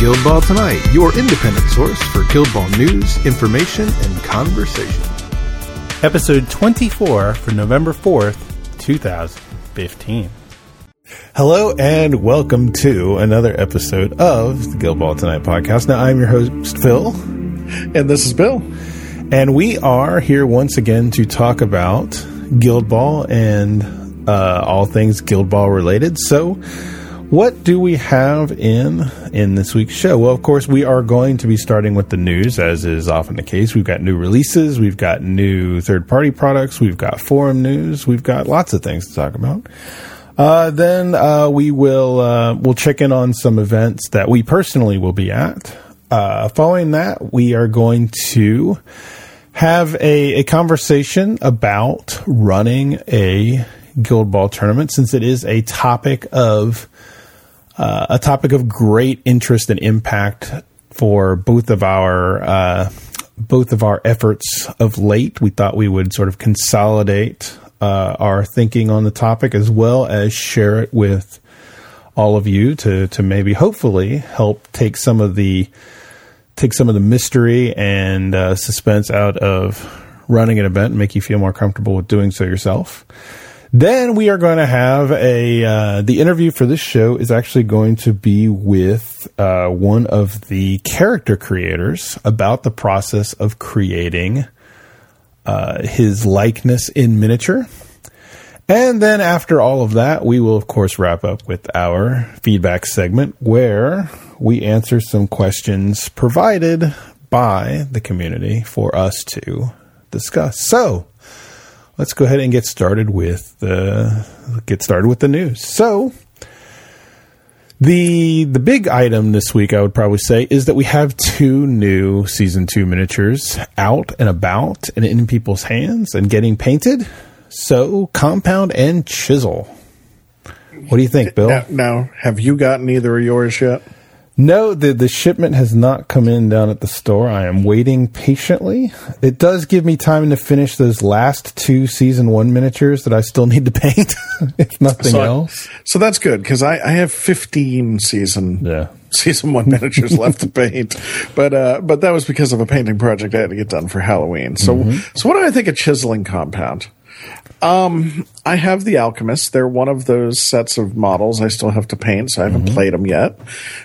It's Guild Ball Tonight, your independent source for Guild Ball news, information, and conversation. Episode 24 for November 4th, 2015. Hello and welcome to another episode of the Guild Ball Tonight podcast. Now, I'm your host, Phil. And this is Bill. And we are here once again to talk about Guild Ball and uh, all things Guild Ball related. So, what do we have in in this week's show? Well, of course, we are going to be starting with the news, as is often the case. We've got new releases, we've got new third party products, we've got forum news, we've got lots of things to talk about. Uh, then uh, we will uh, we'll check in on some events that we personally will be at. Uh, following that, we are going to have a, a conversation about running a Guild Ball tournament, since it is a topic of uh, a topic of great interest and impact for both of our uh, both of our efforts of late. We thought we would sort of consolidate uh, our thinking on the topic as well as share it with all of you to to maybe hopefully help take some of the take some of the mystery and uh, suspense out of running an event and make you feel more comfortable with doing so yourself. Then we are going to have a uh, the interview for this show is actually going to be with uh, one of the character creators about the process of creating uh, his likeness in miniature. And then after all of that, we will of course wrap up with our feedback segment where we answer some questions provided by the community for us to discuss. So, let's go ahead and get started with the get started with the news. So the the big item this week, I would probably say, is that we have two new season two miniatures out and about and in people's hands and getting painted. So compound and chisel. What do you think, Bill? Now, now, have you gotten either of yours yet? No, the the shipment has not come in down at the store. I am waiting patiently. It does give me time to finish those last two season one miniatures that I still need to paint, if nothing so else. I, so that's good because I, I have fifteen season Yeah. season one miniatures left to paint, but uh, but that was because of a painting project I had to get done for Halloween. So Mm-hmm. so what do I think of chiseling compound? Um, I have the Alchemist. They're one of those sets of models I still have to paint, so I haven't Mm-hmm. played them yet.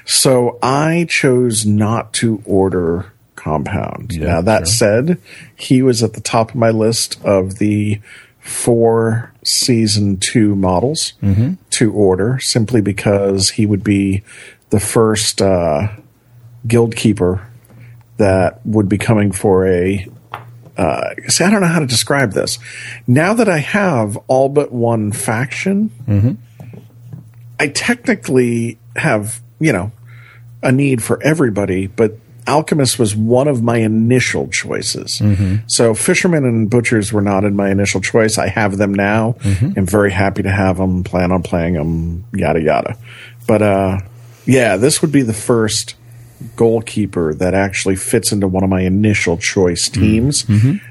So I chose not to order Compound. Yeah, now that sure. said, he was at the top of my list of the four season two models Mm-hmm. to order, simply because he would be the first uh, guild keeper that would be coming for a uh, see, I don't know how to describe this. Now that I have all but one faction, I technically have, you know, a need for everybody, but Alchemist was one of my initial choices. So Fishermen and Butchers were not in my initial choice. I have them now. I'm very happy to have them, plan on playing them, yada, yada. But, uh, yeah, this would be the first goalkeeper that actually fits into one of my initial choice mm-hmm. teams. Mm-hmm.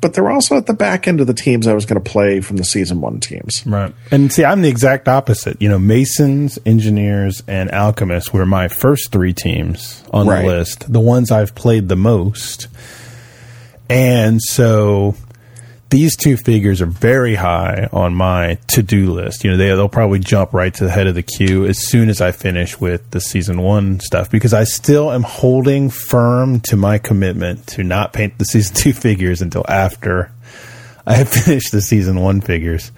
But they're also at the back end of the teams I was going to play from the season one teams. Right. And see, I'm the exact opposite. You know, Masons, Engineers, and Alchemists were my first three teams on Right. the list, the ones I've played the most. And so these two figures are very high on my to do list. You know, they, they'll probably jump right to the head of the queue as soon as I finish with the season one stuff because I still am holding firm to my commitment to not paint the season two figures until after I have finished the season one figures.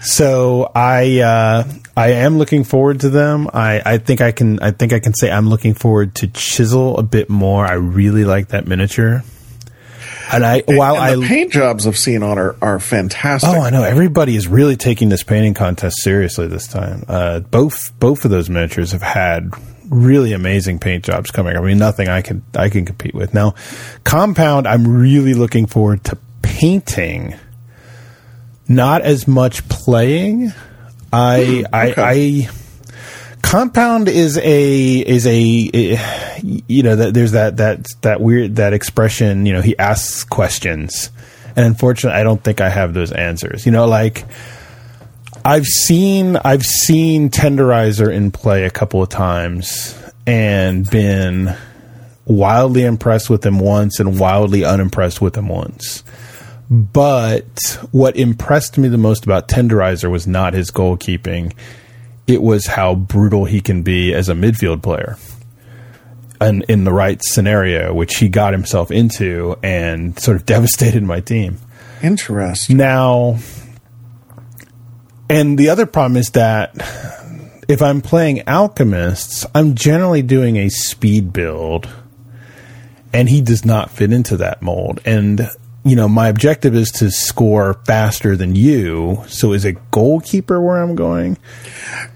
So I uh, I am looking forward to them. I, I think I can I think I can say I'm looking forward to chisel a bit more. I really like that miniature. And I while and I paint jobs I've seen on are, are fantastic. Oh, I know. Everybody is really taking this painting contest seriously this time. Uh, both both of those miniatures have had really amazing paint jobs coming. I mean, nothing I can I can compete with. Now, compound, I'm really looking forward to painting. Not as much playing. I I I compound is a is a you know that there's that that that weird that expression you know he asks questions and unfortunately i don't think i have those answers you know like I've seen I've seen Tenderizer in play a couple of times and been wildly impressed with him once and wildly unimpressed with him once. But what impressed me the most about Tenderizer was not his goalkeeping. It was how brutal he can be as a midfield player. And in the right scenario, which he got himself into and sort of devastated my team. Interesting. Now, and the other problem is that if I'm playing alchemists, I'm generally doing a speed build, and he does not fit into that mold. And you know, my objective is to score faster than you. So, is a goalkeeper where I'm going?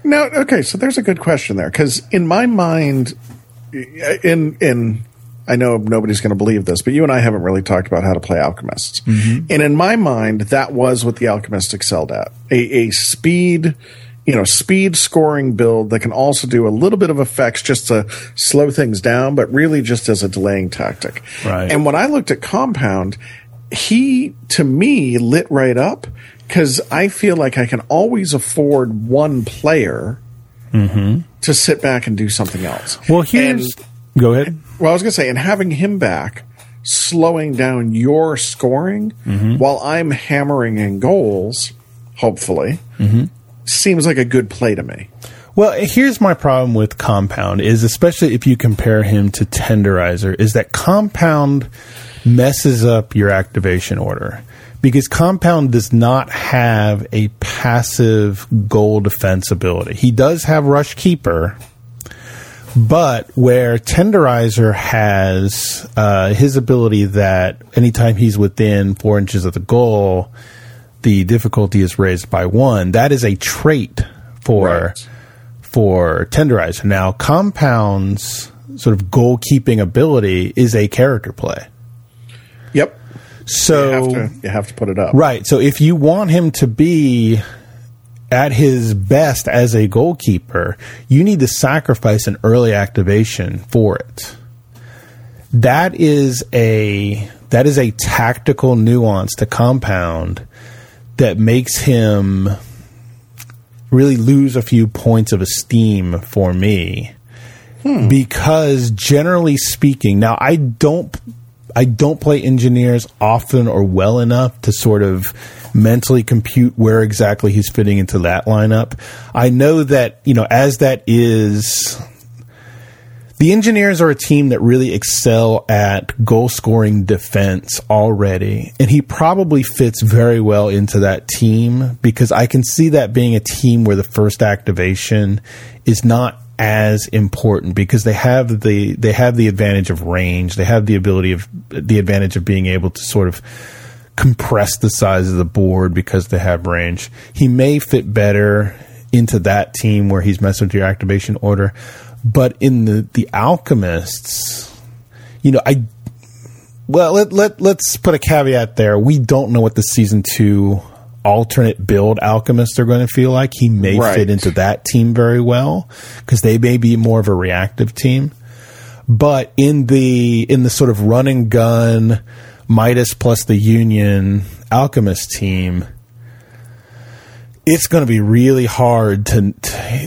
No. Okay. So there's a good question there because in my mind, in in I know nobody's going to believe this, but you and I haven't really talked about how to play alchemists. Mm-hmm. And in my mind, that was what the alchemist excelled at a, a speed, you know, speed scoring build that can also do a little bit of effects just to slow things down, but really just as a delaying tactic. Right. And when I looked at Compound, he to me lit right up because I feel like I can always afford one player mm-hmm. to sit back and do something else. Well, here's. And- go ahead. well, I was going to say, and having him back, slowing down your scoring mm-hmm. while I'm hammering in goals, hopefully, mm-hmm. seems like a good play to me. Well, here's my problem with Compound is especially if you compare him to Tenderizer is that Compound messes up your activation order because Compound does not have a passive goal defense ability. He does have Rush Keeper, but where Tenderizer has uh, his ability that anytime he's within four inches of the goal, the difficulty is raised by one. That is a trait for Right. for Tenderizer. Now, Compound's sort of goalkeeping ability is a character play. Yep. So You have to, you have to put it up. Right. So if you want him to be at his best as a goalkeeper, you need to sacrifice an early activation for it. That is a that is a tactical nuance to compound that makes him really lose a few points of esteem for me hmm. because generally speaking now i don't i don't play engineers often or well enough to sort of mentally compute where exactly he's fitting into that lineup. I know that you know as that is the engineers are a team that really excel at goal scoring defense already and he probably fits very well into that team because i can see that being a team where the first activation is not as important because they have the they have the advantage of range. They have the ability of the advantage of being able to sort of compress the size of the board because they have range. He may fit better into that team where he's messing with your activation order but in the the alchemists you know i well let, let let's put a caveat there. We don't know what the season 2 alternate build alchemists are going to feel like. He may Right. fit into that team very well because they may be more of a reactive team. But in the in the sort of run and gun midas plus the union alchemist team it's going to be really hard to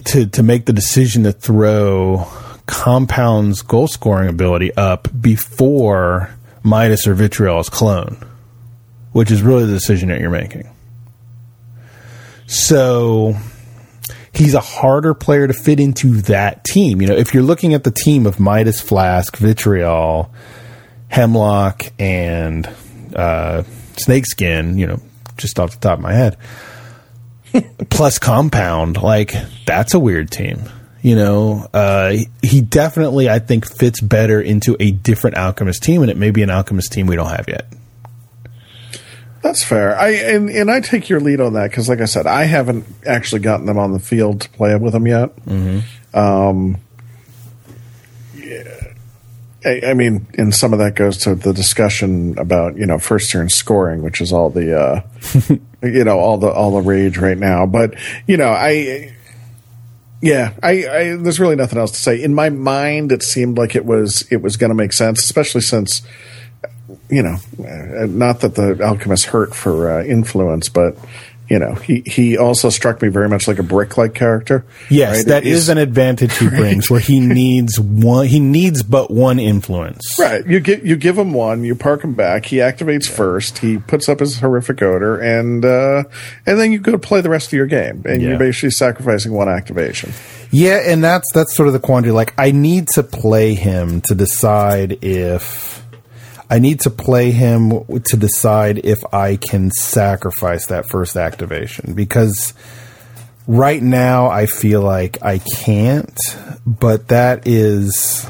to to make the decision to throw compound's goal scoring ability up before midas or vitriol's clone which is really the decision that you're making so he's a harder player to fit into that team. You know, if you're looking at the team of Midas, Flask, Vitriol, Hemlock, and uh, Snakeskin, you know, just off the top of my head, plus Compound, like that's a weird team. You know, uh, he definitely, I think, fits better into a different Alchemist team, and it may be an Alchemist team we don't have yet. That's fair. I and, and I take your lead on that because, like I said, I haven't actually gotten them on the field to play with them yet. Um, yeah, I, I mean, and some of that goes to the discussion about you know first turn scoring, which is all the uh, you know all the all the rage right now. But you know, I yeah, I, I there's really nothing else to say. In my mind, it seemed like it was it was going to make sense, especially since you know, uh, not that the alchemist hurt for uh, influence, but you know, he, he also struck me very much like a brick like character. Yes, right? that He's- is an advantage he brings, where he needs one. He needs but one influence. Right. You give you give him one, you park him back, he activates first, he puts up his horrific odor, and uh, and then you go to play the rest of your game. And Yeah. you're basically sacrificing one activation. Yeah, and that's that's sort of the quandary. Like, I need to play him to decide if I need to play him to decide if I can sacrifice that first activation because right now I feel like I can't, but that is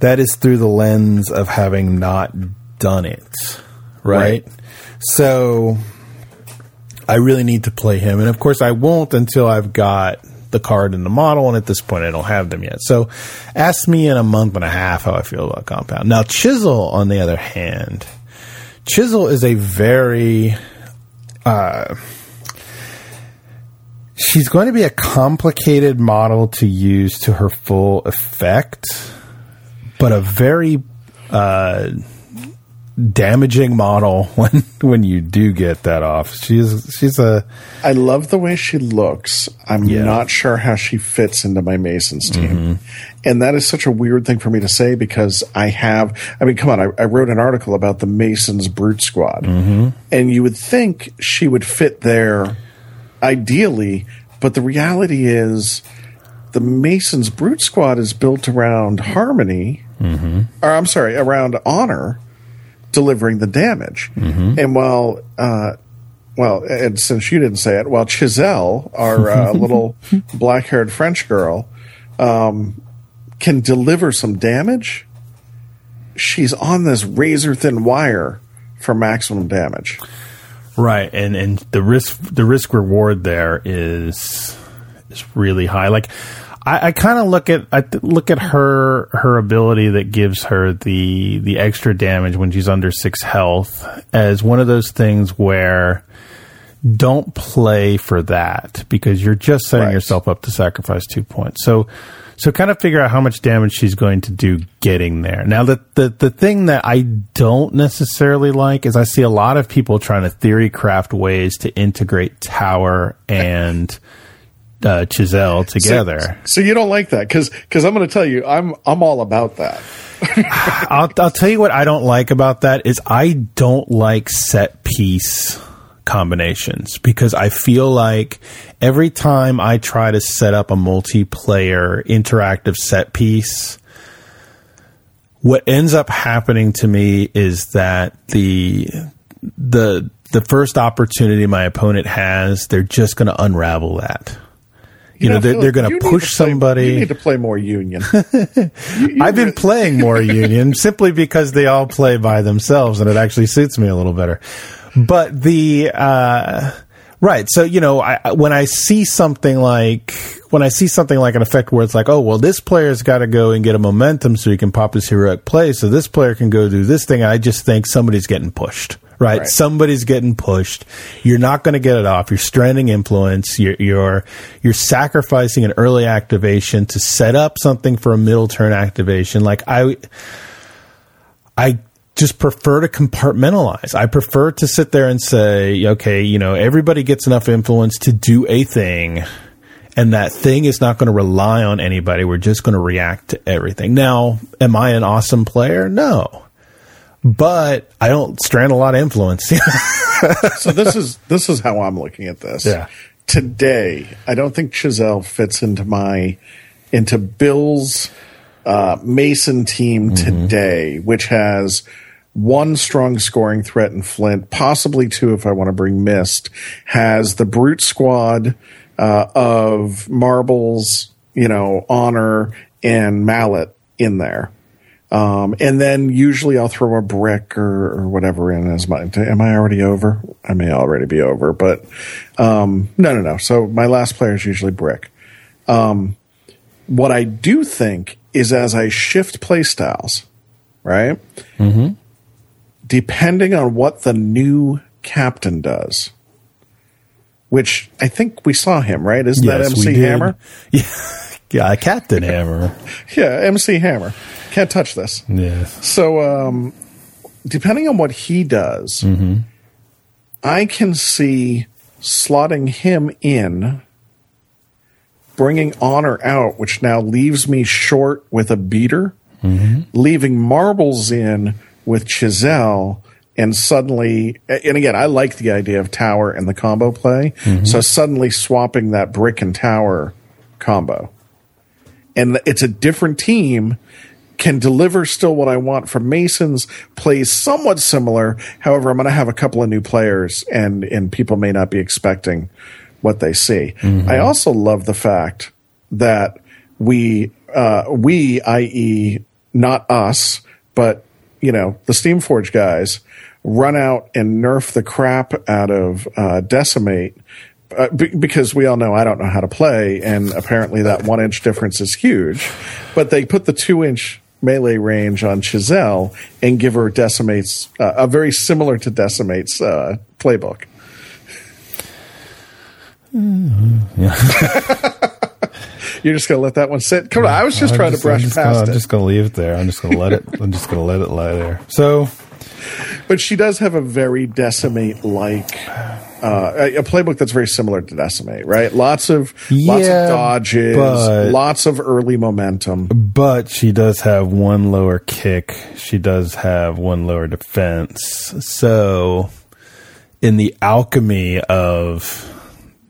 that is through the lens of having not done it, right? Right. So I really need to play him, and of course I won't until I've got the card and the model, and at this point I don't have them yet. So ask me in a month and a half how I feel about Compound. Now Chisel, on the other hand, Chisel is a very she's going to be a complicated model to use to her full effect, but a very uh, damaging model when when you do get that off. She's she's a I love the way she looks. I'm Yeah. not sure how she fits into my Masons team. Mm-hmm. And that is such a weird thing for me to say because I have, I mean, come on, I, I wrote an article about the Masons Brute Squad. Mm-hmm. And you would think she would fit there ideally, but the reality is the Masons Brute Squad is built around harmony, mm-hmm. or I'm sorry, around honor delivering the damage. And while, uh, well, and since you didn't say it, while Chisel, our uh, little black haired French girl, um, can deliver some damage, she's on this razor thin wire for maximum damage. right, and and the risk the risk reward there is is really high. Like I, I kind of look at I th- look at her her ability that gives her the the extra damage when she's under six health as one of those things where don't play for that because you're just setting Right. yourself up to sacrifice two points. So so kind of figure out how much damage she's going to do getting there. Now the the the thing that I don't necessarily like is I see a lot of people trying to theory craft ways to integrate Tower and uh, Chisel together. So you don't like that because because I'm going to tell you I'm I'm all about that. I'll, I'll tell you what I don't like about that is I don't like set piece combinations because I feel like every time I try to set up a multiplayer interactive set piece, what ends up happening to me is that the the the first opportunity my opponent has, they're just going to unravel that. You, know, they're, they're going to push play- somebody. You need to play more Union. I've been playing more Union simply because they all play by themselves and it actually suits me a little better. But the uh, right, so you know, I, when I see something like when I see something like an effect where it's like, oh well, this player's got to go and get a momentum so he can pop his heroic play, so this player can go do this thing. I just think somebody's getting pushed. Right? Right. somebody's getting pushed. You're not going to get it off. You're stranding influence. You're, you're you're sacrificing an early activation to set up something for a middle turn activation. Like I, I just prefer to compartmentalize. I prefer to sit there and say, okay, you know, everybody gets enough influence to do a thing. And that thing is not going to rely on anybody. We're just going to react to everything. Now, am I an awesome player? No. But I don't strand a lot of influence. so this is this is how I'm looking at this. Yeah. Today, I don't think Chisel fits into my into Bill's uh, Mason team today, which has one strong scoring threat in Flint, possibly two if I want to bring Mist. Has the brute squad uh, of marbles, you know, honor and mallet in there. Um, and then usually I'll throw a brick or, or whatever in as my, am I already over? I may already be over, but, um, no, no, no. So my last player is usually brick. Um, what I do think is as I shift play styles, right? Mm-hmm. Depending on what the new captain does, which I think we saw him, right? Isn't that Yes, we MC. Hammer? yeah, Captain Hammer. Yeah, MC Hammer. Can't touch this. Yeah. So, um, depending on what he does, mm-hmm. I can see slotting him in, bringing Honor out, which now leaves me short with a beater, mm-hmm. leaving Marbles in with Chisel, and suddenly, and again, I like the idea of tower and the combo play. Mm-hmm. So suddenly swapping that brick and tower combo. And it's a different team can deliver still what I want from Masons, plays somewhat similar. However, I'm going to have a couple of new players and, and people may not be expecting what they see. I also love the fact that we, uh, we, i.e., not us, but, you know, the Steamforge guys run out and nerf the crap out of, uh, Decimate. Uh, be- because we all know I don't know how to play, and apparently that one inch difference is huge. But they put the two inch melee range on Chisel and give her Decimate's, uh, a very similar to Decimate's uh, playbook. You're just gonna let that one sit. Come on, I was just I'm trying just- to brush past gonna, it. I'm just going to leave it there. I'm just going to let it. I'm just to let it lie there. So But she does have a very decimate like uh, a playbook that's very similar to decimate, right? Lots of lots Yeah, of dodges, but- lots of early momentum. But she does have one lower kick. She does have one lower defense. So, in the alchemy of,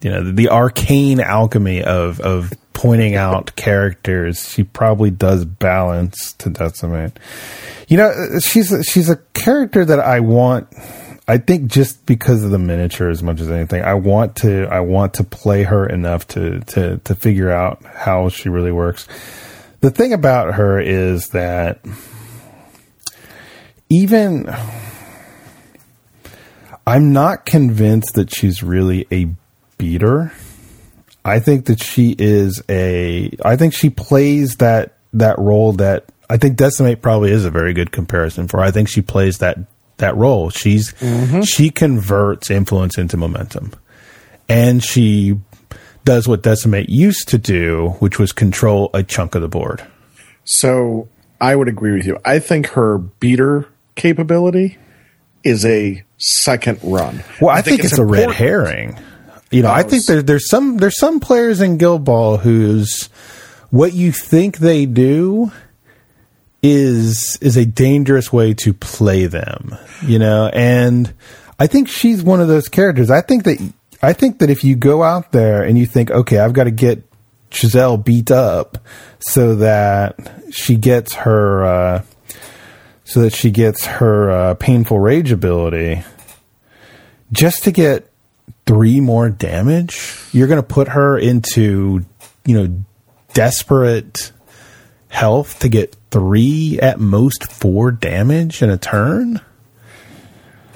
you know, the arcane alchemy of of pointing out characters, she probably does balance to decimate. You know, she's she's a character that I want. I think just because of the miniature, as much as anything, I want to I want to play her enough to to to figure out how she really works the thing about her is that even I'm not convinced that she's really a beater. I think that she is a I think she plays that that role that I think Decimate probably is a very good comparison for. I think she plays that that role. She's mm-hmm. she converts influence into momentum. And she does what Decimate used to do, which was control a chunk of the board. So I would agree with you. I think her beater capability is a second run. Well, I, think, it's, a red herring. You know, I think there, there's some there's some players in Guild Ball whose what you think they do is is a dangerous way to play them. You know, and I think she's one of those characters. I think that I think that if you go out there and you think, okay, I've got to get Chisel beat up so that she gets her uh, so that she gets her uh, painful rage ability just to get three more damage, you're going to put her into, you know, desperate health to get three at most four damage in a turn.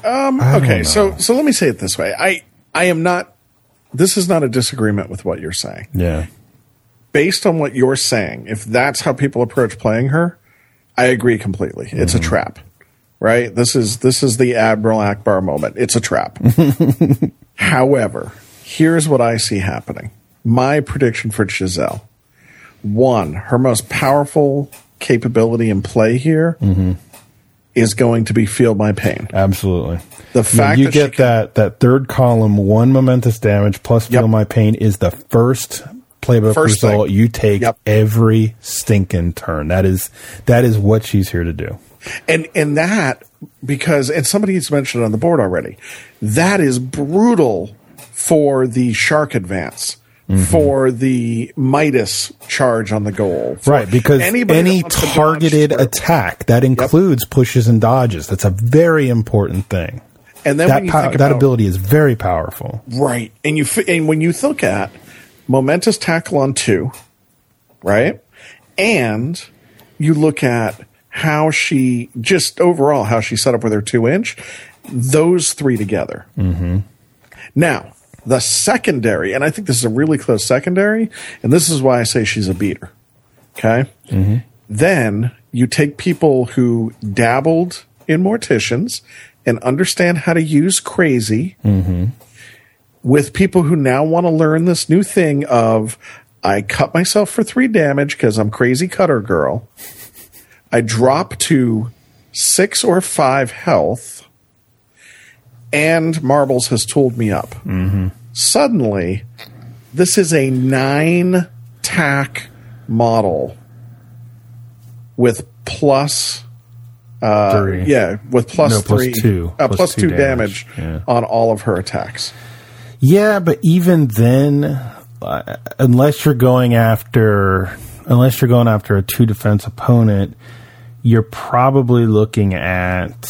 Um, Okay, so so let me say it this way. I I am not this is not a disagreement with what you're saying. Yeah. Based on what you're saying, if that's how people approach playing her, I agree completely. It's a trap. Right? This is this is the Admiral Ackbar moment. It's a trap. However, here's what I see happening. My prediction for Chisel. One, her most powerful capability in play here is going to be feel my pain. Absolutely. The fact you get can- that that third column, one momentous damage plus feel Yep. my pain is the first playbook First result thing. you take Yep. every stinking turn. That is that is what she's here to do. and and that because and somebody's mentioned it on the board already that is brutal for the shark advance Mm-hmm. for the midas charge on the goal for Right, because any to dodge targeted attack that includes pushes and dodges. That's a very important thing. and then That when you pow- think that ability is very powerful. right and you fi- and when you look at momentous tackle on two right and you look at how she just overall how she set up with her two inch those three together Now, the secondary, and I think this is a really close secondary, and this is why I say she's a beater. Okay? Mm-hmm. Then you take people who dabbled in morticians and understand how to use crazy mm-hmm. with people who now want to learn this new thing of I cut myself for three damage because I'm crazy cutter girl. I drop to six or five health and Marbles has tooled me up. Suddenly, this is a nine tack model with plus uh, Three. yeah, with plus No, plus three, two. uh, Plus plus two two damage. damage, Yeah. on all of her attacks. Yeah, but even then, uh, unless you're going after, unless you're going after a two defense opponent, you're probably looking at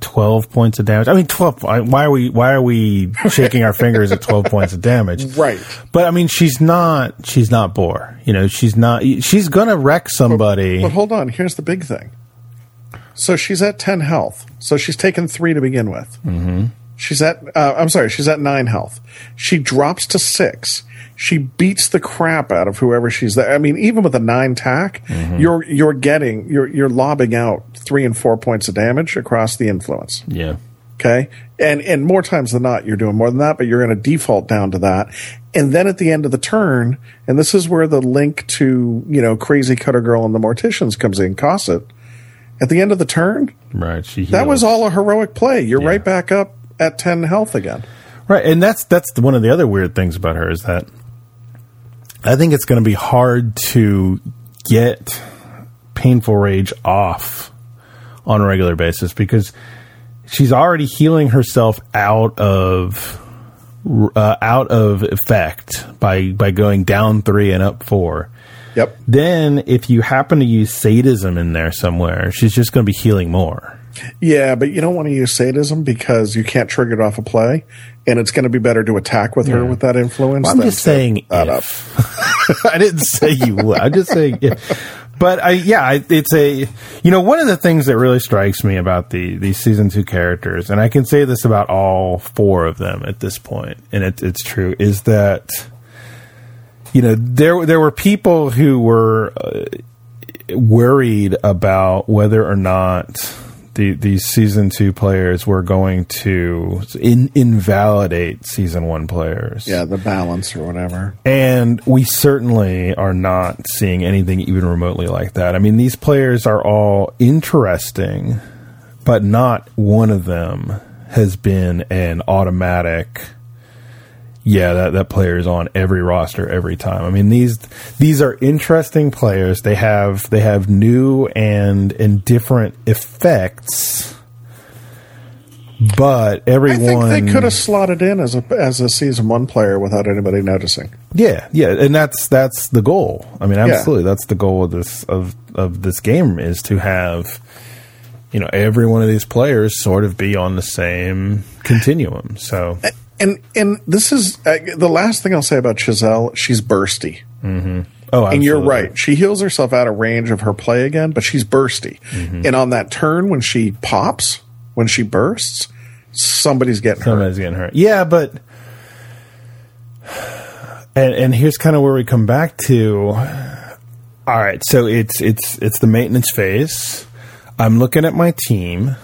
twelve points of damage. I mean, twelve. Why are we? Why are we shaking our fingers at twelve points of damage? Right. But I mean, she's not. She's not Boar. You know, she's not. She's gonna wreck somebody. But hold on, here's the big thing. So she's at ten health. So she's taken three to begin with. Mm-hmm. She's at. Uh, I'm sorry, she's at nine health. She drops to six. She beats the crap out of whoever she's there. I mean, even with a nine tack, you're you're getting you're you're lobbing out three and four points of damage across the influence. yeah. Okay. And and more times than not, you're doing more than that, but you're going to default down to that. And then at the end of the turn, and this is where the link to, you know, Crazy Cutter Girl and the Morticians comes in, Cosset. At the end of the turn, Right. She. that was all a heroic play. You're Yeah. right back up at 10 health again. Right, and that's that's one of the other weird things about her is that I think it's going to be hard to get painful rage off on a regular basis because she's already healing herself out of uh, out of effect by by going down three and up four. Yep. Then, if you happen to use sadism in there somewhere, she's just going to be healing more. Yeah, but you don't want to use sadism because you can't trigger it off a play, and it's going to be better to attack with her with that influence. I'm than just saying that if. I didn't say you would. I'm just saying if. But I, yeah, it's a, you know, one of the things that really strikes me about the these season two characters, and I can say this about all four of them at this point, and it, it's true, is that, you know, there there were people who were uh, worried about whether or not the, these season two players were going to in, invalidate season one players. Yeah, the balance or whatever. And we certainly are not seeing anything even remotely like that. I mean, these players are all interesting, but not one of them has been an automatic. Yeah, that, that player is on every roster every time. I mean these these are interesting players. They have they have new and and different effects, but I everyone think they could have slotted in as a as a season one player without anybody noticing. Yeah, yeah, and that's that's the goal. I mean, absolutely, that's the goal of this of of this game is to have you know every one of these players sort of be on the same continuum. So And and this is uh, the last thing I'll say about Chisel. She's bursty, oh, and you're right. She heals herself out of range of her play again, but she's bursty. Mm-hmm. And on that turn, when she pops, when she bursts, somebody's getting hurt. Somebody's getting hurt. Yeah, but and and here's kind of where we come back to. All right, so it's it's it's the maintenance phase. I'm looking at my team.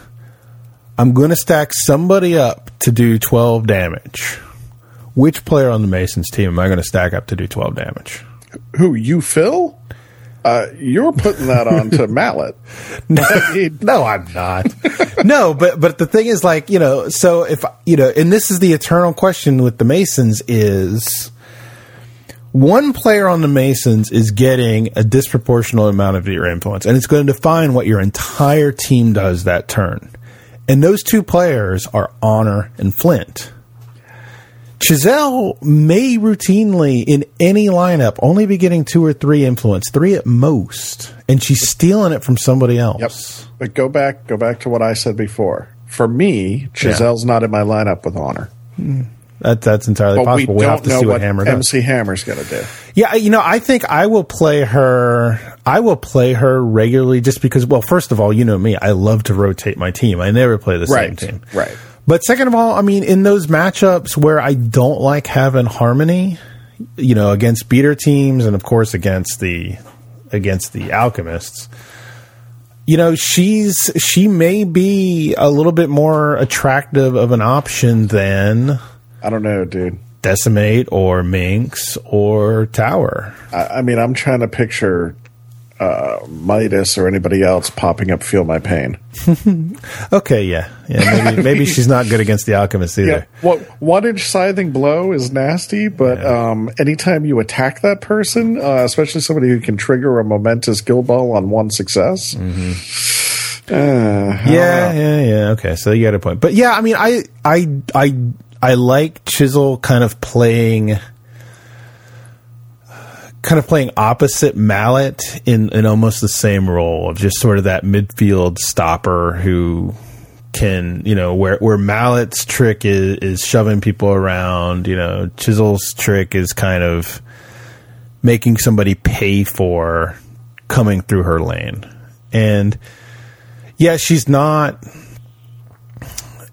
I'm going to stack somebody up to do 12 damage. Which player on the Masons team am I going to stack up to do 12 damage? Who you, Phil? Uh, you're putting that on to Mallet. No, I'm not. no, but but the thing is, like you know, so if you know, and this is the eternal question with the Masons is one player on the Masons is getting a disproportionate amount of your influence, and it's going to define what your entire team does that turn. And those two players are Honor and Flint. Chisel may routinely in any lineup only be getting two or three influence, three at most, and she's stealing it from somebody else. Yep. But go back, go back to what I said before. For me, Chisel's not in my lineup with honor. Hmm. That, that's entirely But possible. we We, have to see what, what Hammer does. MC Hammer's going to do. Yeah, you know, I think I will play her. I will play her regularly just because. Well, first of all, you know me. I love to rotate my team. I never play the Right. same team. Right. But second of all, I mean, in those matchups where I don't like having harmony, you know, against beater teams and of course against the against the alchemists, you know, she's she may be a little bit more attractive of an option than I don't know, dude. decimate or minx or tower. I, I mean, I'm trying to picture uh, Midas or anybody else popping up feel my pain. okay, yeah, yeah. Maybe, maybe she's not good against the alchemist either. Yeah, well, one inch scything blow is nasty, but yeah. um, anytime you attack that person, uh, especially somebody who can trigger a momentous guild ball on one success. Mm-hmm. Uh, yeah, yeah, yeah. Okay, so you got a point, but yeah, I mean, I, I, I, I like Chisel kind of playing kind of playing opposite Mallet in, in almost the same role of just sort of that midfield stopper who can, you know, where, where Mallet's trick is, is shoving people around, you know, Chisel's trick is kind of making somebody pay for coming through her lane. And yeah, she's not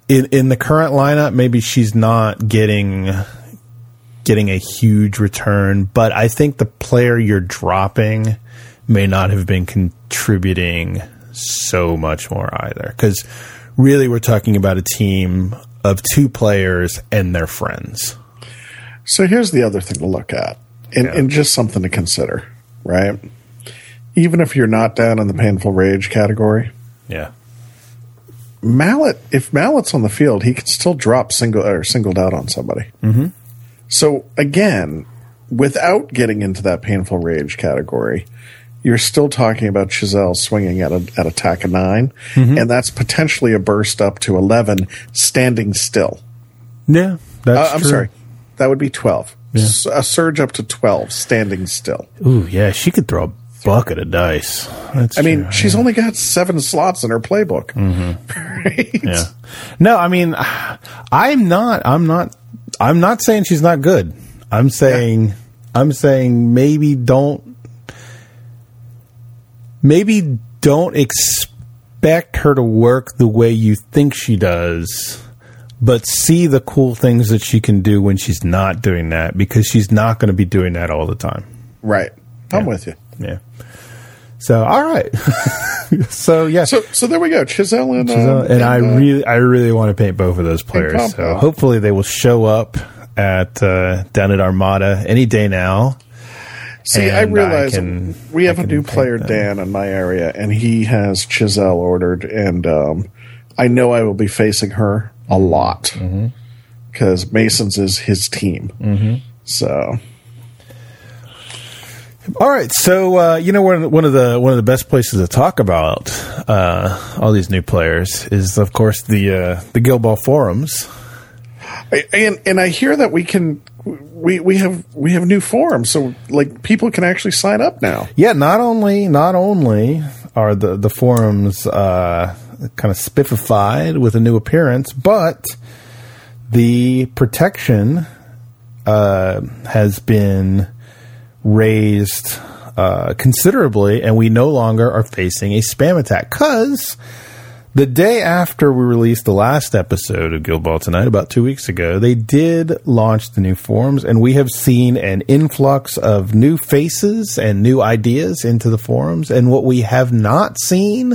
in in the current lineup, maybe she's not getting getting a huge return, but I think the player you're dropping may not have been contributing so much more either. Because really, we're talking about a team of two players and their friends. So here's the other thing to look at, and, yeah. and just something to consider, right? Even if you're not down in the painful rage category, yeah. Mallet, if Mallet's on the field, he can still drop single or singled out on somebody. Mm-hmm. So again, without getting into that painful rage category, you're still talking about Chisel swinging at a, at attack of 9 mm-hmm. and that's potentially a burst up to eleven standing still. Yeah, uh, I'm true. sorry, that would be twelve. Yeah. S- a surge up to twelve standing still. Ooh, yeah, she could throw a bucket of dice. That's I mean, she's only got seven slots in her playbook. Mm-hmm. right? Yeah. No, I mean, I'm not. I'm not I'm not saying she's not good. I'm saying yeah. I'm saying maybe don't maybe don't expect her to work the way you think she does, but see the cool things that she can do when she's not doing that because she's not going to be doing that all the time. Right. I'm yeah. with you. Yeah. So all right. so yeah. So so there we go. Chisel and Chisel, and, and, I uh, really I really want to paint both of those players. So hopefully they will show up at uh, down at Armada any day now. See, I realize I can, we have a new player, them. Dan, in my area, and he has Chisel ordered, and um, I know I will be facing her a lot because mm-hmm. Masons is his team. Mm-hmm. So all right, so uh, you know one of the one of the best places to talk about uh, all these new players is, of course, the uh, the Guild Ball forums. And and I hear that we can we we have we have new forums, so like people can actually sign up now. Yeah, not only not only are the the forums uh, kind of spiffified with a new appearance, but the protection uh, has been raised uh, considerably, and we no longer are facing a spam attack. Because the day after we released the last episode of Guild Ball Tonight, about two weeks ago, they did launch the new forums, and we have seen an influx of new faces and new ideas into the forums. And what we have not seen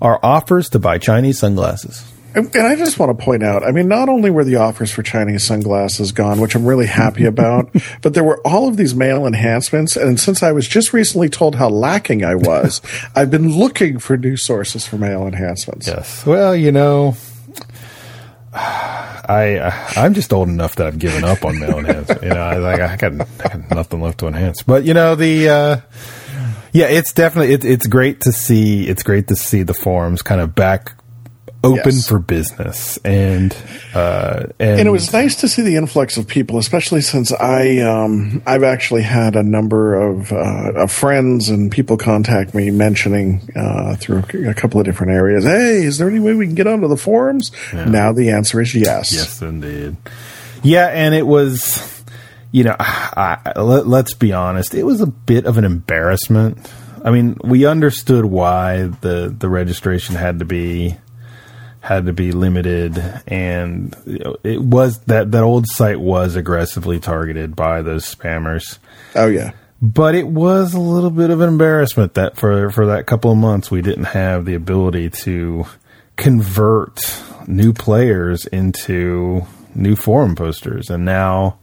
are offers to buy Chinese sunglasses. And, I just want to point out, I mean, not only were the offers for Chinese sunglasses gone, which I'm really happy about, but there were all of these male enhancements. And since I was just recently told how lacking I was, I've been looking for new sources for male enhancements. Yes. Well, you know, I uh, I'm just old enough that I've given up on male enhancement. You know, I like I got, I got nothing left to enhance. But you know the. Uh, yeah, it's definitely it, it's great to see. It's great to see the forums kind of back open yes. for business and, uh, and, and it was nice to see the influx of people especially since i um, i've actually had a number of, uh, of friends and people contact me mentioning uh, through a couple of different areas hey is there any way we can get onto the forums yeah. now the answer is yes yes indeed yeah and it was you know I, let, let's be honest it was a bit of an embarrassment I mean, we understood why the the registration had to be had to be limited, and it was that that old site was aggressively targeted by those spammers. Oh yeah, but it was a little bit of an embarrassment that for for that couple of months we didn't have the ability to convert new players into new forum posters, and now,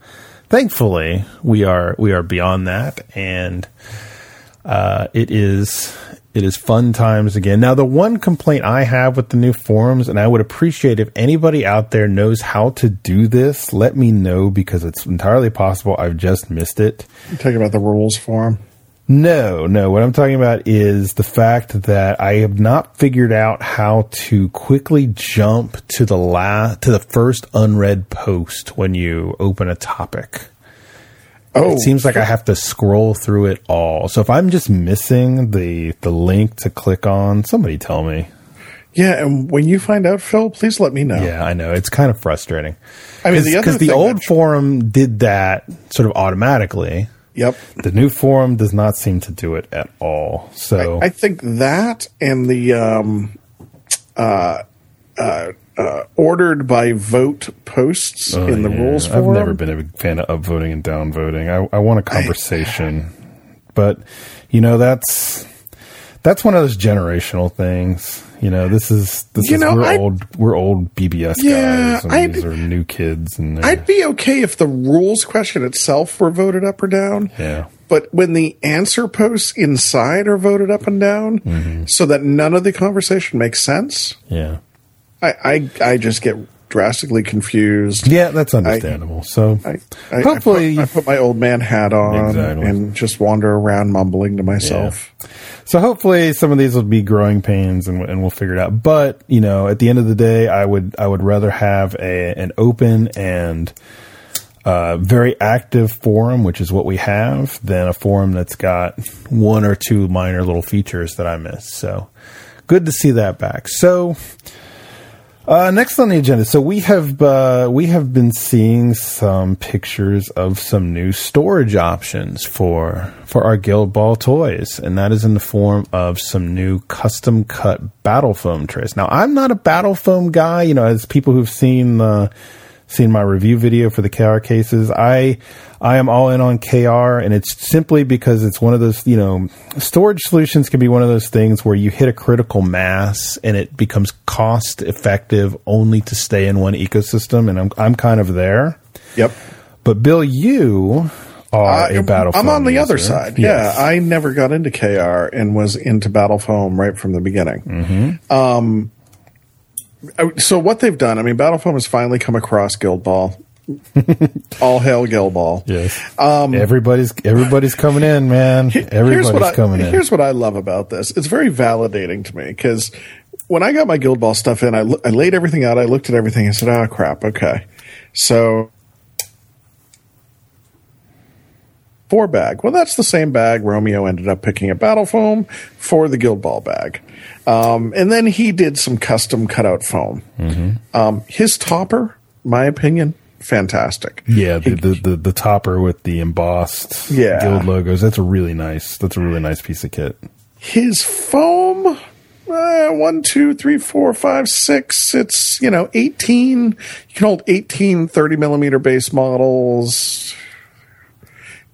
thankfully, we are we are beyond that. And uh, it is it is fun times again. Now, the one complaint I have with the new forums, and I would appreciate if anybody out there knows how to do this, let me know because it's entirely possible I've just missed it. You're talking about the rules forum? No, no. What I'm talking about is the fact that I have not figured out how to quickly jump to the la- to the first unread post when you open a topic. Oh, It seems like I have to scroll through it all. So if I'm just missing the the link to click on, somebody tell me. yeah. And when you find out, Phil, please let me know. Yeah, I know it's kind of frustrating. I mean, because the thing old forum did that sort of automatically. Yep. The new forum does not seem to do it at all. So I think that and the um, uh, uh, uh, ordered by vote posts Oh, in the yeah. rules I've forum. never been a big fan of upvoting and downvoting. I, I want a conversation, but you know that's that's one of those generational things. You know, this is this You is know, we're I- old we're old BBS Yeah, guys, and I'd- these are new kids, and I'd be okay if the rules question itself were voted up or down. yeah. But when the answer posts inside are voted up and down, Mm-hmm. so that none of the conversation makes sense, Yeah. I, I, I just get drastically confused. Yeah, that's understandable. so I, I, hopefully, I put, I put my old man hat on Exactly. and just wander around mumbling to myself. so hopefully some of these will be growing pains, and, and we'll figure it out. But you know, at the end of the day, I would I would rather have a an open and uh, very active forum, which is what we have, than a forum that's got one or two minor little features that I miss. So good to see that back. So. Uh, next on the agenda, so we have uh, we have been seeing some pictures of some new storage options for for our Guild Ball toys, and that is in the form of some new custom cut battle foam trays. Now, I'm not a battle foam guy, you know, as people who've seen uh, seen my review video for the KR cases, I I am all in on KR, and it's simply because it's one of those, you know, storage solutions can be one of those things where you hit a critical mass and it becomes cost effective only to stay in one ecosystem, and I'm I'm kind of there. Yep. But Bill, you are a battle. I'm on the other side. Yes. Yeah, I never got into KR and was into Battle Foam right from the beginning. Mm-hmm. Um, Uh, so what they've done, I mean, Battle Foam has finally come across Guild Ball. All hail Guild Ball. Yes. Um, everybody's everybody's coming in, man. here's Everybody's I, coming in. Here's what I love about this. It's very validating to me because when I got my Guild Ball stuff in, I, I laid everything out. I looked at everything and said, "Oh crap, okay." So four bag. Well, that's the same bag Romeo ended up picking at Battle Foam for the Guild Ball bag, um, and then he did some custom cutout foam. Mm-hmm. Um, his topper, my opinion, fantastic. Yeah, the, the, the, the topper with the embossed Yeah. guild logos. That's a really nice. That's a really nice piece of kit. his foam uh, one two three four five six it's you know 18 you can hold 18 30 millimeter base models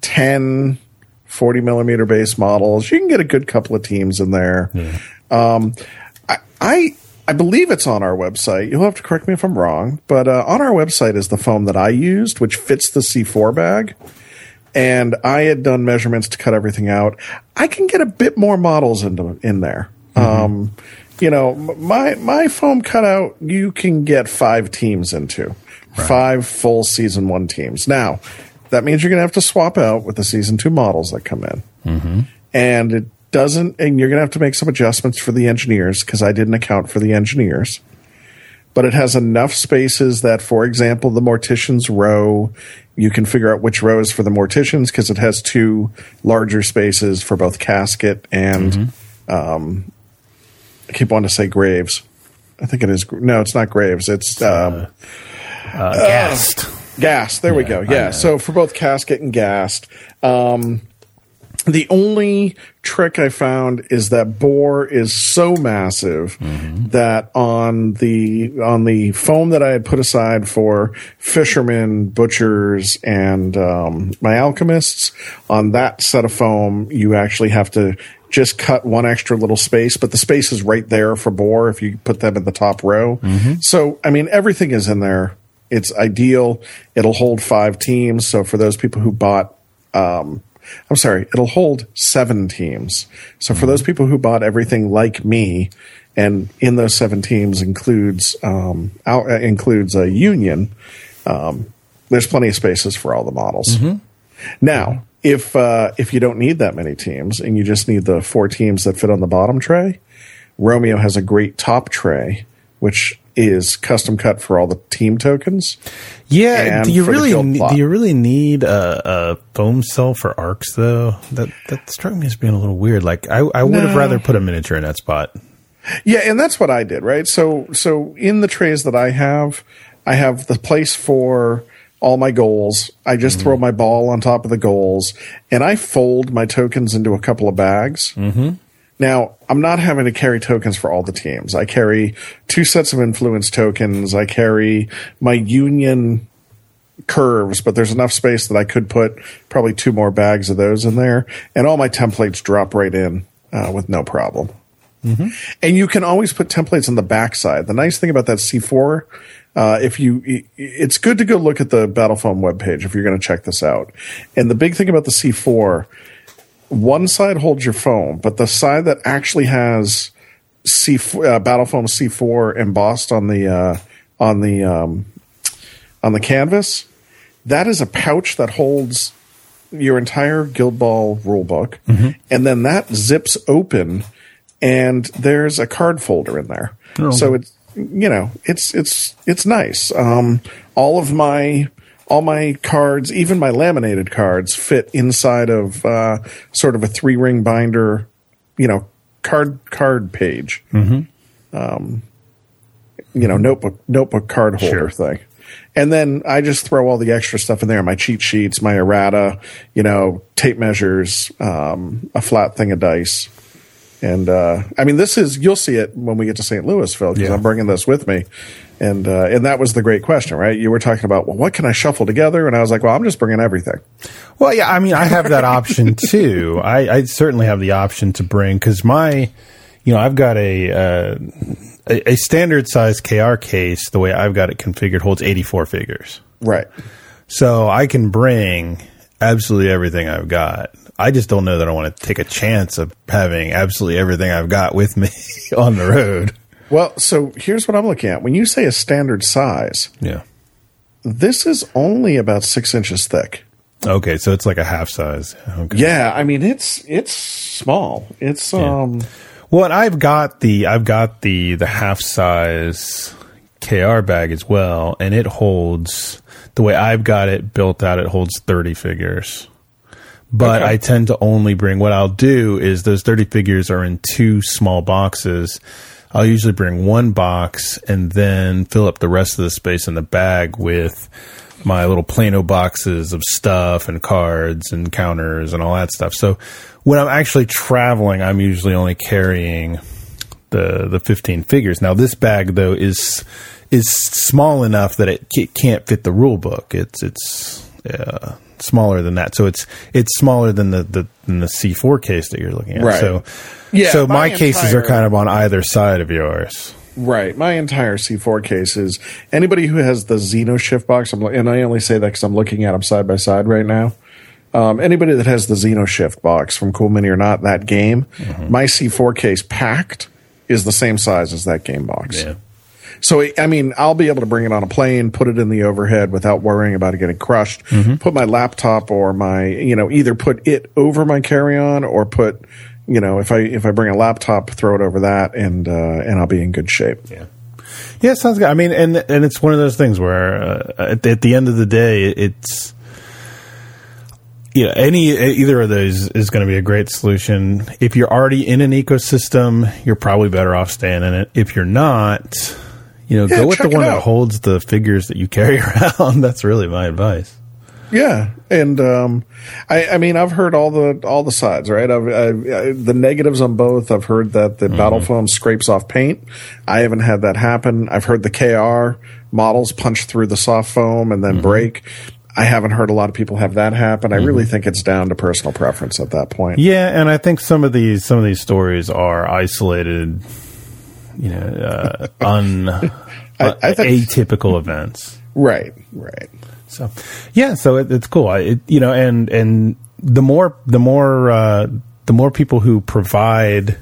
10 40 millimeter base models you can get a good couple of teams in there um, I, I I believe it's on our website. You'll have to correct me if I'm wrong, but uh, on our website is the foam that I used, which fits the C4 bag and I had done measurements to cut everything out. I can get a bit more models into in there. Um, you know, my my foam cutout you can get five teams into, five full season one teams. Now, that means you're going to have to swap out with the season two models that come in, and it doesn't. And you're going to have to make some adjustments for the engineers because I didn't account for the engineers but it has enough spaces that, for example, the mortician's row, you can figure out which row is for the morticians because it has two larger spaces for both casket and, um, I keep wanting to say graves. I think it is. No, it's not graves. It's um, Uh, Ghast. Ghast. There we go. Yeah. So for both casket and Ghast. Um, the only trick I found is that Boar is so massive that on the on the foam that I had put aside for fishermen, butchers, and um, my alchemists, on that set of foam, you actually have to just cut one extra little space, but the space is right there for Boar if you put them in the top row. So I mean everything is in there. It's ideal. It'll hold five teams. So for those people who bought um, I'm sorry, it'll hold seven teams. So for those people who bought everything like me, and in those seven teams includes um, out, uh, includes a union. Um, there's plenty of spaces for all the models. Now, if uh, if you don't need that many teams and you just need the four teams that fit on the bottom tray, Romeo has a great top tray, which is custom cut for all the team tokens. Yeah, do you really ne- do you really need a, a foam cell for arcs though? That that struck me as being a little weird. Like I, I would have rather put a miniature in that spot. Yeah, and that's what I did, right? So so in the trays that I have, I have the place for all my goals. I just throw my ball on top of the goals and I fold my tokens into a couple of bags. Mm-hmm. Now, I'm not having to carry tokens for all the teams. I carry two sets of influence tokens. I carry my union curves, but there's enough space that I could put probably two more bags of those in there, and all my templates drop right in uh, with no problem. And you can always put templates on the backside. The nice thing about that C4, uh, if you, it's good to go look at the Battle Foam webpage if you're going to check this out. And the big thing about the C4, one side holds your foam, but the side that actually has C uh, Battle Foam C4 embossed on the uh, on the um, on the canvas, that is a pouch that holds your entire Guild Ball rulebook, and then that zips open, and there's a card folder in there. So it's you know it's it's it's nice. Um, all of my all my cards, even my laminated cards, fit inside of uh, sort of a three ring binder, you know, card card page. Um, you know, notebook notebook card holder thing. And then I just throw all the extra stuff in there, my cheat sheets, my errata, you know, tape measures, um, a flat thing of dice. And uh, I mean, this is you'll see it when we get to St. Louis, Phil, because Yeah. I'm bringing this with me. And uh, and that was the great question, right? You were talking about, well, what can I shuffle together? And I was like, well, I'm just bringing everything. Well, yeah, I mean, I have that option too. I, I certainly have the option to bring because my, you know, I've got a, uh, a a standard size KR case. The way I've got it configured holds eighty four figures, Right. so I can bring absolutely everything I've got. I just don't know that I want to take a chance of having absolutely everything I've got with me on the road. Well, so here's what I'm looking at. When you say a standard size, Yeah. this is only about six inches thick. Okay, so it's like a half size. Okay. Yeah, I mean it's it's small. It's um Well, I've got the I've got the the half size KR bag as well, and it holds the way I've got it built out. It holds thirty figures, but Okay. I tend to only bring. What I'll do is those thirty figures are in two small boxes. I'll usually bring one box and then fill up the rest of the space in the bag with my little Plano boxes of stuff and cards and counters and all that stuff. So when I'm actually traveling, I'm usually only carrying the the 15 figures. Now this bag though is is small enough that it ca- can't fit the rule book. It's it's uh, smaller than that. So it's it's smaller than the, the than the C4 case that you're looking at. Right. So Yeah, so my, my cases are kind of on either side of yours. right. My entire C4 case is anybody who has the Xeno Shift box. I'm, and I only say that because I'm looking at them side by side right now. Um, anybody that has the Xeno Shift box from Cool Mini or not, that game, my C4 case packed is the same size as that game box. So, I mean, I'll be able to bring it on a plane, put it in the overhead without worrying about it getting crushed. Put my laptop or my, you know, either put it over my carry on or put, you know, if I if I bring a laptop, throw it over that, and uh, and I'll be in good shape. Yeah. Yeah, sounds good. I mean, and and it's one of those things where uh, at, at the end of the day, it's yeah, any either of those is going to be a great solution. If you're already in an ecosystem, you're probably better off staying in it. If you're not, you know, Yeah, go with the one that holds the figures that you carry around. That's really my advice. Yeah, and um, I, I mean, I've heard all the all the sides, right? I've, I, I, the negatives on both. I've heard that the mm-hmm. battle foam scrapes off paint. I haven't had that happen. I've heard the KR models punch through the soft foam and then mm-hmm. break. I haven't heard a lot of people have that happen. I really mm-hmm. think it's down to personal preference at that point. Yeah, and I think some of these some of these stories are isolated, you know, uh, un I think- atypical events. Right, right. So, yeah, so it, it's cool. I, it, you know, and and the more the more uh, the more people who provide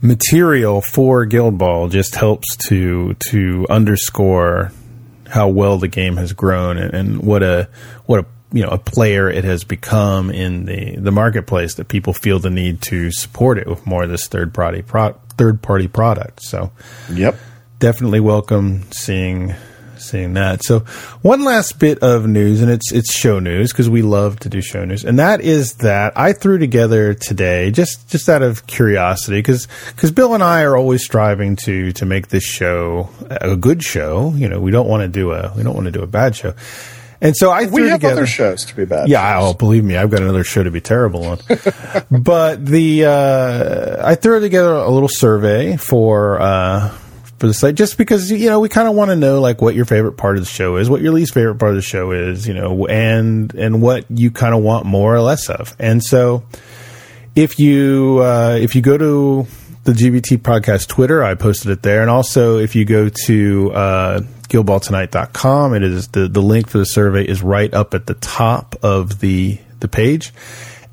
material for Guild Ball just helps to to underscore how well the game has grown and, and what a what a you know a player it has become in the the marketplace that people feel the need to support it with more of this third party pro- third party product. So, yep, definitely welcome seeing seeing that. So, one last bit of news, and it's it's show news because we love to do show news, and that is that I threw together today just just out of curiosity because because Bill and I are always striving to to make this show a good show. You know, we don't want to do a we don't want to do a bad show. And so I we have together, other shows to be bad. Yeah, oh, believe me, I've got another show to be terrible on. but the uh, I threw together a little survey for uh, for the site just because you know we kind of want to know like what your favorite part of the show is, what your least favorite part of the show is, you know, and and what you kind of want more or less of. And so if you uh, if you go to the GBT podcast Twitter. I posted it there. And also, if you go to uh, guildballtonight.com, it is the, the link for the survey is right up at the top of the the page.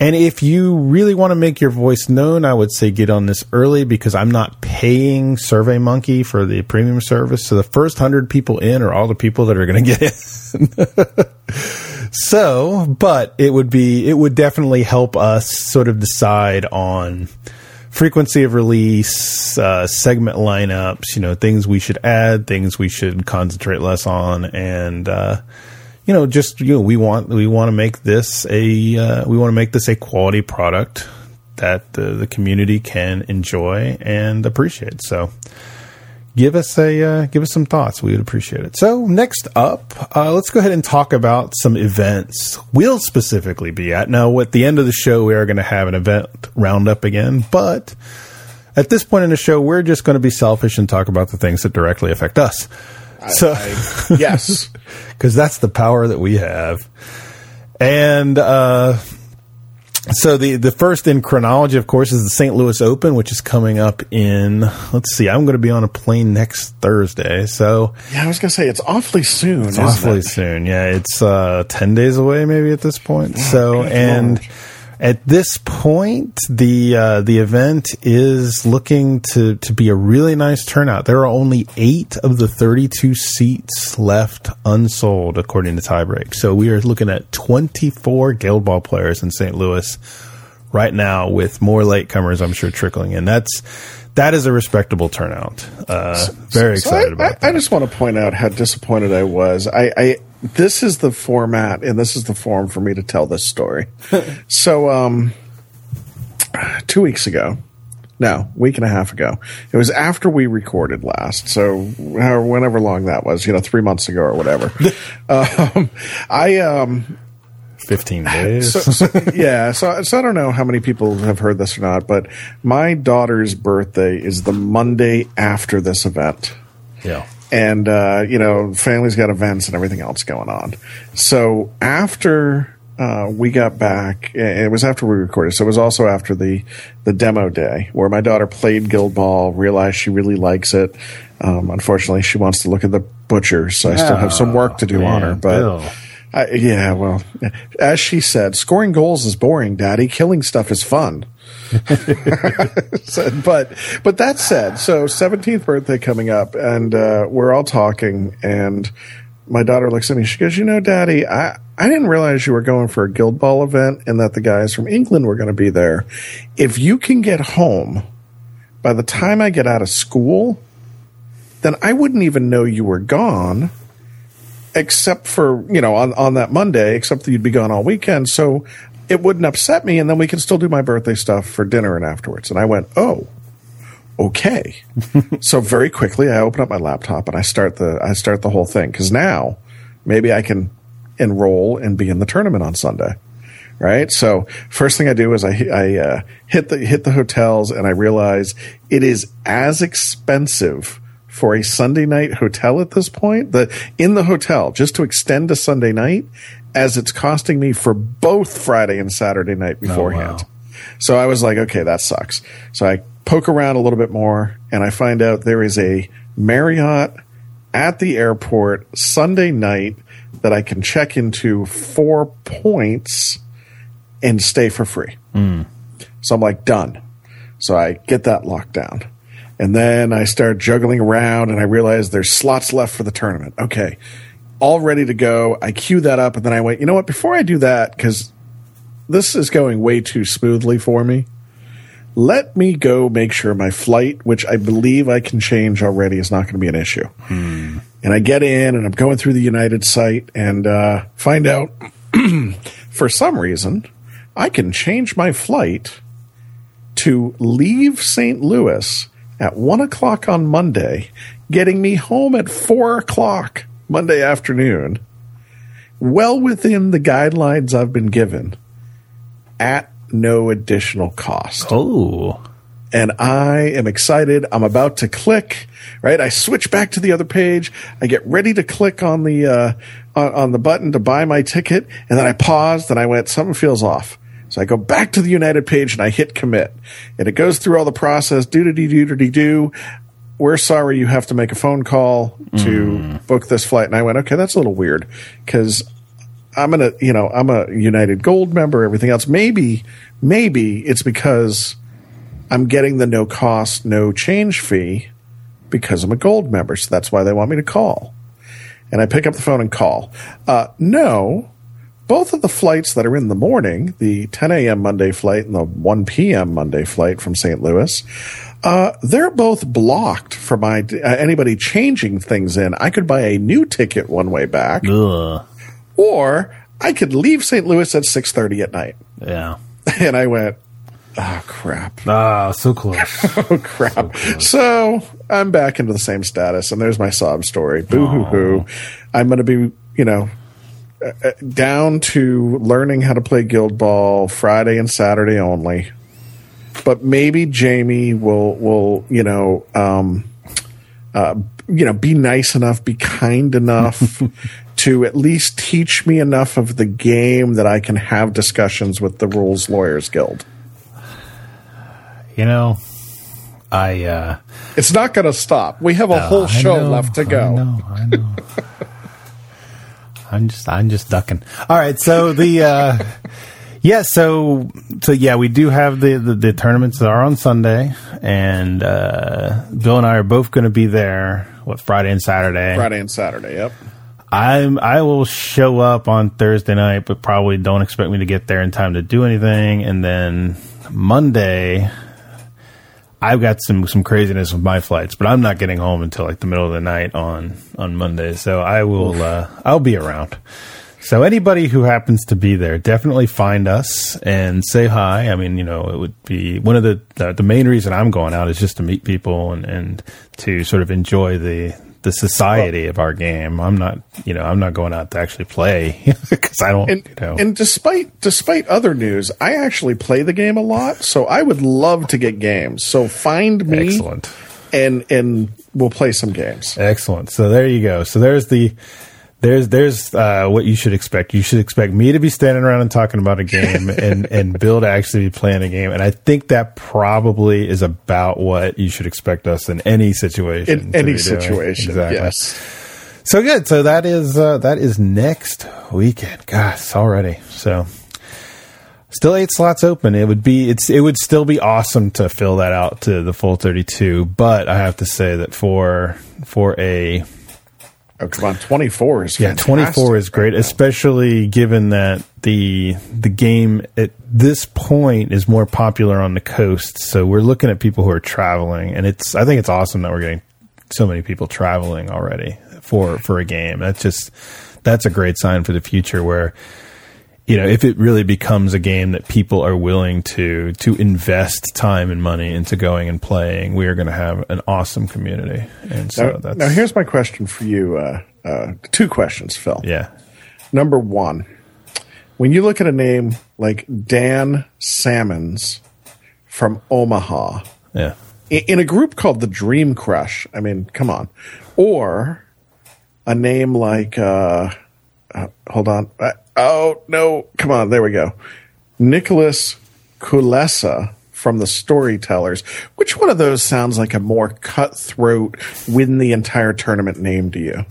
And if you really want to make your voice known, I would say get on this early because I'm not paying SurveyMonkey for the premium service. So the first hundred people in are all the people that are going to get in. so, but it would be, it would definitely help us sort of decide on frequency of release, uh, segment lineups, you know, things we should add, things we should concentrate less on, and uh, you know, just you know, we want we want to make this a uh, we want to make this a quality product that the, the community can enjoy and appreciate. So give us a uh, give us some thoughts. We would appreciate it. So next up, uh, let's go ahead and talk about some events we'll specifically be at. Now, at the end of the show, we are going to have an event roundup again, but at this point in the show, we're just going to be selfish and talk about the things that directly affect us. I, so I, yes, because that's the power that we have, and. uh so the the first in chronology, of course, is the St. Louis Open, which is coming up in. Let's see, I'm going to be on a plane next Thursday. So yeah, I was going to say it's awfully soon. It's awfully it? soon. Yeah, it's uh, ten days away, maybe at this point. Oh, so and. Lord at this point, the uh, the event is looking to to be a really nice turnout. There are only eight of the 32 seats left unsold, according to Tiebreak. So we are looking at 24 Guild Ball players in St. Louis right now, with more latecomers, I'm sure, trickling in. That's that is a respectable turnout. Uh, very excited so I, about. I, I, just want to point out how disappointed I was. I, I this is the format and this is the form for me to tell this story. so, um, two weeks ago, no, week and a half ago, it was after we recorded last. So, however, whenever long that was, you know, three months ago or whatever. um, I, um, 15 days. So, so, yeah. So, so I don't know how many people have heard this or not, but my daughter's birthday is the Monday after this event. Yeah and uh, you know, family's got events and everything else going on. So after uh, we got back, it was after we recorded. So it was also after the the demo day where my daughter played Guild Ball, realized she really likes it. Um, unfortunately, she wants to look at the butcher, so I still have some work to do man, on her. But I, yeah, well, as she said, scoring goals is boring, Daddy. Killing stuff is fun. so, but but that said, so 17th birthday coming up, and uh, we're all talking, and my daughter looks at me. She goes, "You know, Daddy, I I didn't realize you were going for a Guild Ball event, and that the guys from England were going to be there. If you can get home by the time I get out of school, then I wouldn't even know you were gone." Except for you know on on that Monday, except that you'd be gone all weekend. So it wouldn't upset me, and then we can still do my birthday stuff for dinner and afterwards. And I went, oh, okay. so very quickly, I open up my laptop and I start the I start the whole thing because now maybe I can enroll and be in the tournament on Sunday. Right. So first thing I do is I, I uh, hit the hit the hotels and I realize it is as expensive for a Sunday night hotel at this point. The in the hotel just to extend to Sunday night as it's costing me for both Friday and Saturday night beforehand. Oh, wow. So I was like, okay, that sucks. So I poke around a little bit more and I find out there is a Marriott at the airport Sunday night that I can check into four points and stay for free. Hmm. So I'm like, done. So I get that locked down. And then I start juggling around and I realize there's slots left for the tournament. Okay. All ready to go. I queue that up and then I went, you know what? Before I do that, because this is going way too smoothly for me, let me go make sure my flight, which I believe I can change already, is not going to be an issue. And I get in and I'm going through the United site and uh, find out for some reason I can change my flight to leave St. Louis at one o'clock on Monday, getting me home at four o'clock Monday afternoon, well within the guidelines I've been given at no additional cost Oh, and I am excited. I'm about to click. Right, I switch back to the other page. I get ready to click on the uh, on, on the button to buy my ticket, and then I paused and I went, something feels off. So I go back to the United page and I hit commit, and it goes through all the process. Do do do do do do. We're sorry, you have to make a phone call to book this flight. And I went, okay, that's a little weird because I'm gonna, you know, I'm a United Gold member. Everything else, maybe, maybe it's because I'm getting the no cost, no change fee because I'm a gold member. So that's why they want me to call. And I pick up the phone and call. Uh, no, both of the flights that are in the morning, the 10 a.m. Monday flight and the 1 p.m. Monday flight from St. Louis, uh, they're both blocked for my uh, anybody changing things in. I could buy a new ticket one way back, ugh. or I could leave St. Louis at 6:30 at night. yeah. And I went, oh crap. Ah, so close. Oh crap! So I'm back into the same status, and there's my sob story. Boo hoo hoo! I'm going to be, you know, down to learning how to play Guild Ball Friday and Saturday only. But maybe Jamie will will you know um, uh, you know be nice enough, be kind enough to at least teach me enough of the game that I can have discussions with the Rules Lawyers Guild. you know, I uh, It's not going to stop. We have a whole show know, left to I go. know. I know. I'm just I'm just ducking. All right, so the uh yeah, so so yeah, we do have the the, the tournaments that are on Sunday and uh Bill and I are both going to be there what Friday and Saturday. Friday and Saturday. Yep. I'm I will show up on Thursday night, but probably don't expect me to get there in time to do anything. And then Monday, I've got some some craziness with my flights, but I'm not getting home until like the middle of the night on on Monday. So I will uh, I'll be around. So anybody who happens to be there, definitely find us and say hi. I mean, you know, it would be one of the the, the main reason I'm going out is just to meet people and and to sort of enjoy the the society of our game. I'm not, you know, I'm not going out to actually play because I don't, And you know. and despite despite other news, I actually play the game a lot, so I would love to get games. So find me Excellent. and and we'll play some games. Excellent. So there you go. So there's the there's there's uh, what you should expect. You should expect me to be standing around and talking about a game, and and Bill to actually be playing a game. And I think that probably is about what you should expect us in any situation. In any situation, Exactly. yes. So good. So that is uh, that is next weekend. Gosh, already so. Still eight slots open. It would be it's it would still be awesome to fill that out to the full thirty two. But I have to say that for for a Oh, come on, twenty four is yeah, twenty four is great, especially given that the the game at this point is more popular on the coast. So we're looking at people who are traveling, and it's I think it's awesome that we're getting so many people traveling already for for a game. That's just that's a great sign for the future where you know if it really becomes a game that people are willing to to invest time and money into going and playing we are going to have an awesome community and so Now, that's now here's my question for you. Uh, uh, two questions, Phil. yeah Number one, when you look at a name like Dan Salmons from Omaha, yeah i- in a group called the Dream Crush, I mean, come on, or a name like, uh, uh, hold on, uh, oh no, come on, there we go, Nicholas Kulesa from the Storytellers. Which one of those sounds like a more cutthroat, win the entire tournament name to you?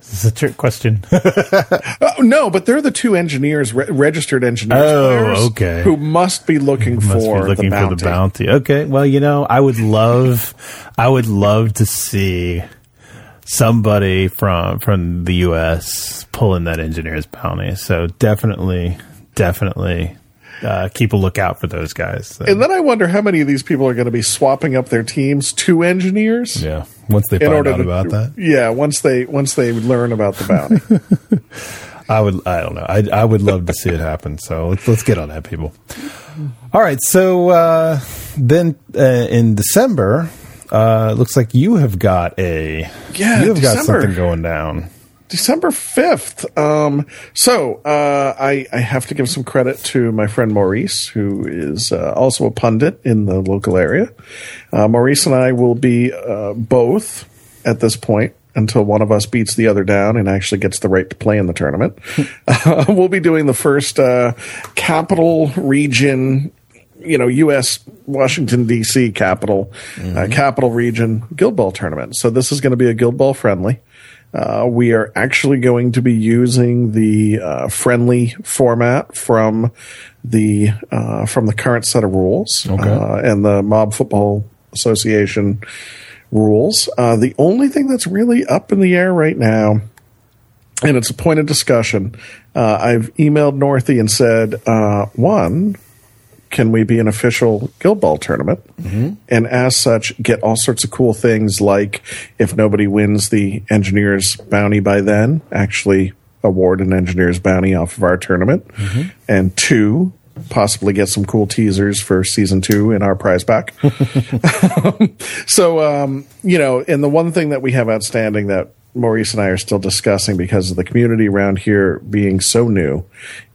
This is a trick question? uh, no, but they're the two engineers, re- registered engineers. Oh, okay. Who must be looking Must for be looking the for the bounty. Okay. Well, you know, I would love, I would love to see somebody from from the U.S. pulling that engineer's bounty. So definitely, definitely. Uh, keep a lookout for those guys. So, And then I wonder how many of these people are going to be swapping up their teams to engineers. yeah. Once they In find out to, about that, yeah, once they once they learn about the bounty, I would. I don't know. I I would love to see it happen. So let's let's get on that, people. All right. So uh, then uh, in December, uh, looks like you have got a Yeah, you have got something going down. December fifth. Um, so uh, I I have to give some credit to my friend Maurice, who is uh, also a pundit in the local area. Uh, Maurice and I will be uh, both at this point until one of us beats the other down and actually gets the right to play in the tournament. uh, we'll be doing the first uh, capital region you know, U.S. Washington D.C. capital, uh, capital region Guild Ball tournament. So this is going to be a Guild Ball friendly. Uh, we are actually going to be using the uh, friendly format from the uh, from the current set of rules uh, and the Mob Football Association rules. Uh, the only thing that's really up in the air right now and it's a point of discussion. Uh, I've emailed Northy and said, uh, one, can we be an official Guild Ball tournament? And as such, get all sorts of cool things like if nobody wins the Engineer's bounty by then, actually award an Engineer's bounty off of our tournament. And two, possibly get some cool teasers for season two in our prize pack. So, um, you know, and the one thing that we have outstanding that Maurice and I are still discussing because of the community around here being so new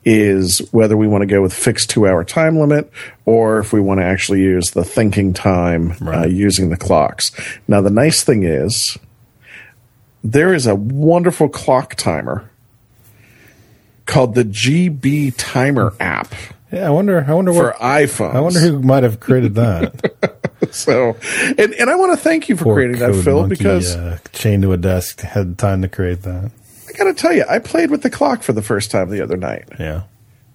is whether we want to go with fixed two hour time limit or if we want to actually use the thinking time uh, using the clocks. Now, the nice thing is there is a wonderful clock timer called the GB Timer app Yeah, I wonder. I wonder for what. iPhones. I wonder who might have created that. So, and, and I want to thank you for Poor creating that, Phil, Monkey, because uh, chained to a desk had time to create that. I got to tell you, I played with the clock for the first time the other night, Yeah.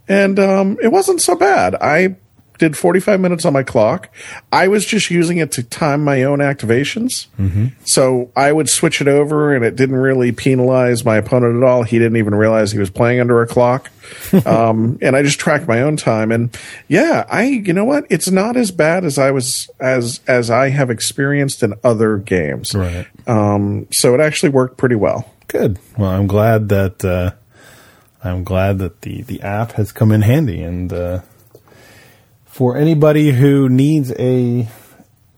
and um, it wasn't so bad. I did 45 minutes on my clock. I was just using it to time my own activations. Mm-hmm. So I would switch it over, and it didn't really penalize my opponent at all. He didn't even realize he was playing under a clock. um, and I just tracked my own time. And yeah, I, you know what? It's not as bad as I was, as, as I have experienced in other games. Right. Um, so it actually worked pretty well. Good. Well, I'm glad that uh, I'm glad that the the app has come in handy, and uh, for anybody who needs a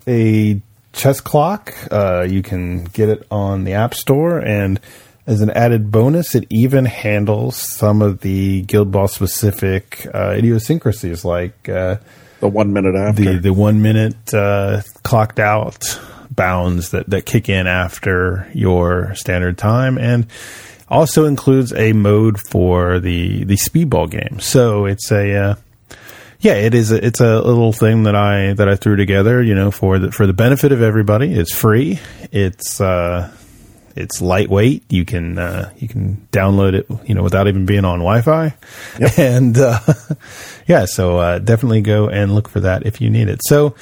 a chess clock, uh, you can get it on the App Store, and as an added bonus, it even handles some of the Guild Ball specific uh, idiosyncrasies, like. Uh, The one minute after. the the one minute uh, clocked out bounds that that kick in after your standard time, and also includes a mode for the the speedball game. So it's a uh, yeah, it is. A, it's a little thing that I that I threw together, you know, for the for the benefit of everybody. It's free. It's uh, it's lightweight. You can uh, you can download it, you know, without even being on Wi-Fi. And uh, yeah, so uh, definitely go and look for that if you need it. So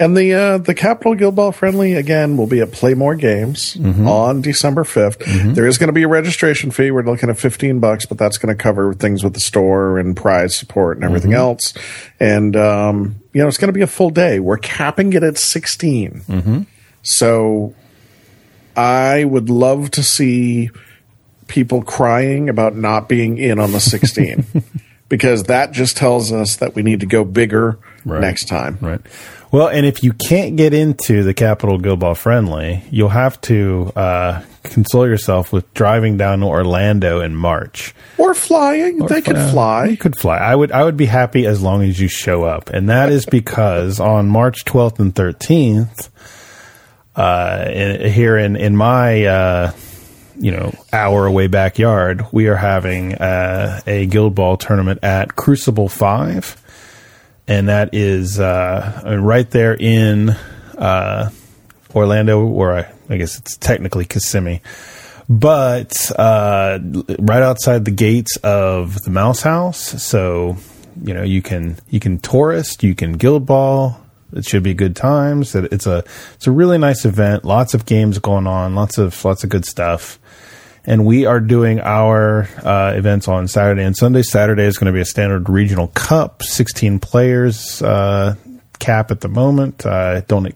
And the uh, the Capital Guild Ball friendly again will be at Play More Games on December 5th There is going to be a registration fee. We're looking at fifteen bucks, but that's going to cover things with the store and prize support and everything else. And um, you know, it's going to be a full day. We're capping it at 16 So I would love to see people crying about not being in on the 16 because that just tells us that we need to go bigger Right. next time. Right. Well, and if you can't get into the Capital Guild Ball friendly, you'll have to uh, console yourself with driving down to Orlando in March. Or flying. they could Uh, fly. You could fly. I would. I would be happy as long as you show up, and that is because on March twelfth and thirteenth, uh, here in in my uh, you know hour away backyard, we are having uh, a Guild Ball tournament at Crucible Five, and that is uh, right there in uh, Orlando, or I, I guess it's technically Kissimmee. but uh, right outside the gates of the Mouse House. So you know you can you can tourist, you can guild ball. It should be good times. It's a it's a really nice event. Lots of games going on. Lots of lots of good stuff. And we are doing our uh, events on Saturday and Sunday. Saturday is going to be a standard regional cup, 16 players uh, cap at the moment. Uh, don't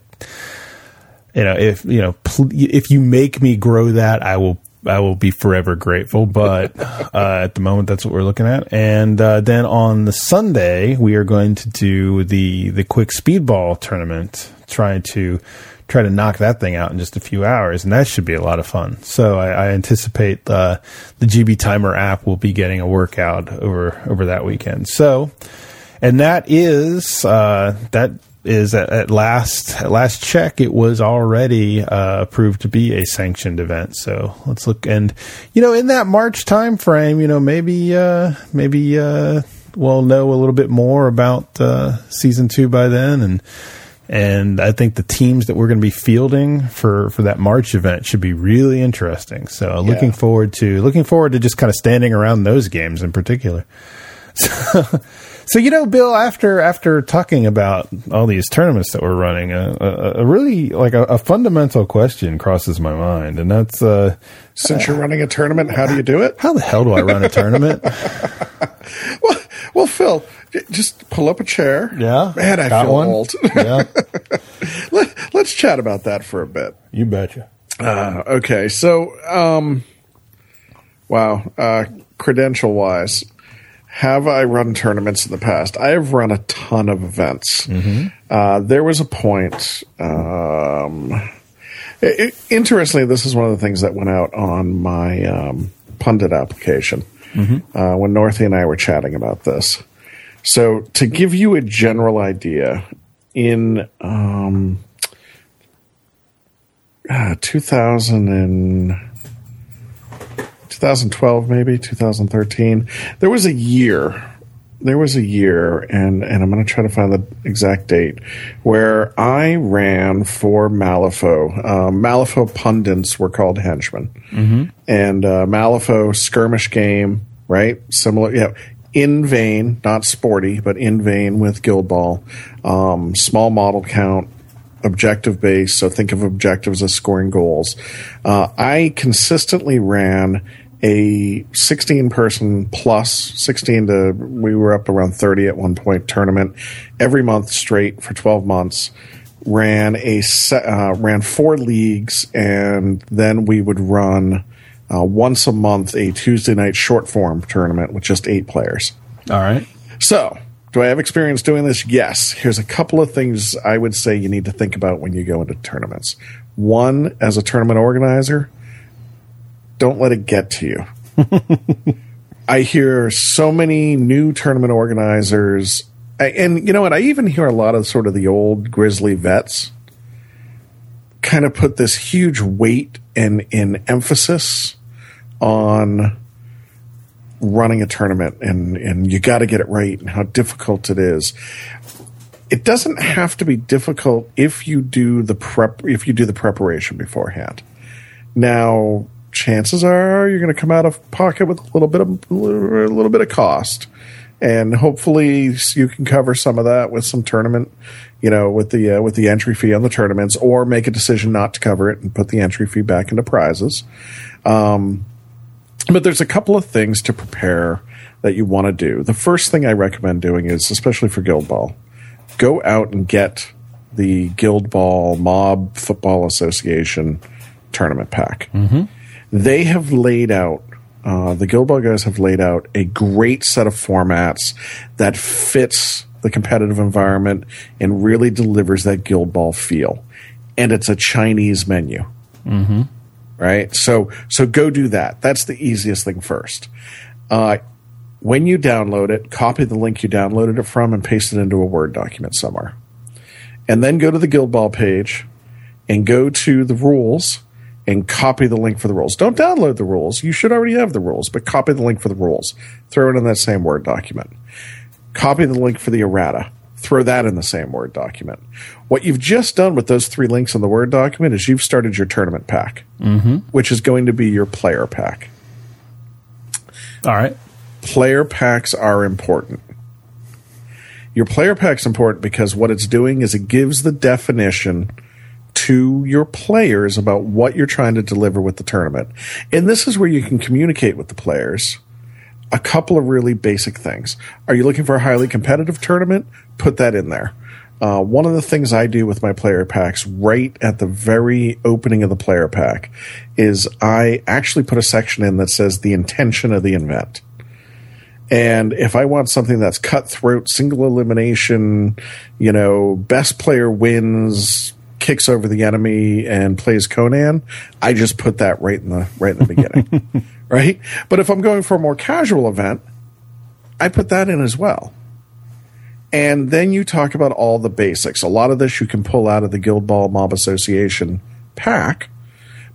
you know if you know pl- if you make me grow that, I will I will be forever grateful. But uh, at the moment, that's what we're looking at. And uh, then on the Sunday, we are going to do the the quick speedball tournament, trying to try to knock that thing out in just a few hours, and that should be a lot of fun. So I, I anticipate uh, the GB Timer app will be getting a workout over over that weekend. So, and that is uh, that is at, at, last at last check it was already uh, approved to be a sanctioned event so let's look and you know in that march time frame you know maybe uh, maybe uh, we'll know a little bit more about uh, season two by then and and I think the teams that we're going to be fielding for for that March event should be really interesting. So yeah. looking forward to looking forward to just kind of standing around those games in particular. So, so you know, Bill, after after talking about all these tournaments that we're running, a, a, a really like a, a, fundamental question crosses my mind, and that's uh, since you're running a tournament, how do you do it? How the hell do I run a tournament? well, well, Phil, just pull up a chair. Yeah, man, I feel one. old. Yeah, Let, us chat about that for a bit. You betcha. Uh, okay, so um, wow, uh, credential wise, have I run tournaments in the past? I have run a ton of events. Mm-hmm. Uh, there was a point. Um, it, it, interestingly, this is one of the things that went out on my um, pundit application mm-hmm. uh, when Northy and I were chatting about this. So, to give you a general idea, in um, uh, 2000 and 2012, maybe 2013. There was a year. There was a year, and, and I'm going to try to find the exact date where I ran for Malifaux. Uh, Malifaux pundits were called henchmen, mm-hmm. and uh, Malifaux skirmish game, right? Similar, yeah, in vein, not sporty, but in vein with Guild Ball. Um, small model count, objective based. So think of objectives as scoring goals. Uh, I consistently ran a 16 person plus 16 to we were up around 30 at one point tournament every month straight for 12 months ran a uh, ran four leagues and then we would run uh, once a month a Tuesday night short form tournament with just eight players. All right. So, do I have experience doing this? Yes. Here's a couple of things I would say you need to think about when you go into tournaments. One, as a tournament organizer, don't let it get to you. I hear so many new tournament organizers, and you know what? I even hear a lot of sort of the old Grizzly vets kind of put this huge weight and, and emphasis on running a tournament and, and you got to get it right and how difficult it is. It doesn't have to be difficult if you do the prep, if you do the preparation beforehand. Now, chances are you're going to come out of pocket with a little bit of a little bit of cost, and hopefully you can cover some of that with some tournament, you know, with the uh, with the entry fee on the tournaments, or make a decision not to cover it and put the entry fee back into prizes. Um, but there's a couple of things to prepare that you want to do. The first thing I recommend doing is, especially for Guild Ball, go out and get the Guild Ball Mob Football Association tournament pack. Mm-hmm they have laid out uh, the Guild Ball guys have laid out a great set of formats that fits the competitive environment and really delivers that Guild Ball feel. And it's a Chinese menu. Mm-hmm. Right? So, so go do that. That's the easiest thing first. Uh, when you download it, copy the link you downloaded it from and paste it into a Word document somewhere. And then go to the Guild Ball page and go to the rules and copy the link for the rules. Don't download the rules. You should already have the rules, but copy the link for the rules. Throw it in that same Word document. Copy the link for the errata. throw that in the same Word document. What you've just done with those three links in the Word document is you've started your tournament pack, mm-hmm. which is going to be your player pack. All right. Player packs are important. Your player pack's important because what it's doing is it gives the definition to your players about what you're trying to deliver with the tournament. And this is where you can communicate with the players a couple of really basic things. Are you looking for a highly competitive tournament? Put that in there. Uh, one of the things I do with my player packs right at the very opening of the player pack is I actually put a section in that says the intention of the event. And if I want something that's cutthroat, single elimination, you know, best player wins, kicks over the enemy and plays Conan, I just put that right in the right in the beginning. right? But if I'm going for a more casual event, I put that in as well. And then you talk about all the basics. A lot of this you can pull out of the Guild Ball Mob Association pack,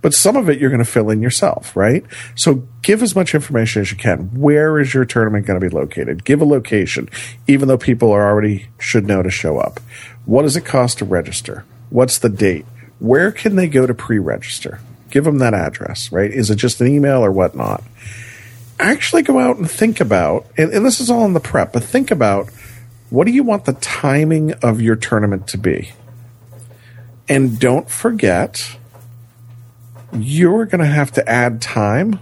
but some of it you're going to fill in yourself, right? So give as much information as you can. Where is your tournament going to be located? Give a location, even though people are already should know to show up. What does it cost to register? What's the date? Where can they go to pre register? Give them that address, right? Is it just an email or whatnot? Actually go out and think about, and, and this is all in the prep, but think about what do you want the timing of your tournament to be? And don't forget, you're going to have to add time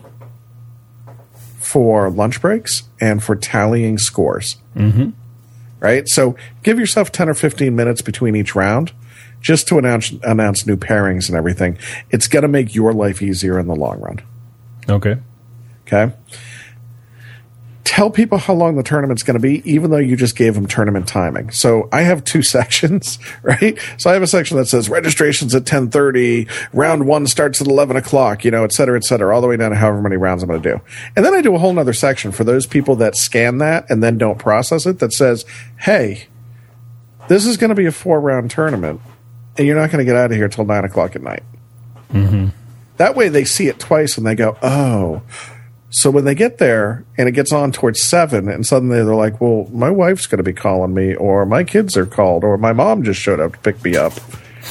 for lunch breaks and for tallying scores. Mm-hmm. Right? So give yourself 10 or 15 minutes between each round just to announce announce new pairings and everything. It's going to make your life easier in the long run. Okay. Okay. Tell people how long the tournament's going to be, even though you just gave them tournament timing. So I have two sections, right? So I have a section that says registrations at ten thirty, round one starts at eleven o'clock, you know, et cetera, et cetera, all the way down to however many rounds I'm going to do. And then I do a whole other section for those people that scan that and then don't process it that says, "Hey, this is going to be a four round tournament and you're not going to get out of here till nine o'clock at night. Mm-hmm. That way, they see it twice and they go, "Oh." So when they get there and it gets on towards seven, and suddenly they're like, "Well, my wife's going to be calling me, or my kids are called, or my mom just showed up to pick me up."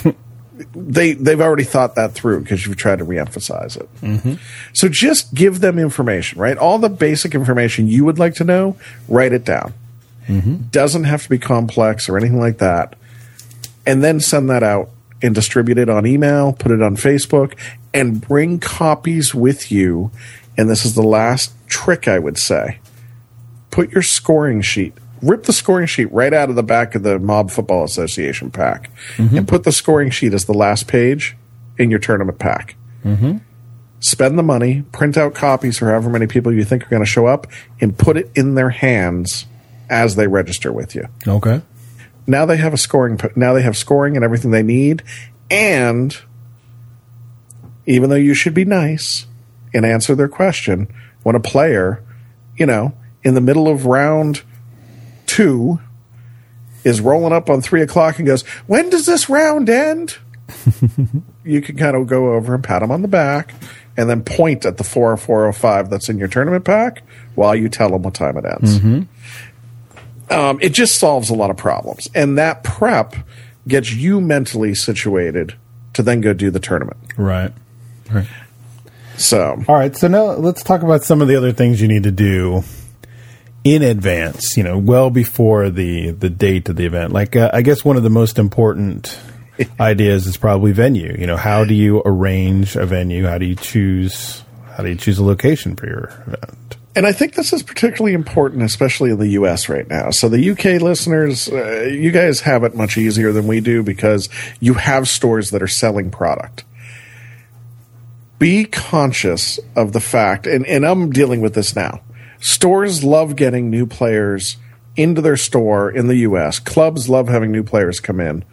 they they've already thought that through because you've tried to reemphasize it. Mm-hmm. So just give them information, right? All the basic information you would like to know, write it down. Mm-hmm. Doesn't have to be complex or anything like that and then send that out and distribute it on email, put it on Facebook, and bring copies with you. And this is the last trick I would say. Put your scoring sheet, rip the scoring sheet right out of the back of the Mob Football Association pack, Mm-hmm. and put the scoring sheet as the last page in your tournament pack. Mm-hmm. Spend the money, print out copies for however many people you think are going to show up, and put it in their hands as they register with you Okay. Now they have a scoring now they have scoring and everything they need. And even though you should be nice and answer their question when a player you know in the middle of round two is rolling up on three o'clock and goes when does this round end? You can kind of go over and pat them on the back and then point at the 4405 that's in your tournament pack while you tell them what time it ends mm-hmm. Um, it just solves a lot of problems. And that prep gets you mentally situated to then go do the tournament. Right. Right. So, All right. So now let's talk about some of the other things you need to do in advance. You know, well before the the date of the event. Like, uh, I guess one of the most important ideas is probably venue. You know, how do you arrange a venue? How do you choose? How do you choose a location for your event? And I think this is particularly important, especially in the US right now. So, the UK listeners, uh, you guys have it much easier than we do because you have stores that are selling product. Be conscious of the fact, and, and I'm dealing with this now. Stores love getting new players into their store in the US. Clubs love having new players come in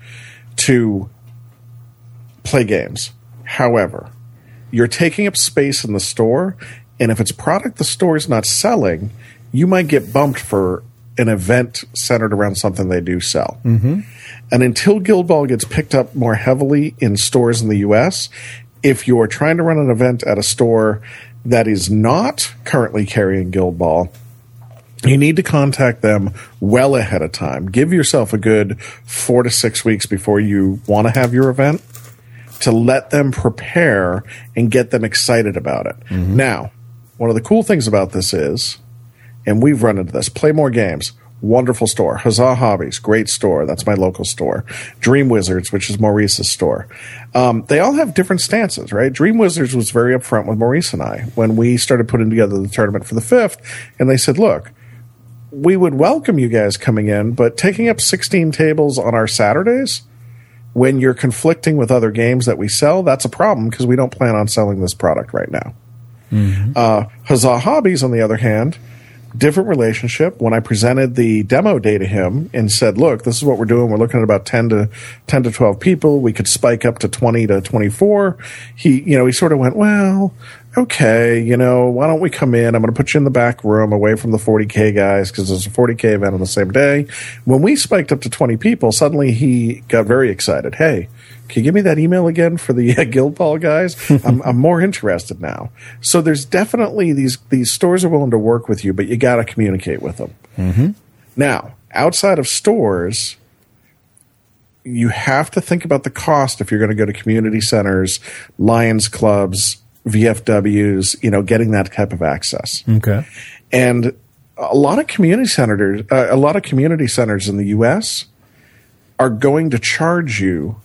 to play games. However, you're taking up space in the store, and if it's product the store is not selling, you might get bumped for an event centered around something they do sell. Mm-hmm. And until Guild Ball gets picked up more heavily in stores in the US, if you're trying to run an event at a store that is not currently carrying Guild Ball, you need to contact them well ahead of time. Give yourself a good four to six weeks before you want to have your event to let them prepare and get them excited about it. Mm-hmm. Now, one of the cool things about this is, and we've run into this, play more games. Wonderful store. Huzzah Hobbies, great store. That's my local store. Dream Wizards, which is Maurice's store. Um, they all have different stances, right? Dream Wizards was very upfront with Maurice and I when we started putting together the tournament for the fifth, and they said, look, we would welcome you guys coming in, but taking up 16 tables on our Saturdays when you're conflicting with other games that we sell, that's a problem because we don't plan on selling this product right now. Mm-hmm. Uh, Huzzah Hobbies, on the other hand, different relationship. When I presented the demo day to him and said, look, this is what we're doing. We're looking at about 10 to 10 to 12 people. We could spike up to 20 to 24. He, you know, he sort of went, well, okay, you know, why don't we come in? I'm going to put you in the back room away from the 40K guys because there's a 40K event on the same day. When we spiked up to 20 people, suddenly he got very excited. Hey, can you give me that email again for the uh, Guild Ball guys? I'm, I'm, more interested now. So there's definitely these, these stores are willing to work with you, but you got to communicate with them. Mm-hmm. Now, outside of stores, you have to think about the cost if you're going to go to community centers, Lions clubs, VFWs, you know, getting that type of access. Okay. And a lot of community centers, uh, a lot of community centers in the U.S. are going to charge you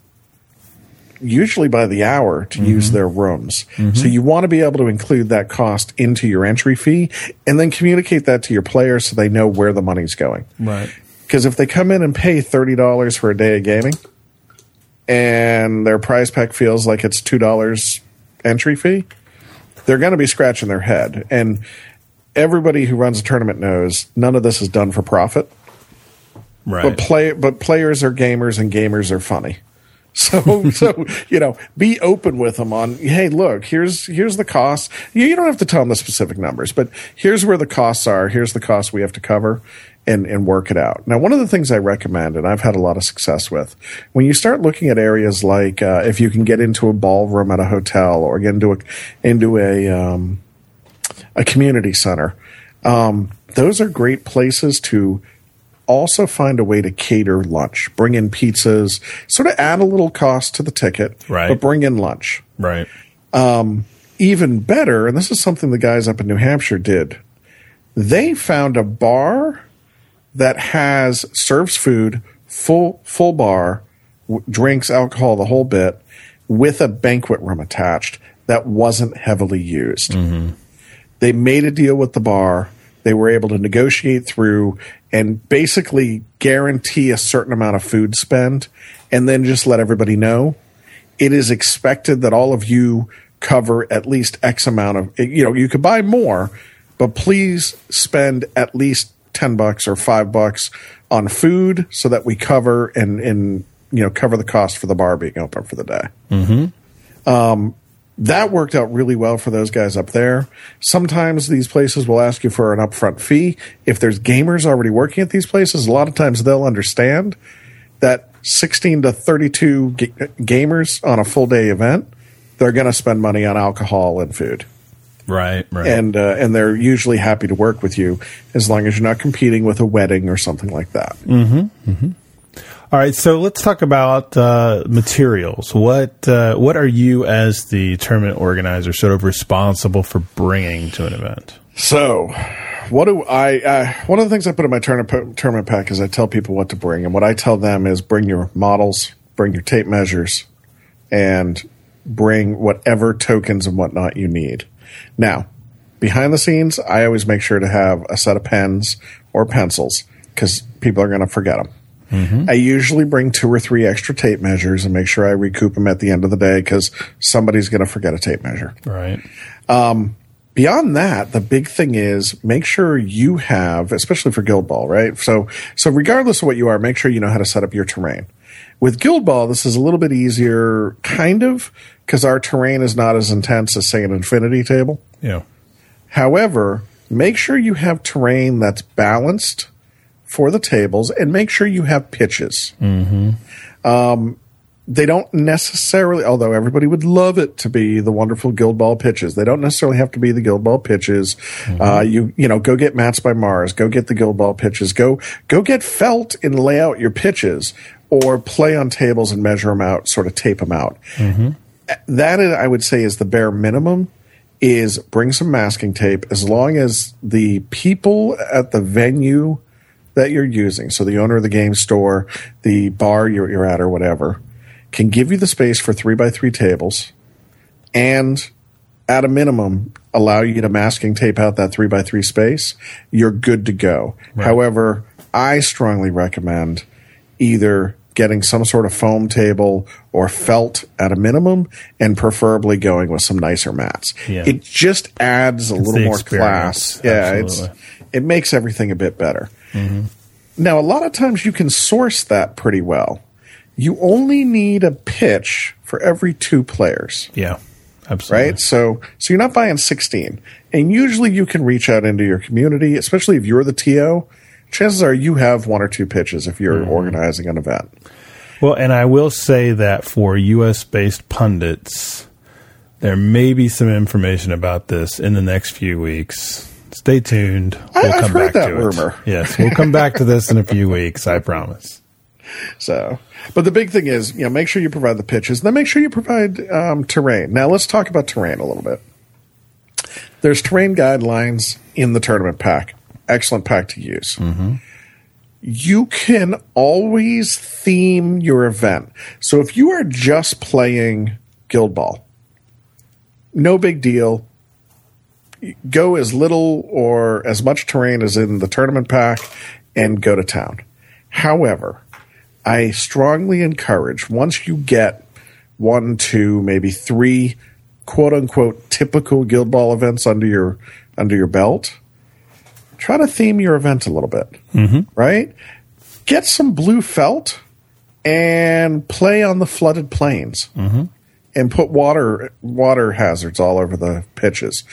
usually by the hour to mm-hmm. use their rooms. Mm-hmm. So you want to be able to include that cost into your entry fee and then communicate that to your players so they know where the money's going. Right. Because if they come in and pay $30 for a day of gaming and their prize pack feels like it's $2 entry fee, they're going to be scratching their head. And everybody who runs a tournament knows none of this is done for profit. Right. But play, but players are gamers, and gamers are funny. So, so you know, be open with them on. Hey, look, here's here's the cost. You, you don't have to tell them the specific numbers, but here's where the costs are. Here's the costs we have to cover, and and work it out. Now, one of the things I recommend, and I've had a lot of success with, when you start looking at areas like uh, if you can get into a ballroom at a hotel or get into a into a um, a community center, um, those are great places to also find a way to cater lunch, bring in pizzas, sort of add a little cost to the ticket, right. but bring in lunch. Right. Um, even better, and this is something the guys up in New Hampshire did. They found a bar that has serves food, full full bar, w- drinks, alcohol, the whole bit, with a banquet room attached that wasn't heavily used. Mm-hmm. They made a deal with the bar. They were able to negotiate through and basically guarantee a certain amount of food spend and then just let everybody know it is expected that all of you cover at least X amount of, you know, you could buy more, but please spend at least 10 bucks or five bucks on food so that we cover and, and, you know, cover the cost for the bar being open for the day. Mm-hmm. Um, that worked out really well for those guys up there. Sometimes these places will ask you for an upfront fee. If there's gamers already working at these places, a lot of times they'll understand that 16 to 32 g- gamers on a full day event, they're going to spend money on alcohol and food. Right, right. And uh, and they're usually happy to work with you as long as you're not competing with a wedding or something like that. Mm-hmm. Mm-hmm. All right, so let's talk about uh, materials. What uh, what are you as the tournament organizer sort of responsible for bringing to an event? So, what do I? Uh, one of the things I put in my tournament tournament pack is I tell people what to bring, and what I tell them is bring your models, bring your tape measures, and bring whatever tokens and whatnot you need. Now, behind the scenes, I always make sure to have a set of pens or pencils because people are going to forget them. Mm-hmm. I usually bring two or three extra tape measures and make sure I recoup them at the end of the day because somebody's going to forget a tape measure. Right. Um, beyond that, the big thing is make sure you have, especially for Guild Ball, right? So, so regardless of what you are, make sure you know how to set up your terrain. With Guild Ball, this is a little bit easier, kind of, because our terrain is not as intense as, say, an Infinity table. Yeah. However, make sure you have terrain that's balanced for the tables and make sure you have pitches. Mm-hmm. Um, they don't necessarily, although everybody would love it to be the wonderful Guild Ball pitches. They don't necessarily have to be the Guild Ball pitches. Mm-hmm. Uh, you you know, go get mats by Mars. Go get the Guild Ball pitches. Go go get felt and lay out your pitches, or play on tables and measure them out, sort of tape them out. Mm-hmm. That I would say is the bare minimum. Is bring some masking tape as long as the people at the venue that you're using, so the owner of the game store, the bar you're, you're at, or whatever can give you the space for three by three tables and at a minimum allow you to masking tape out that three by three space, you're good to go. Right. However, I strongly recommend either getting some sort of foam table or felt at a minimum and preferably going with some nicer mats. Yeah. It just adds a it's little more experience. class. Yeah, it's it makes everything a bit better. Mm-hmm. Now, a lot of times you can source that pretty well you only need a pitch for every two players. Yeah. Absolutely. Right? So so you're not buying 16. And usually you can reach out into your community, especially if you're the TO. Chances are you have one or two pitches if you're mm-hmm. organizing an event. Well, and I will say that for US based pundits, there may be some information about this in the next few weeks. Stay tuned. We'll I, come back to rumor. it. Yes, we'll come back to this in a few weeks, I promise. So, but the big thing is, you know, make sure you provide the pitches, then make sure you provide um, terrain. Now, let's talk about terrain a little bit. There's terrain guidelines in the tournament pack. Excellent pack to use. Mm-hmm. You can always theme your event. So if you are just playing Guild Ball, no big deal. Go as little or as much terrain as in the tournament pack and go to town. However, I strongly encourage once you get one, two, maybe three quote unquote typical Guild Ball events under your under your belt, try to theme your event a little bit. Mm-hmm. Right? Get some blue felt and play on the flooded plains. Mm-hmm. And put water water hazards all over the pitches.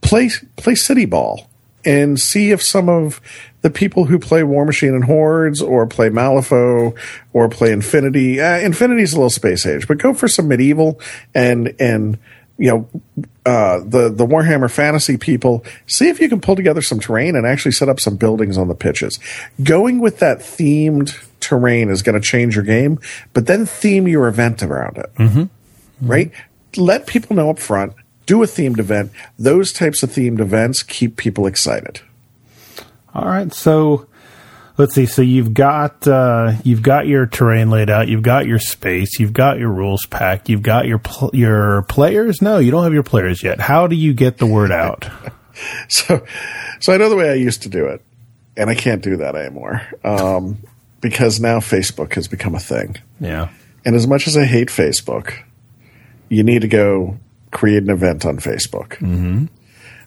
Play play city ball and see if some of the people who play Warmachine and Hordes or play Malifaux or play Infinity. Uh, Infinity's a little space age, but go for some medieval and and you know uh, the the Warhammer Fantasy people. See if you can pull together some terrain and actually set up some buildings on the pitches. Going with that themed terrain is going to change your game, but then theme your event around it. Mm-hmm. Mm-hmm. Right? Let people know up front. Do a themed event. Those types of themed events keep people excited. All right, so let's see. So you've got uh, you've got your terrain laid out. You've got your space. You've got your rules pack. You've got your pl- your players. No, you don't have your players yet. How do you get the word out? so, so I know the way I used to do it, and I can't do that anymore um, because now Facebook has become a thing. Yeah. And as much as I hate Facebook, you need to go create an event on Facebook. Mm-hmm.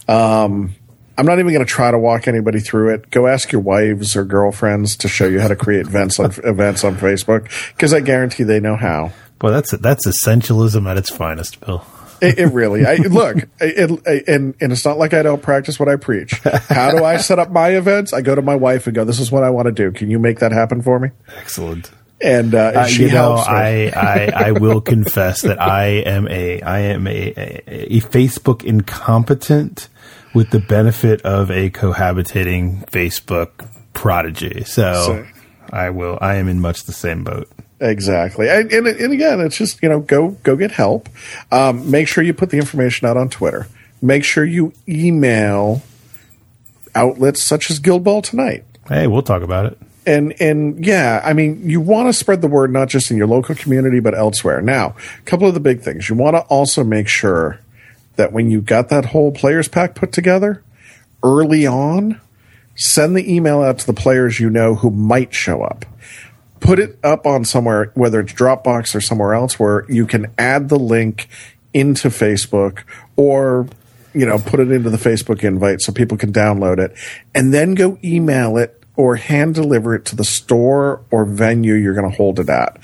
Um, I'm not even going to try to walk anybody through it. Go ask your wives or girlfriends to show you how to create events on events on Facebook because I guarantee they know how. Boy, that's that's essentialism at its finest, Bill. it, it, really. I, look, it, it, and and it's not like I don't practice what I preach. How do I set up my events? I go to my wife and go, "This is what I want to do. Can you make that happen for me?" Excellent. And, uh, uh, she you know, I, I, I will confess that I am a I am a, a, a Facebook incompetent with the benefit of a cohabitating Facebook prodigy. So, so I will. I am in much the same boat. Exactly, and, and, and again, it's just you know go go get help. Um, make sure you put the information out on Twitter. Make sure you email outlets such as Guild Ball tonight. Hey, we'll talk about it. And and yeah, I mean, you want to spread the word not just in your local community but elsewhere. Now, a couple of the big things you want to also make sure that when you got that whole players pack put together early on, send the email out to the players you know who might show up. Put it up on somewhere, whether it's Dropbox or somewhere else, where you can add the link into Facebook or you know put it into the Facebook invite so people can download it, and then go email it or hand deliver it to the store or venue you're going to hold it at.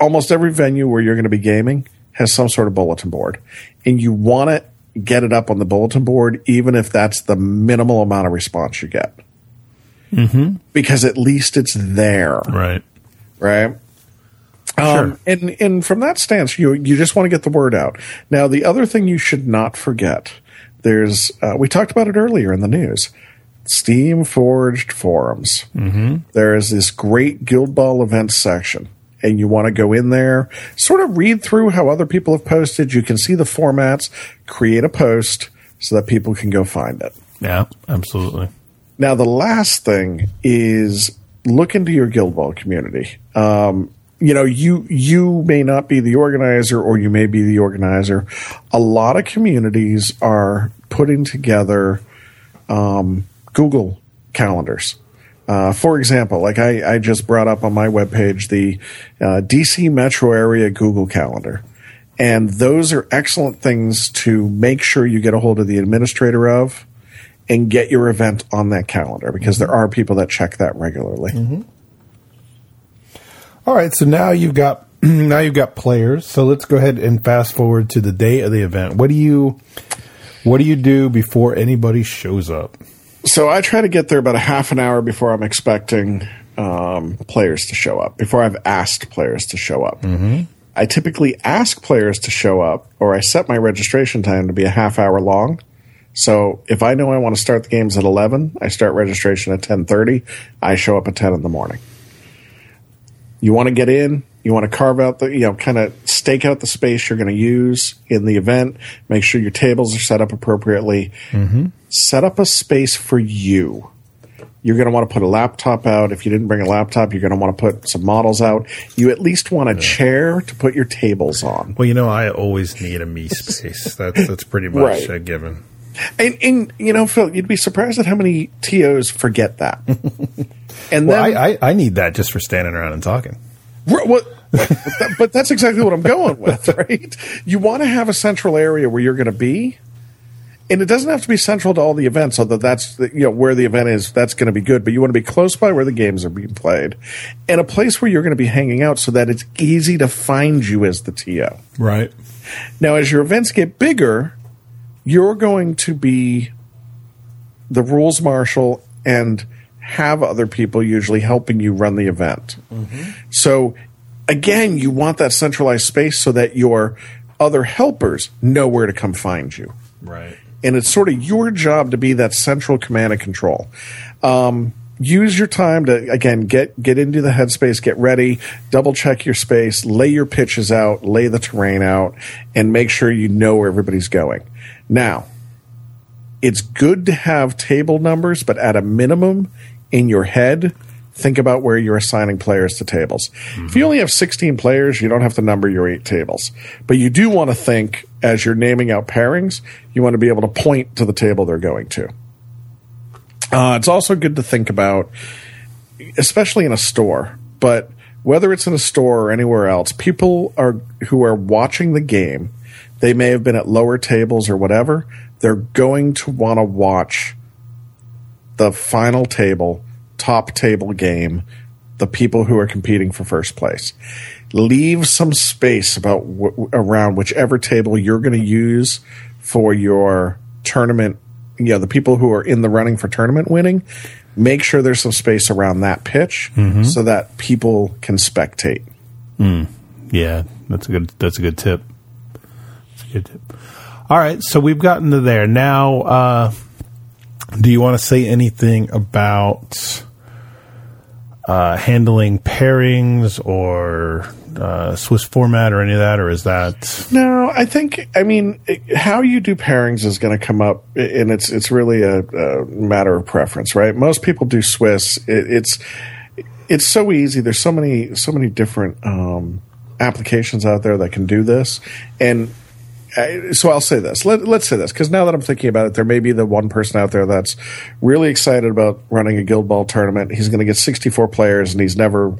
Almost every venue where you're going to be gaming has some sort of bulletin board and you want to get it up on the bulletin board, even if that's the minimal amount of response you get. Mm-hmm. Because at least it's there. Right. Right. Um, and and from that stance, you you just want to get the word out. Now, the other thing you should not forget, there's uh, we talked about it earlier in the news. Steamforged forums. Mm-hmm. There is this great Guild Ball events section, and you want to go in there, sort of read through how other people have posted. You can see the formats, create a post so that people can go find it. Yeah, absolutely. Now, the last thing is look into your Guild Ball community. Um, you know, you you may not be the organizer, or you may be the organizer. A lot of communities are putting together um, Google calendars. Uh, for example, like I, I, just brought up on my webpage the uh, DC metro area Google Calendar. And those are excellent things to make sure you get a hold of the administrator of and get your event on that calendar because there are people that check that regularly. Mm-hmm. All right, so now you've got now you've got players. So let's go ahead and fast forward to the day of the event. What do you what do you do before anybody shows up? So I try to get there about a half an hour before I'm expecting um, players to show up. Before I've asked players to show up. Mm-hmm. I typically ask players to show up, or I set my registration time to be a half hour long. So if I know I want to start the games at eleven, I start registration at ten thirty. I show up at ten in the morning. You want to get in, you want to carve out the, you know, kind of stake out the space you're going to use in the event. Make sure your tables are set up appropriately. Mm-hmm. Set up a space for you. You're going to want to put a laptop out. If you didn't bring a laptop, you're going to want to put some models out. You at least want a chair to put your tables on. Well, you know, I always need a me space. That's that's pretty much right. a given. And, and, you know, Phil, you'd be surprised at how many TOs forget that. and well, then, I, I, I, need that just for standing around and talking. Well, but that's exactly what I'm going with, right? You want to have a central area where you're going to be, and it doesn't have to be central to all the events. Although that's you know where the event is, that's going to be good. But you want to be close by where the games are being played, and a place where you're going to be hanging out, so that it's easy to find you as the TO. Right. Now, as your events get bigger, you're going to be the rules marshal and have other people usually helping you run the event. Mm-hmm. So again, you want that centralized space so that your other helpers know where to come find you. Right. And it's sort of your job to be that central command and control. Um, use your time to again get get into the headspace, get ready, double check your space, lay your pitches out, lay the terrain out, and make sure you know where everybody's going. Now, it's good to have table numbers, but at a minimum, in your head, think about where you're assigning players to tables. Mm-hmm. If you only have 16 players, you don't have to number your eight tables. But you do want to think, as you're naming out pairings, you want to be able to point to the table they're going to. Uh, it's also good to think about, especially in a store, but whether it's in a store or anywhere else, people are who are watching the game, they may have been at lower tables or whatever, they're going to want to watch the final table, top table game, the people who are competing for first place. Leave some space about w- around whichever table you're going to use for your tournament. You know, the people who are in the running for tournament winning, make sure there's some space around that pitch mm-hmm. so that people can spectate. Mm. Yeah, that's a good. That's a good tip. That's a good tip. All right, so we've gotten to there now. Uh, do you want to say anything about uh, handling pairings or uh, Swiss format or any of that, or is that? No, I think I mean how you do pairings is going to come up, and it's it's really a, a, matter of preference, right? Most people do Swiss. It, it's it's so easy. There's so many so many different um, applications out there that can do this, and so I'll say this. Let, us say this because now that I'm thinking about it, there may be the one person out there that's really excited about running a Guild Ball tournament. He's going to get 64 players, and he's never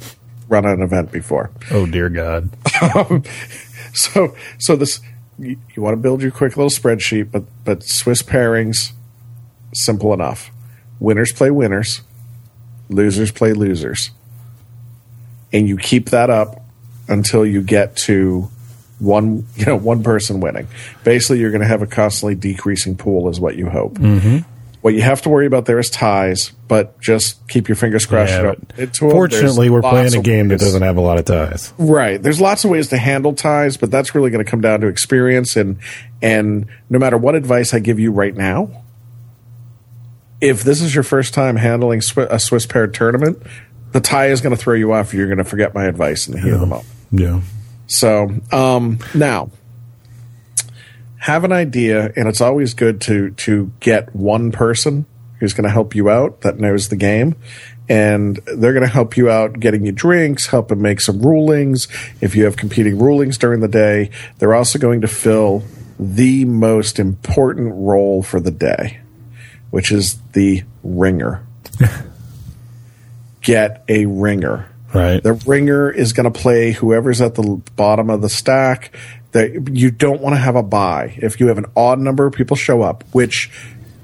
run an event before. Oh dear God! so, so this you, you want to build your quick little spreadsheet, but but Swiss pairings, simple enough. Winners play winners, losers play losers, and you keep that up until you get to one you know one person winning. Basically, you're going to have a constantly decreasing pool, is what you hope. Mm-hmm. What you have to worry about there is ties, but just keep your fingers crossed. Yeah, you but don't into 'em. Fortunately, we're playing a game that doesn't have a lot of ties. Right. There's lots of ways to handle ties, but that's really going to come down to experience and and no matter what advice I give you right now, if this is your first time handling a Swiss paired tournament, the tie is going to throw you off. You're going to forget my advice in the heat of the moment. Yeah. So um, now, have an idea, and it's always good to to get one person who's going to help you out that knows the game, and they're going to help you out getting you drinks, help them make some rulings. If you have competing rulings during the day, they're also going to fill the most important role for the day, which is the ringer. get a ringer. Right. The ringer is going to play whoever's at the bottom of the stack. That you don't want to have a buy. If you have an odd number of people show up, which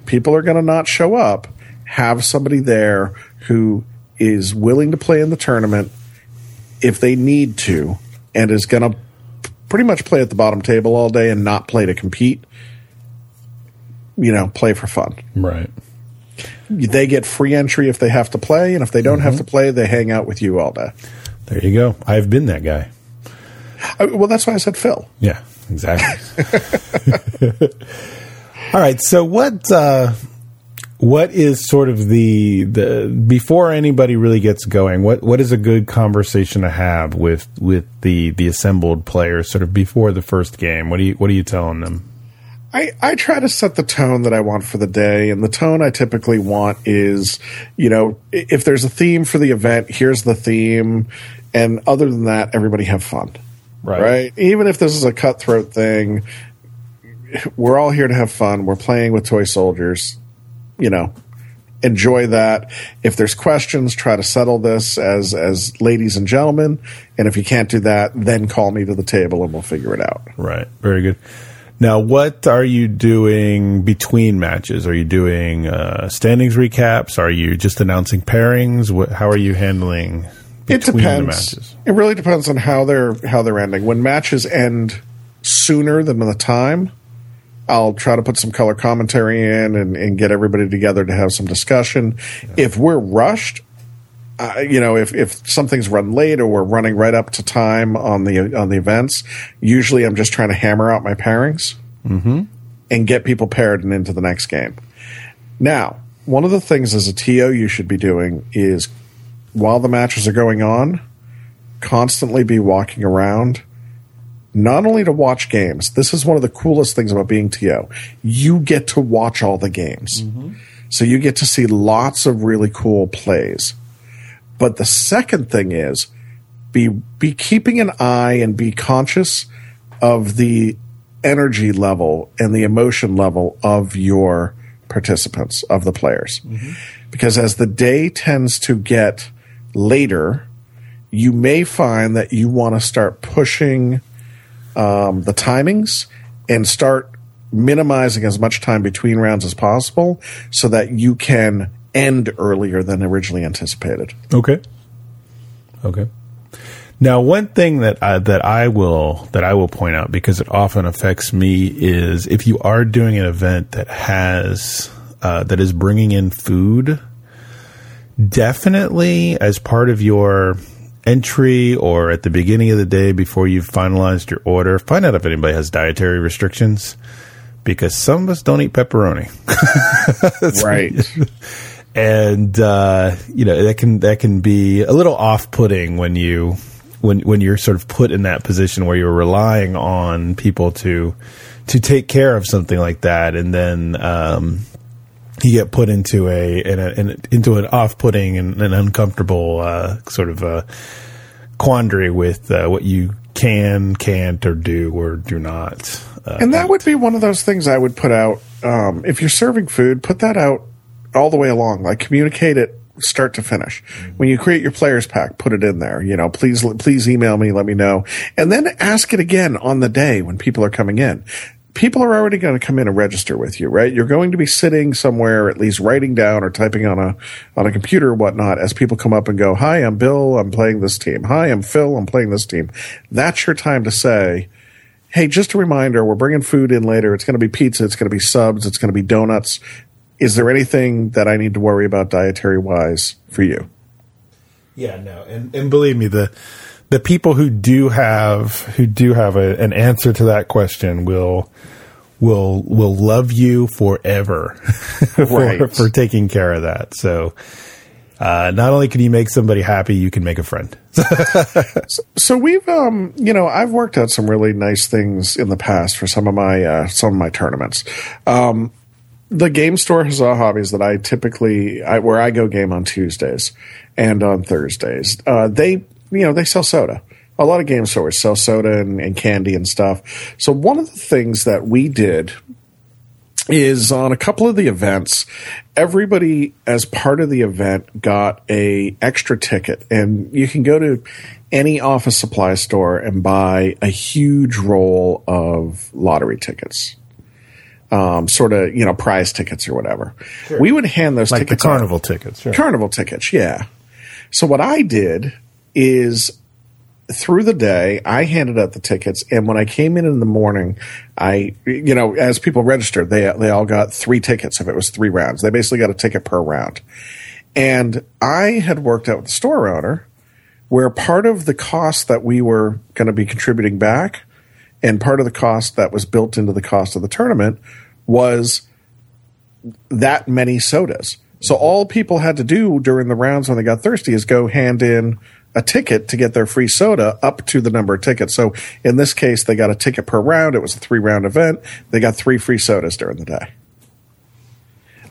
people are going to not show up, have somebody there who is willing to play in the tournament if they need to, and is going to pretty much play at the bottom table all day and not play to compete. You know, play for fun Right. They get free entry if they have to play, and if they don't have to play, they hang out with you all day. There you go. I've been that guy. I, well, that's why I said Phil. Yeah, exactly. All right. So what uh, what is sort of the the before anybody really gets going? What what is a good conversation to have with with the the assembled players sort of before the first game? What do you what are you telling them? I, I try to set the tone that I want for the day, and the tone I typically want is, you know, if there's a theme for the event, here's the theme, and other than that, everybody have fun, Right. right? Even if this is a cutthroat thing, we're all here to have fun. We're playing with toy soldiers, you know. Enjoy that. If there's questions, try to settle this as as ladies and gentlemen. And if you can't do that, then call me to the table and we'll figure it out. Right. Very good. Now, what are you doing between matches? Are you doing uh, standings recaps? Are you just announcing pairings? What, how are you handling It between the depends. matches? It really depends on how they're how they're ending. When matches end sooner than the time, I'll try to put some color commentary in and, and get everybody together to have some discussion. If we're rushed, uh, you know, if, if something's run late or we're running right up to time on the on the events, usually I'm just trying to hammer out my pairings and get people paired and into the next game. Now, one of the things as a TO you should be doing is while the matches are going on, constantly be walking around, not only to watch games. This is one of the coolest things about being TO. You get to watch all the games. So you get to see lots of really cool plays. But the second thing is be be keeping an eye and be conscious of the energy level and the emotion level of your participants, of the players. Because as the day tends to get later, you may find that you want to start pushing um, the timings and start minimizing as much time between rounds as possible so that you can end earlier than originally anticipated. Okay. Okay. Now, one thing that I, that I will that I will point out because it often affects me is if you are doing an event that has uh, that is bringing in food, definitely as part of your entry or at the beginning of the day before you've finalized your order, find out if anybody has dietary restrictions because some of us don't eat pepperoni. right. and uh, you know that can that can be a little off-putting when you when when you're sort of put in that position where you're relying on people to to take care of something like that, and then um, you get put into a, in a, in a into an off-putting and an uncomfortable uh, sort of uh, quandary with uh, what you can, can't, or do or do not. Uh, And that would be one of those things I would put out. Um, if you're serving food, put that out all the way along. Like communicate it start to finish. Mm-hmm. When you create your players pack, put it in there. You know, please please email me, let me know, and then ask it again on the day when people are coming in. People are already going to come in and register with you, right? You're going to be sitting somewhere, at least writing down or typing on a on a computer or whatnot, as people come up and go, "Hi, I'm Bill. I'm playing this team. Hi, I'm Phil. I'm playing this team." That's your time to say, hey, just a reminder, we're bringing food in later. It's going to be pizza. It's going to be subs. It's going to be donuts. Is there anything that I need to worry about dietary wise for you? Yeah, no, and and believe me, the the people who do have who do have a, an answer to that question will will will love you forever for, right. for taking care of that. So uh, not only can you make somebody happy, you can make a friend. so, so, we've, um, you know, I've worked out some really nice things in the past for some of my uh, some of my tournaments. Um, the game store has a hobbies that I typically I, where I go game on Tuesdays and on Thursdays. Uh, they, you know, they sell soda. A lot of game stores sell soda and, and candy and stuff. So one of the things that we did is on a couple of the events everybody as part of the event got a extra ticket and you can go to any office supply store and buy a huge roll of lottery tickets um, sort of you know prize tickets or whatever sure. we would hand those like tickets the carnival out. tickets sure. carnival tickets yeah so what i did is through the day, I handed out the tickets, and when I came in in the morning, I, you know, as people registered, they they all got three tickets if it was three rounds. They basically got a ticket per round, and I had worked out with the store owner where part of the cost that we were going to be contributing back, and part of the cost that was built into the cost of the tournament was that many sodas. So all people had to do during the rounds when they got thirsty is go hand in a ticket to get their free soda up to the number of tickets. So in this case, they got a ticket per round. It was a three round event. They got three free sodas during the day.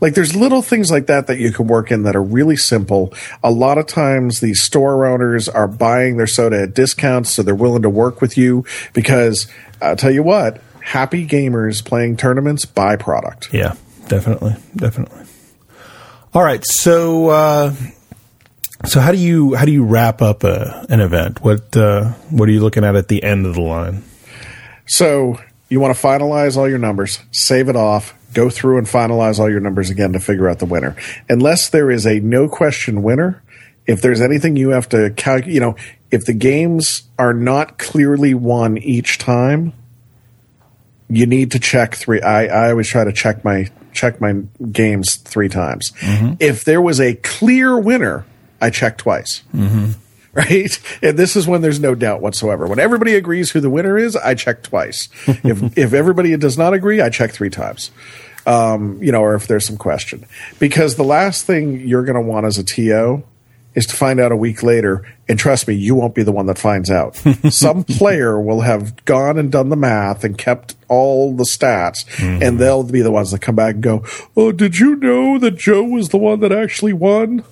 Like there's little things like that that you can work in that are really simple. A lot of times these store owners are buying their soda at discounts, so they're willing to work with you because I'll tell you what, happy gamers playing tournaments buy product. Yeah, definitely. Definitely. All right. So, uh, so how do you how do you wrap up a, an event? What uh, what are you looking at at the end of the line? So you want to finalize all your numbers, save it off, go through and finalize all your numbers again to figure out the winner. Unless there is a no question winner, if there's anything you have to calculate, you know, if the games are not clearly won each time, you need to check three. I, I always try to check my check my games three times. Mm-hmm. If there was a clear winner I check twice. Mm-hmm. Right. And this is when there's no doubt whatsoever. When everybody agrees who the winner is, I check twice. if, if everybody does not agree, I check three times. Um, you know, or if there's some question. Because the last thing you're going to want as a TO is to find out a week later. And trust me, you won't be the one that finds out. Some player will have gone and done the math and kept all the stats, mm-hmm. and they'll be the ones that come back and go, Oh, did you know that Joe was the one that actually won?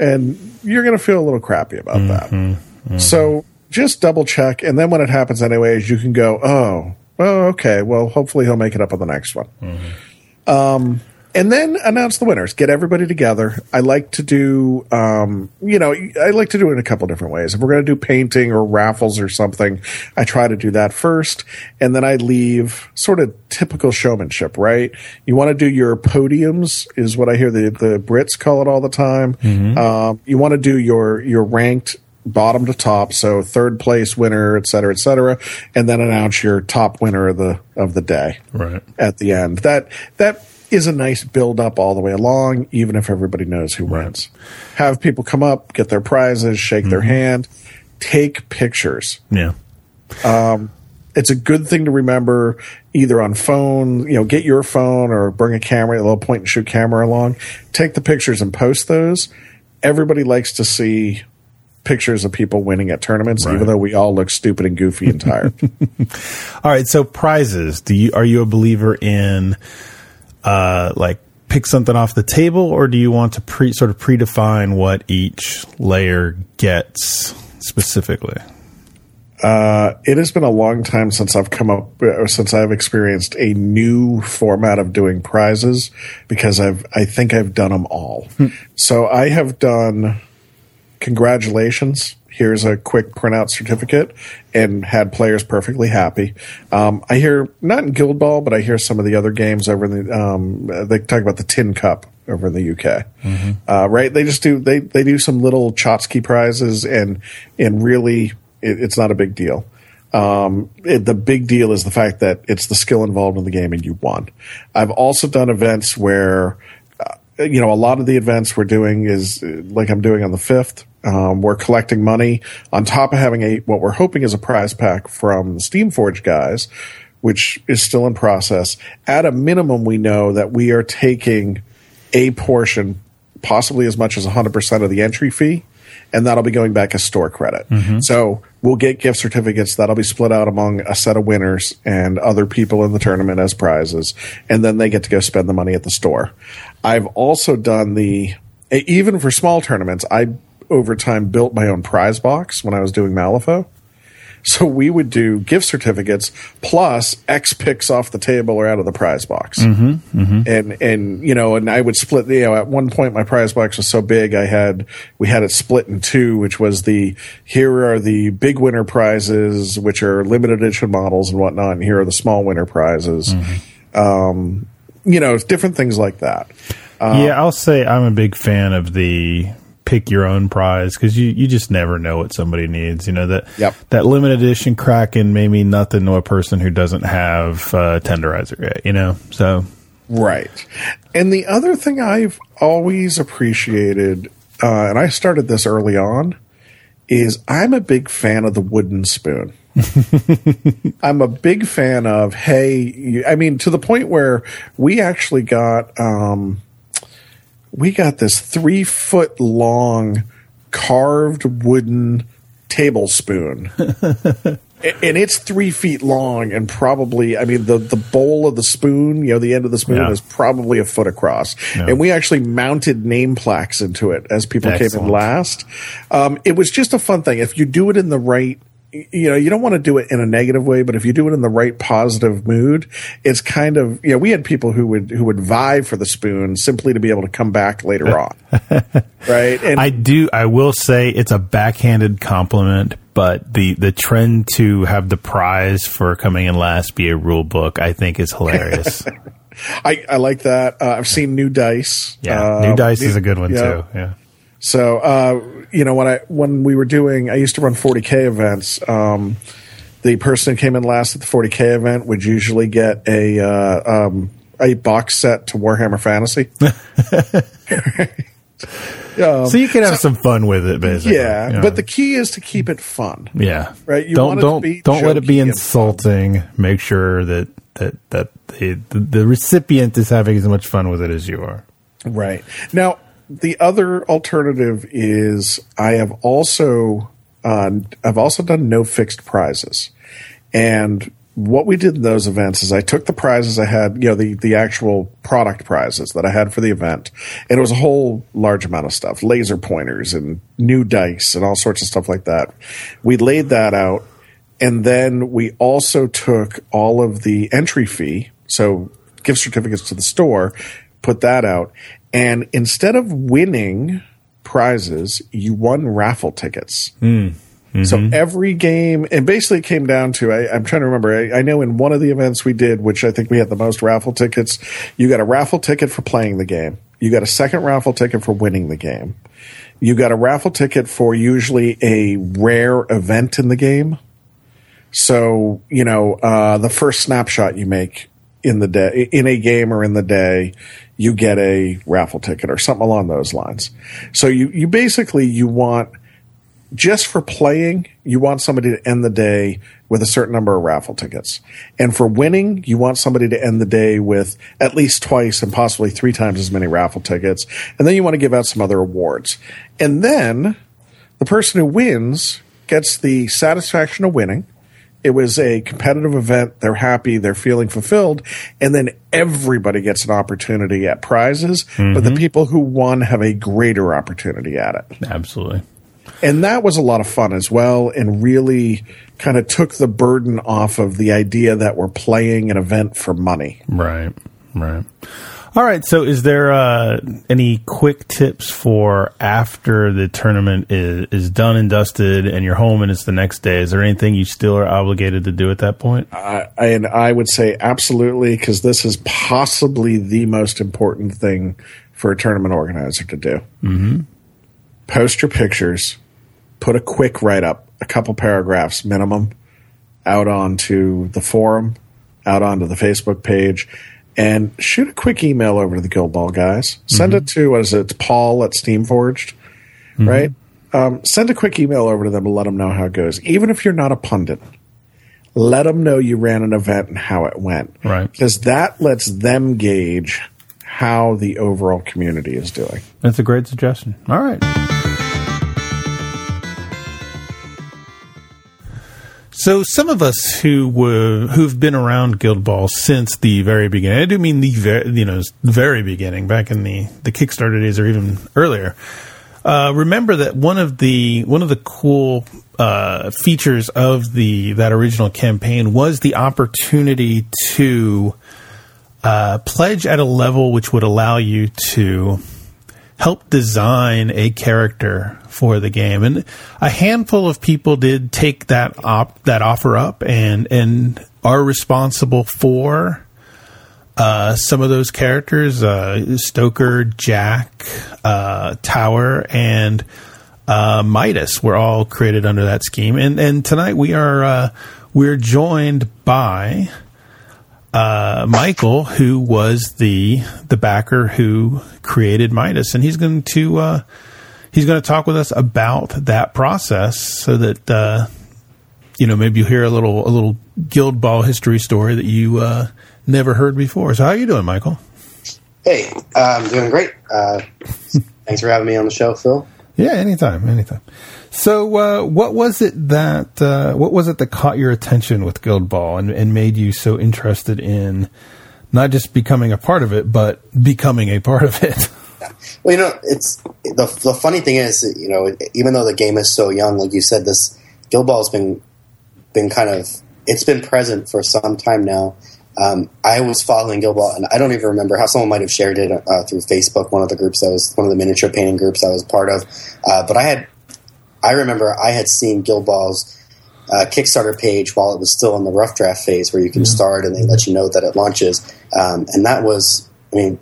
And you're going to feel a little crappy about mm-hmm, that. Mm-hmm. So just double check, and then when it happens, anyways, you can go, oh, oh, okay. Well, hopefully he'll make it up on the next one. Mm-hmm. Um, and then announce the winners. Get everybody together. I like to do, um, you know, I like to do it in a couple different ways. If we're going to do painting or raffles or something, I try to do that first, and then I leave sort of typical showmanship. Right? You want to do your podiums, is what I hear the the Brits call it all the time. Mm-hmm. Um, you want to do your your ranked bottom to top, so third place winner, et cetera, et cetera, and then announce your top winner of the of the day right at the end. That that is a nice build up all the way along, even if everybody knows who right. wins. Have people come up, get their prizes, shake mm-hmm. their hand, take pictures. Yeah. Um, it's a good thing to remember either on phone, you know, get your phone or bring a camera, a little point and shoot camera along, take the pictures and post those. Everybody likes to see pictures of people winning at tournaments, right. even though we all look stupid and goofy and tired. all right. So prizes, do you, are you a believer in, uh, like pick something off the table, or do you want to pre sort of predefine what each layer gets specifically? Uh, it has been a long time since I've come up, or since I've experienced a new format of doing prizes because I've, I think I've done them all. Hmm. So I have done congratulations here's a quick printout certificate and had players perfectly happy. Um, I hear not in Guild Ball, but I hear some of the other games over in the um, they talk about the Tin Cup over in the UK, mm-hmm. uh, right? They just do they they do some little Chotsky prizes and and really it, it's not a big deal. Um, it, the big deal is the fact that it's the skill involved in the game and you won. I've also done events where you know, a lot of the events we're doing is uh, like I'm doing on the fifth. Um, we're collecting money on top of having a what we're hoping is a prize pack from Steamforge guys, which is still in process. At a minimum, we know that we are taking a portion, possibly as much as 100% of the entry fee, and that'll be going back as store credit. So we'll get gift certificates that'll be split out among a set of winners and other people in the tournament as prizes, and then they get to go spend the money at the store. I've also done the even for small tournaments. I over time built my own prize box when I was doing Malifaux. So we would do gift certificates plus X picks off the table or out of the prize box. Mm-hmm, And, and, you know, and I would split, you know, at one point my prize box was so big I had, we had it split in two, which was the, here are the big winner prizes, which are limited edition models and whatnot. And here are the small winner prizes. Um, you know, different things like that. yeah, I'll say I'm a big fan of the pick your own prize because you, you just never know what somebody needs. You know that Yep. that limited edition Kraken may mean nothing to a person who doesn't have uh, tenderizer yet. You know, so Right. And the other thing I've always appreciated, uh, and I started this early on, is I'm a big fan of the wooden spoon. I'm a big fan of, hey, you, I mean, to the point where we actually got, um, we got this three foot long carved wooden tablespoon. And it's three feet long and probably i mean the, the bowl of the spoon you know the end of the spoon Yeah. is probably a foot across. Yeah. and we actually mounted name plaques into it as people came in last. Um, it was just a fun thing. If you do it in the right you know you don't want to do it in a negative way but if you do it in the right positive mood it's kind of you know we had people who would who would vie for the spoon simply to be able to come back later on right and I do. I will say it's a backhanded compliment, but the the trend to have the prize for coming in last be a rule book, I think, is hilarious. I, I like that uh, i've seen new dice Yeah, Uh, new dice is a good one yeah. too. Yeah. So, uh, you know, when I when we were doing, I used to run 40k events. Um, the person who came in last at the 40k event would usually get a uh, um, a box set to Warhammer Fantasy. So you can have some fun with it, basically. yeah, you know. but the key is to keep it fun. yeah, Right, you don't don't be don't let it be insulting. Make sure that that that the, the the recipient is having as much fun with it as you are. Right. Now, the other alternative is I have also uh, I've also done no fixed prizes, and what we did in those events is I took the prizes I had, you know, the the actual product prizes that I had for the event, and it was a whole large amount of stuff, laser pointers and new dice and all sorts of stuff like that. We laid that out, and then we also took all of the entry fee, so gift certificates to the store, put that out, and instead of winning prizes, you won raffle tickets. So every game, and basically it came down to, I, I'm trying to remember, I, I know in one of the events we did, which I think we had the most raffle tickets, you got a raffle ticket for playing the game. You got a second raffle ticket for winning the game. You got a raffle ticket for usually a rare event in the game. So, you know, uh, the first snapshot you make in the day, in a game or in the day, you get a raffle ticket or something along those lines. So you, you basically, you want, just for playing, you want somebody to end the day with a certain number of raffle tickets. And for winning, you want somebody to end the day with at least twice and possibly three times as many raffle tickets. And then you want to give out some other awards. And then the person who wins gets the satisfaction of winning. It was a competitive event. They're happy. They're feeling fulfilled. And then everybody gets an opportunity at prizes, but the mm-hmm. people who won have a greater opportunity at it. Absolutely. And that was a lot of fun as well, and really kind of took the burden off of the idea that we're playing an event for money. Right. Right. All right. So, is there uh, any quick tips for after the tournament is, is done and dusted, and you're home, and it's the next day? Is there anything you still are obligated to do at that point? I, and I would say absolutely, because this is possibly the most important thing for a tournament organizer to do. Mm-hmm. Post your pictures, put a quick write up, a couple paragraphs minimum, out onto the forum, out onto the Facebook page, and shoot a quick email over to the Guild Ball guys. Send mm-hmm. it to what is it? It's Paul at Steamforged, mm-hmm. right? Um, send a quick email over to them and let them know how it goes. Even if you're not a pundit, let them know you ran an event and how it went. Right. Because that lets them gauge how the overall community is doing. That's a great suggestion. All right. So some of us who were who've been around Guild Ball since the very beginning. I do mean the very you know very beginning, back in the the Kickstarter days or even earlier. Uh, remember that one of the one of the cool uh, features of the that original campaign was the opportunity to uh, pledge at a level which would allow you to help design a character for the game, and a handful of people did take that op that offer up and and are responsible for uh, some of those characters: uh, Stoker, Jack, uh, Tower, and uh, Midas were all created under that scheme. And and tonight we are uh, we're joined by uh, Michael, who was the the backer who created Midas, and he's going to uh, he's going to talk with us about that process, so that uh, you know maybe you hear a little a little Guild Ball history story that you uh, never heard before. So, how are you doing, Michael? Hey, I'm doing great. Uh, thanks for having me on the show, Phil. Yeah, anytime, anytime. So, uh, what was it that uh, what was it that caught your attention with Guild Ball and, and made you so interested in not just becoming a part of it, but becoming a part of it? Well, you know, it's the the funny thing is, you know, even though the game is so young, like you said, this Guild Ball has been been kind of it's been present for some time now. Um, I was following Guild Ball, and I don't even remember how someone might have shared it uh, through Facebook, one of the groups that was one of the miniature painting groups I was part of. Uh, but I had I remember I had seen Guild Ball's uh, Kickstarter page while it was still in the rough draft phase, where you can mm-hmm. start and they let you know that it launches. Um, and that was, I mean,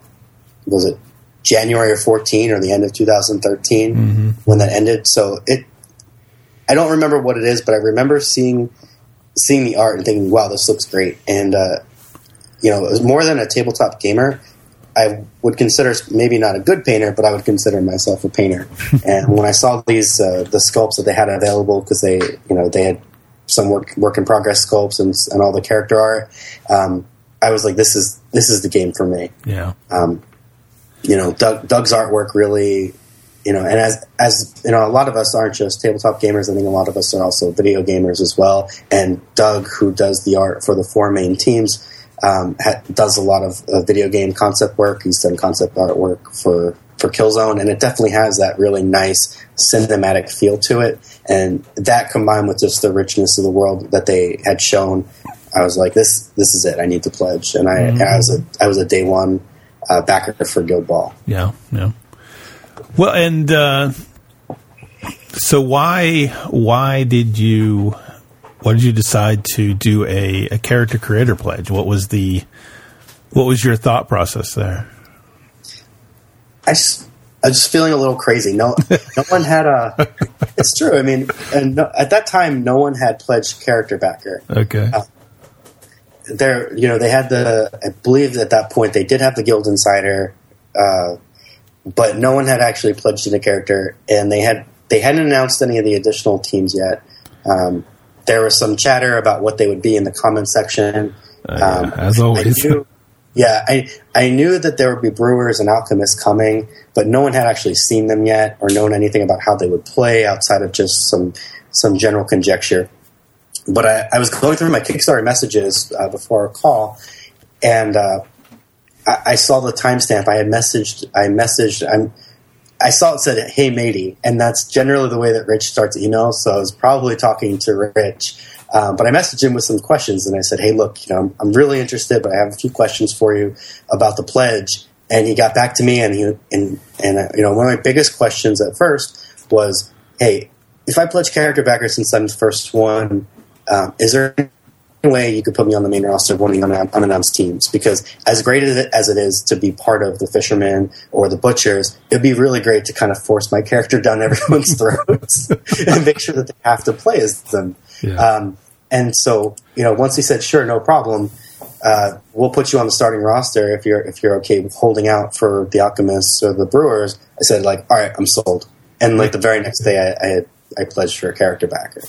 was it January of 14 or the end of 2013 mm-hmm. when that ended? So it, I don't remember what it is, but I remember seeing seeing the art and thinking, "Wow, this looks great." And uh, you know, it was more than a tabletop gamer. I would consider maybe not a good painter, but I would consider myself a painter. and when I saw these uh, the sculpts that they had available, because they you know they had some work work in progress sculpts and, and all the character art, um, I was like, this is this is the game for me. Yeah. Um, you know, Doug, Doug's artwork really, you know, and as as you know, a lot of us aren't just tabletop gamers. I think a lot of us are also video gamers as well. And Doug, who does the art for the four main teams um, ha- does a lot of uh, video game concept work. He's done concept artwork for for Killzone, and it definitely has that really nice cinematic feel to it. And that combined with just the richness of the world that they had shown, I was like, this this is it. I need to pledge, and I, mm-hmm. I was a I was a day one uh, backer for Guild Ball. Yeah, yeah. Well, and uh, so why why did you why did you decide to do a, a character creator pledge? What was the what was your thought process there? I just, I was just feeling a little crazy. No, no one had a. It's true. I mean, and no, at that time, no one had pledged character backer. Okay. Uh, there, you know, they had the. I believe at that point they did have the Guild Insider, uh, but no one had actually pledged in a character, and they had they hadn't announced any of the additional teams yet. Um, there was some chatter about what they would be in the comment section. Uh, um, as always. I knew, yeah, I I knew that there would be brewers and alchemists coming, but no one had actually seen them yet or known anything about how they would play outside of just some some general conjecture. But I, I was going through my Kickstarter messages uh, before our call, and uh, I, I, saw the timestamp. I had messaged. I messaged. I'm I saw it said, "Hey, matey," and that's generally the way that Rich starts emails. So I was probably talking to Rich, um, but I messaged him with some questions, and I said, "Hey, look, you know, I'm, I'm, really interested, but I have a few questions for you about the pledge." And he got back to me, and he and and uh, you know, one of my biggest questions at first was, "Hey, if I pledge character backers since I'm the first one, um, is there way you could put me on the main roster of one of the unannounced teams because as great as it, as it is to be part of the fishermen or the butchers it'd be really great to kind of force my character down everyone's throats and make sure that they have to play as them yeah. um, and so you know once he said sure no problem uh, we'll put you on the starting roster if you're if you're okay with holding out for the Alchemists or the Brewers. I said like, all right, I'm sold. And like the very next day, I I, had, I pledged for a character backer.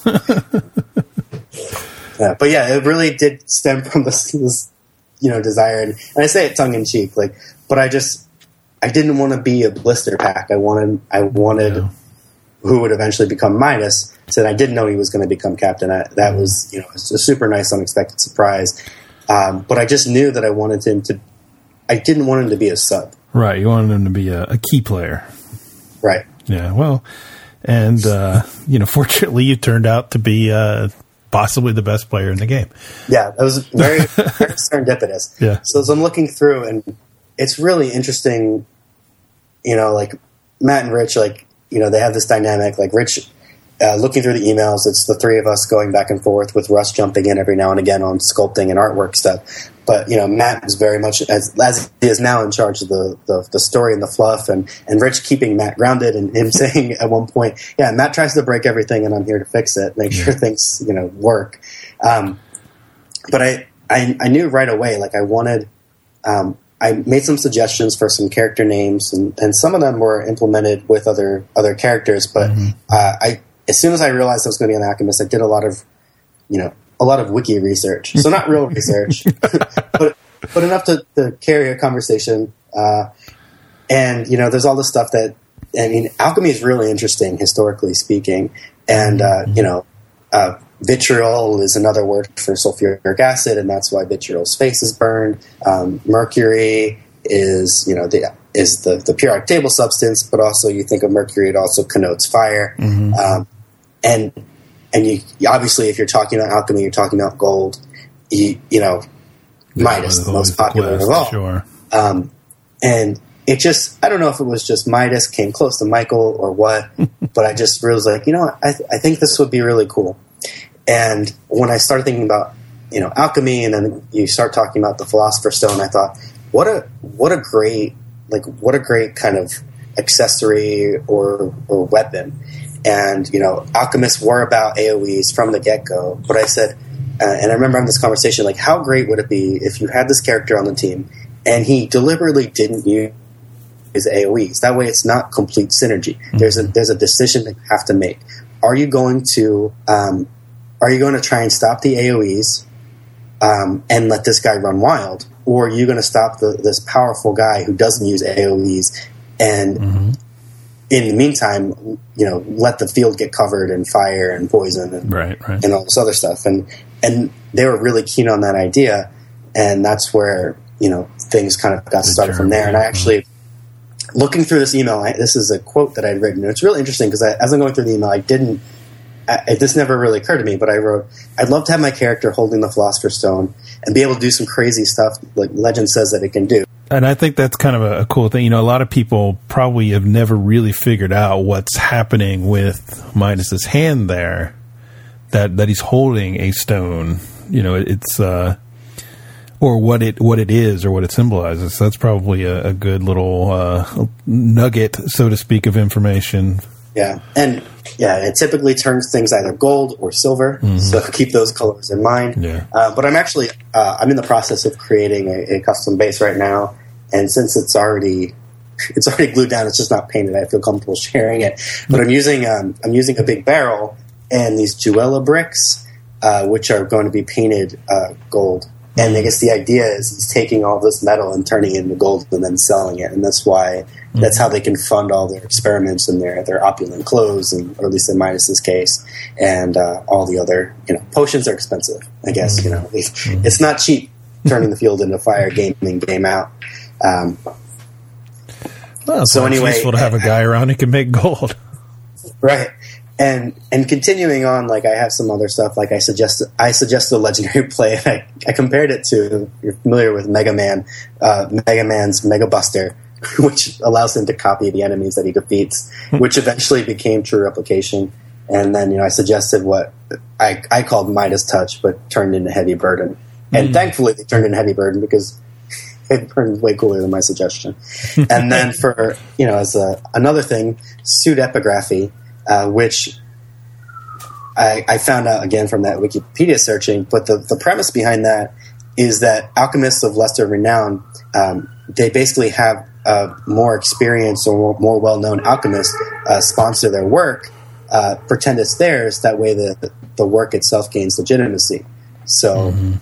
yeah, but yeah, it really did stem from this, this you know desire, and, and I say it tongue in cheek, like, but I just I didn't want to be a blister pack. I wanted I wanted yeah. who would eventually become Midas. Said I didn't know he was going to become captain. I, that was you know a super nice unexpected surprise. Um, but I just knew that I wanted him to. I didn't want him to be a sub. Right. You wanted him to be a, a key player. Right. Yeah. Well, and uh, you know, fortunately, you turned out to be uh, possibly the best player in the game. Yeah, that was very, very serendipitous. Yeah. So as I'm looking through, and it's really interesting. You know, like Matt and Rich, like you know, they have this dynamic. Like Rich uh, looking through the emails, it's the three of us going back and forth with Russ jumping in every now and again on sculpting and artwork stuff. But you know, Matt is very much as, as he is now in charge of the, the, the story and the fluff, and and Rich keeping Matt grounded, and him saying at one point, "Yeah, Matt tries to break everything, and I'm here to fix it, make sure things you know work." Um, but I, I I knew right away, like I wanted. Um, I made some suggestions for some character names, and, and some of them were implemented with other other characters. But mm-hmm. uh, I as soon as I realized I was going to be an alchemist, I did a lot of, you know, a lot of wiki research. So not real research, but but enough to, to carry a conversation. Uh, and you know, there's all the stuff that I mean, alchemy is really interesting historically speaking, and uh, you know, uh, vitriol is another word for sulfuric acid, and that's why vitriol's face is burned. Um, mercury is you know the is the the periodic table substance, but also you think of mercury, it also connotes fire. Mm-hmm. Um, and and you obviously if you're talking about alchemy, you're talking about gold. You you know, yeah, Midas, the most popular of all. Sure. Um, and it just I don't know if it was just Midas came close to Michael or what, but I just was like, you know, I th- I think this would be really cool. And when I started thinking about you know alchemy, and then you start talking about the Philosopher's Stone, I thought, what a what a great like what a great kind of accessory or or weapon and, you know, alchemists were about AoEs from the get go. But I said, uh, and I remember having this conversation, like, how great would it be if you had this character on the team and he deliberately didn't use his AoEs? That way it's not complete synergy. Mm-hmm. There's a, there's a decision that you have to make. Are you going to, um, are you going to try and stop the AoEs um, and let this guy run wild? Or are you going to stop the, this powerful guy who doesn't use AoEs and mm-hmm in the meantime, you know, let the field get covered in fire and poison and, right, right. and all this other stuff. And and they were really keen on that idea, and that's where you know things kind of got started from there. And I actually, looking through this email, I, this is a quote that I'd written. And it's really interesting because as I'm going through the email, I didn't. I, this never really occurred to me, but I wrote, "I'd love to have my character holding the Philosopher's Stone and be able to do some crazy stuff like legend says that it can do." And I think that's kind of a, a, cool thing. You know, a lot of people probably have never really figured out what's happening with Midas's hand there. That that he's holding a stone. You know, it's uh, or what it what it is or what it symbolizes. So that's probably a, a good little uh, nugget, so to speak, of information. Yeah, and yeah, it typically turns things either gold or silver. Mm-hmm. So keep those colors in mind. Yeah. Uh, but I'm actually uh, I'm in the process of creating a, a, custom base right now, and since it's already it's already glued down, it's just not painted. I feel comfortable sharing it. But I'm using um, I'm using a big barrel and these Jewella bricks, uh, which are going to be painted uh, gold. And I guess the idea is he's taking all this metal and turning it into gold and then selling it, and that's why mm-hmm. that's how they can fund all their experiments and their their opulent clothes, and or at least in Midas's case, and uh, all the other you know potions are expensive. I guess mm-hmm. you know it's, mm-hmm. it's not cheap turning the field into fire, game in game out. Um, well, so anyway, it's useful to have a guy around who can make gold, right? And and continuing on, like I have some other stuff. Like I suggest, I suggest a legendary play. I, I compared it to you're familiar with Mega Man, uh, Mega Man's Mega Buster, which allows him to copy the enemies that he defeats, hmm. which eventually became True Replication. And then you know I suggested what I I called Midas Touch, but turned into Heavy Burden. And mm. thankfully, they turned into Heavy Burden because it burned way cooler than my suggestion. and then for you know as a, another thing, pseudepigraphy, uh, which I, I, found out again from that Wikipedia searching. But the the premise behind that is that alchemists of lesser renown um, they basically have a more experienced or more well-known alchemist uh, sponsor their work, uh, pretend it's theirs. That way, the the work itself gains legitimacy. So. Mm-hmm.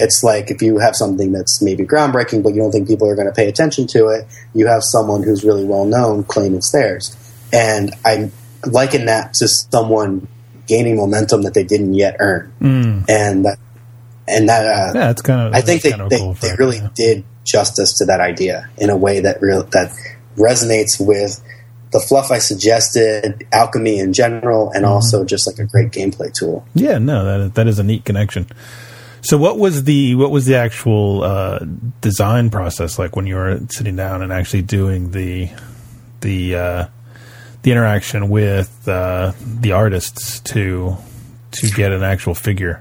It's like if you have something that's maybe groundbreaking, but you don't think people are going to pay attention to it, you have someone who's really well known claim it's theirs. And I liken that to someone gaining momentum that they didn't yet earn. Mm. And and that uh, yeah, it's kind of. I think they they, cool they really yeah. did justice to that idea in a way that real that resonates with the fluff I suggested, alchemy in general, and mm-hmm. also just like a great gameplay tool. Yeah, no, that that is a neat connection. So, what was the what was the actual uh, design process like when you were sitting down and actually doing the the uh, the interaction with uh, the artists to to get an actual figure?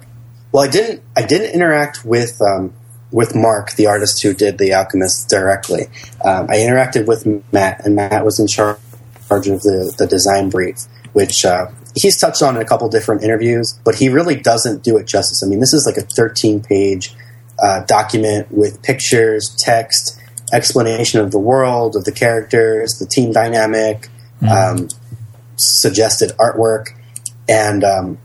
Well, I didn't. I didn't interact with um, with Mark, the artist who did the Alchemist directly. Um, I interacted with Matt, and Matt was in charge of the, the design brief, which uh, he's touched on in a couple different interviews, but he really doesn't do it justice. I mean, this is like a 13 page uh, document with pictures, text, explanation of the world, of the characters, the team dynamic, mm-hmm. um, suggested artwork, and um,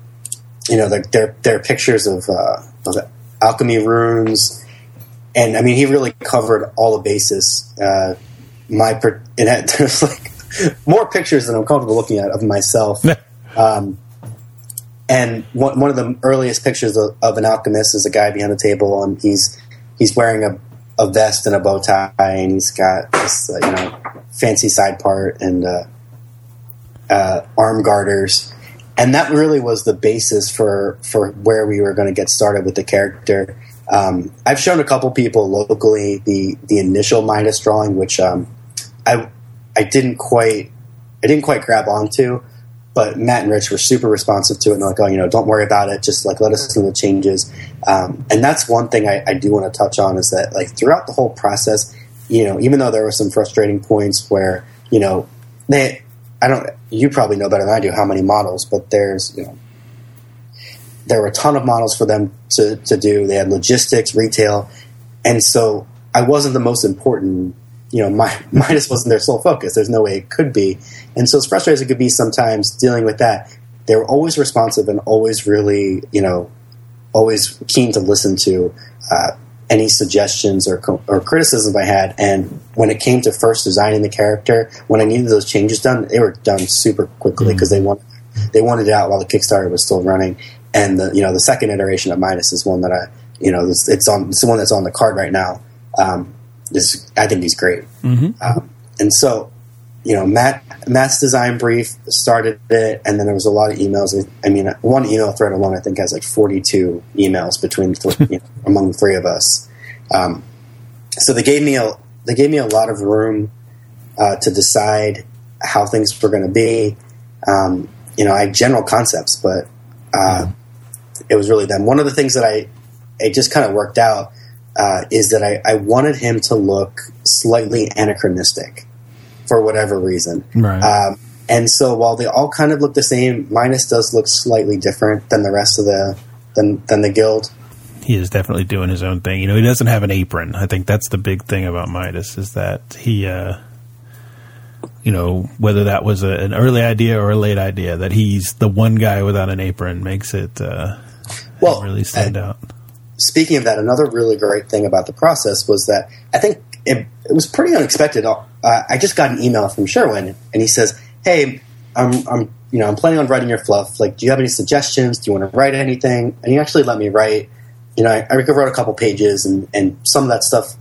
you know, the, there there are pictures of, uh, of alchemy runes and I mean, he really covered all the bases. Uh, my it had, there's like more pictures than I'm comfortable looking at of myself. um, and one, one of the earliest pictures of, of, an alchemist is a guy behind the table, and he's he's wearing a, a vest and a bow tie, and he's got this uh, you know fancy side part and uh, uh arm garters, and that really was the basis for for where we were going to get started with the character. Um, I've shown a couple people locally the the initial Midas drawing, which um, I I didn't quite I didn't quite grab onto, but Matt and Rich were super responsive to it and like, oh, you know, don't worry about it, just like let us know the changes. Um, and that's one thing I, I do want to touch on is that like throughout the whole process, you know, even though there were some frustrating points where you know they I don't you probably know better than I do how many models, but there's you know there were a ton of models for them to, to do. They had logistics, retail, and so I wasn't the most important. You know, my, Midas wasn't their sole focus. There's no way it could be, and so as frustrating as it could be sometimes dealing with that, they were always responsive and always really, you know, always keen to listen to uh, any suggestions or, or criticisms I had. And when it came to first designing the character, when I needed those changes done, they were done super quickly because mm-hmm. they wanted they wanted it out while the Kickstarter was still running and the you know the second iteration of Midas is one that I you know it's, it's on it's the one that's on the card right now. Um, is I think he's great, mm-hmm. um, and so you know Matt Matt's design brief started it, and then there was a lot of emails. I mean, one email thread alone I think has like forty two emails between you know, among the three of us. Um, so they gave me a they gave me a lot of room uh, to decide how things were going to be. Um, you know, I had general concepts, but uh, mm-hmm it was really them. One of the things that I it just kind of worked out uh, is that I, I, wanted him to look slightly anachronistic for whatever reason. Right. Um, and so while they all kind of look the same, Midas does look slightly different than the rest of the than than the guild. He is definitely doing his own thing. You know, he doesn't have an apron. I think that's the big thing about Midas is that he, uh, you know, whether that was a, an early idea or a late idea, that he's the one guy without an apron makes it. Uh, well, really stand out. Speaking of that, another really great thing about the process was that I think it, it was pretty unexpected. Uh, I just got an email from Sherwin, and he says, "Hey, I'm, I'm, you know, I'm planning on writing your fluff. Like, do you have any suggestions? Do you want to write anything?" And he actually let me write. You know, I, I wrote a couple pages, and, and some of that stuff.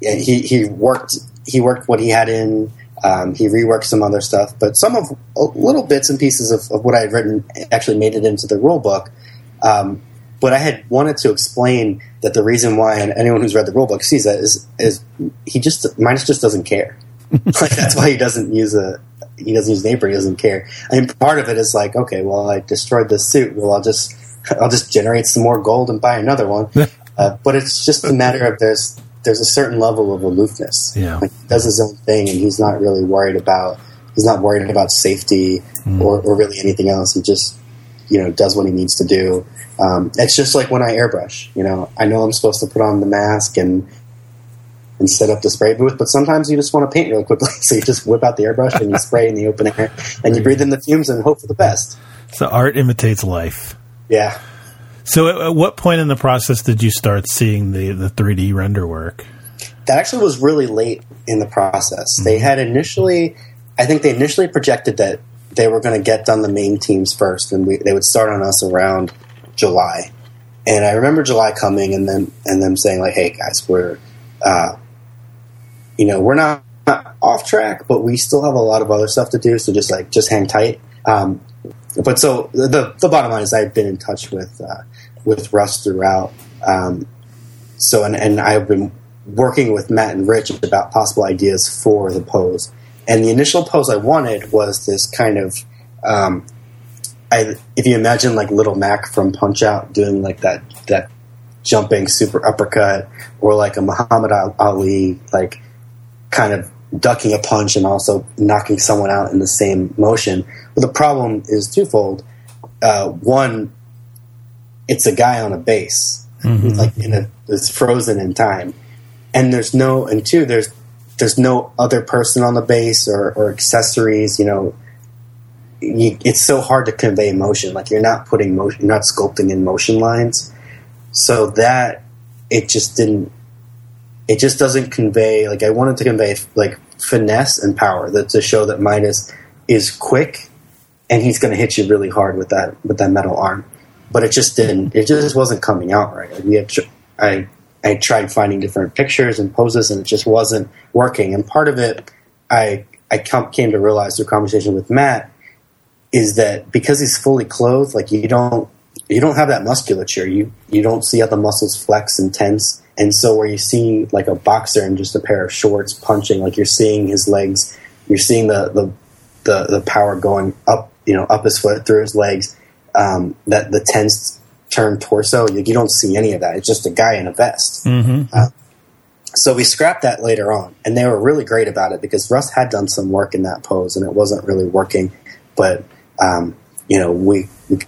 He he worked he worked what he had in. Um, he reworked some other stuff, but some of little bits and pieces of, of, what I had written actually made it into the rule book. Um, but I had wanted to explain that the reason why, and anyone who's read the rulebook sees that, is is he just Midas just doesn't care. like that's why he doesn't use a he doesn't use an apron. He doesn't care. I mean, part of it is like, okay, well, I destroyed this suit. Well, I'll just I'll just generate some more gold and buy another one. uh, but it's just a matter of there's there's a certain level of aloofness. Yeah, like he does his own thing, and he's not really worried about he's not worried about safety mm. or, or really anything else. He just you know does what he needs to do. Um, it's just like when I airbrush. You know, I know I'm supposed to put on the mask and and set up the spray booth, but sometimes you just want to paint really quickly, so you just whip out the airbrush and you spray in the open air, and you breathe in the fumes and hope for the best. So art imitates life. Yeah. So at, at what point in the process did you start seeing the the 3D render work? That actually was really late in the process. They had initially, I think they initially projected that they were going to get done the main teams first, and we, they would start on us around July. And I remember July coming, and then and them saying like, "Hey guys, we're, uh, you know, we're not, not off track, but we still have a lot of other stuff to do. So just like just hang tight." Um, but so the the bottom line is I've been in touch with uh, with Russ throughout. Um, so and and I've been working with Matt and Rich about possible ideas for the pose. And the initial pose I wanted was this kind of, um, I, if you imagine like Little Mac from Punch Out doing like that that jumping super uppercut, or like a Muhammad Ali like kind of ducking a punch and also knocking someone out in the same motion. But the problem is twofold. Uh, one, it's a guy on a base, mm-hmm. like in a it's frozen in time, and there's no and two there's there's no other person on the base or, or accessories. You know, you, it's so hard to convey emotion. Like you're not putting motion, you're not sculpting in motion lines. So that it just didn't. It just doesn't convey. Like I wanted to convey like finesse and power. That to show that Midas is quick, and he's going to hit you really hard with that with that metal arm. But it just didn't. It just wasn't coming out right. Like we had. I I tried finding different pictures and poses, and it just wasn't working. And part of it, I I came to realize through conversation with Matt, is that because he's fully clothed, like you don't you don't have that musculature. You you don't see how the muscles flex and tense. And so where you see like a boxer in just a pair of shorts punching, like you're seeing his legs, you're seeing the the the, the power going up, you know, up his foot through his legs. Um, that the tense turned torso. You, you, don't see any of that. It's just a guy in a vest. Mm-hmm. Uh, so we scrapped that later on, and they were really great about it because Russ had done some work in that pose, and it wasn't really working. But um, you know, we, we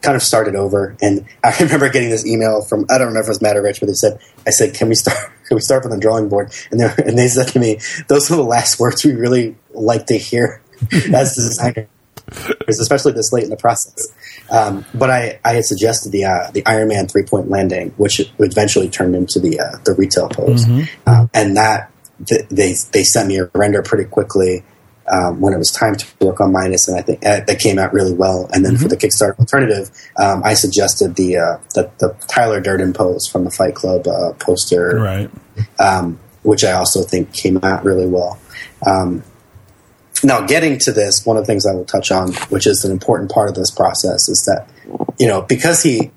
kind of started over, and I remember getting this email from I don't remember if it was Matt or Rich, but they said, "I said, can we start? Can we start from the drawing board?" And they and they said to me, "Those are the last words we really like to hear as the designer." Especially this late in the process. Um, but I, I had suggested the uh, the Iron Man three point landing, which eventually turned into the uh, the retail pose, mm-hmm. uh, and that th- they they sent me a render pretty quickly. Um, when it was time to work on and I think uh, that came out really well. And then mm-hmm. for the Kickstarter alternative, um, I suggested the, uh, the, the Tyler Durden pose from the Fight Club uh, poster, right? Um, which I also think came out really well. Now, getting to this, one of the things I will touch on, which is an important part of this process, is that you know because he,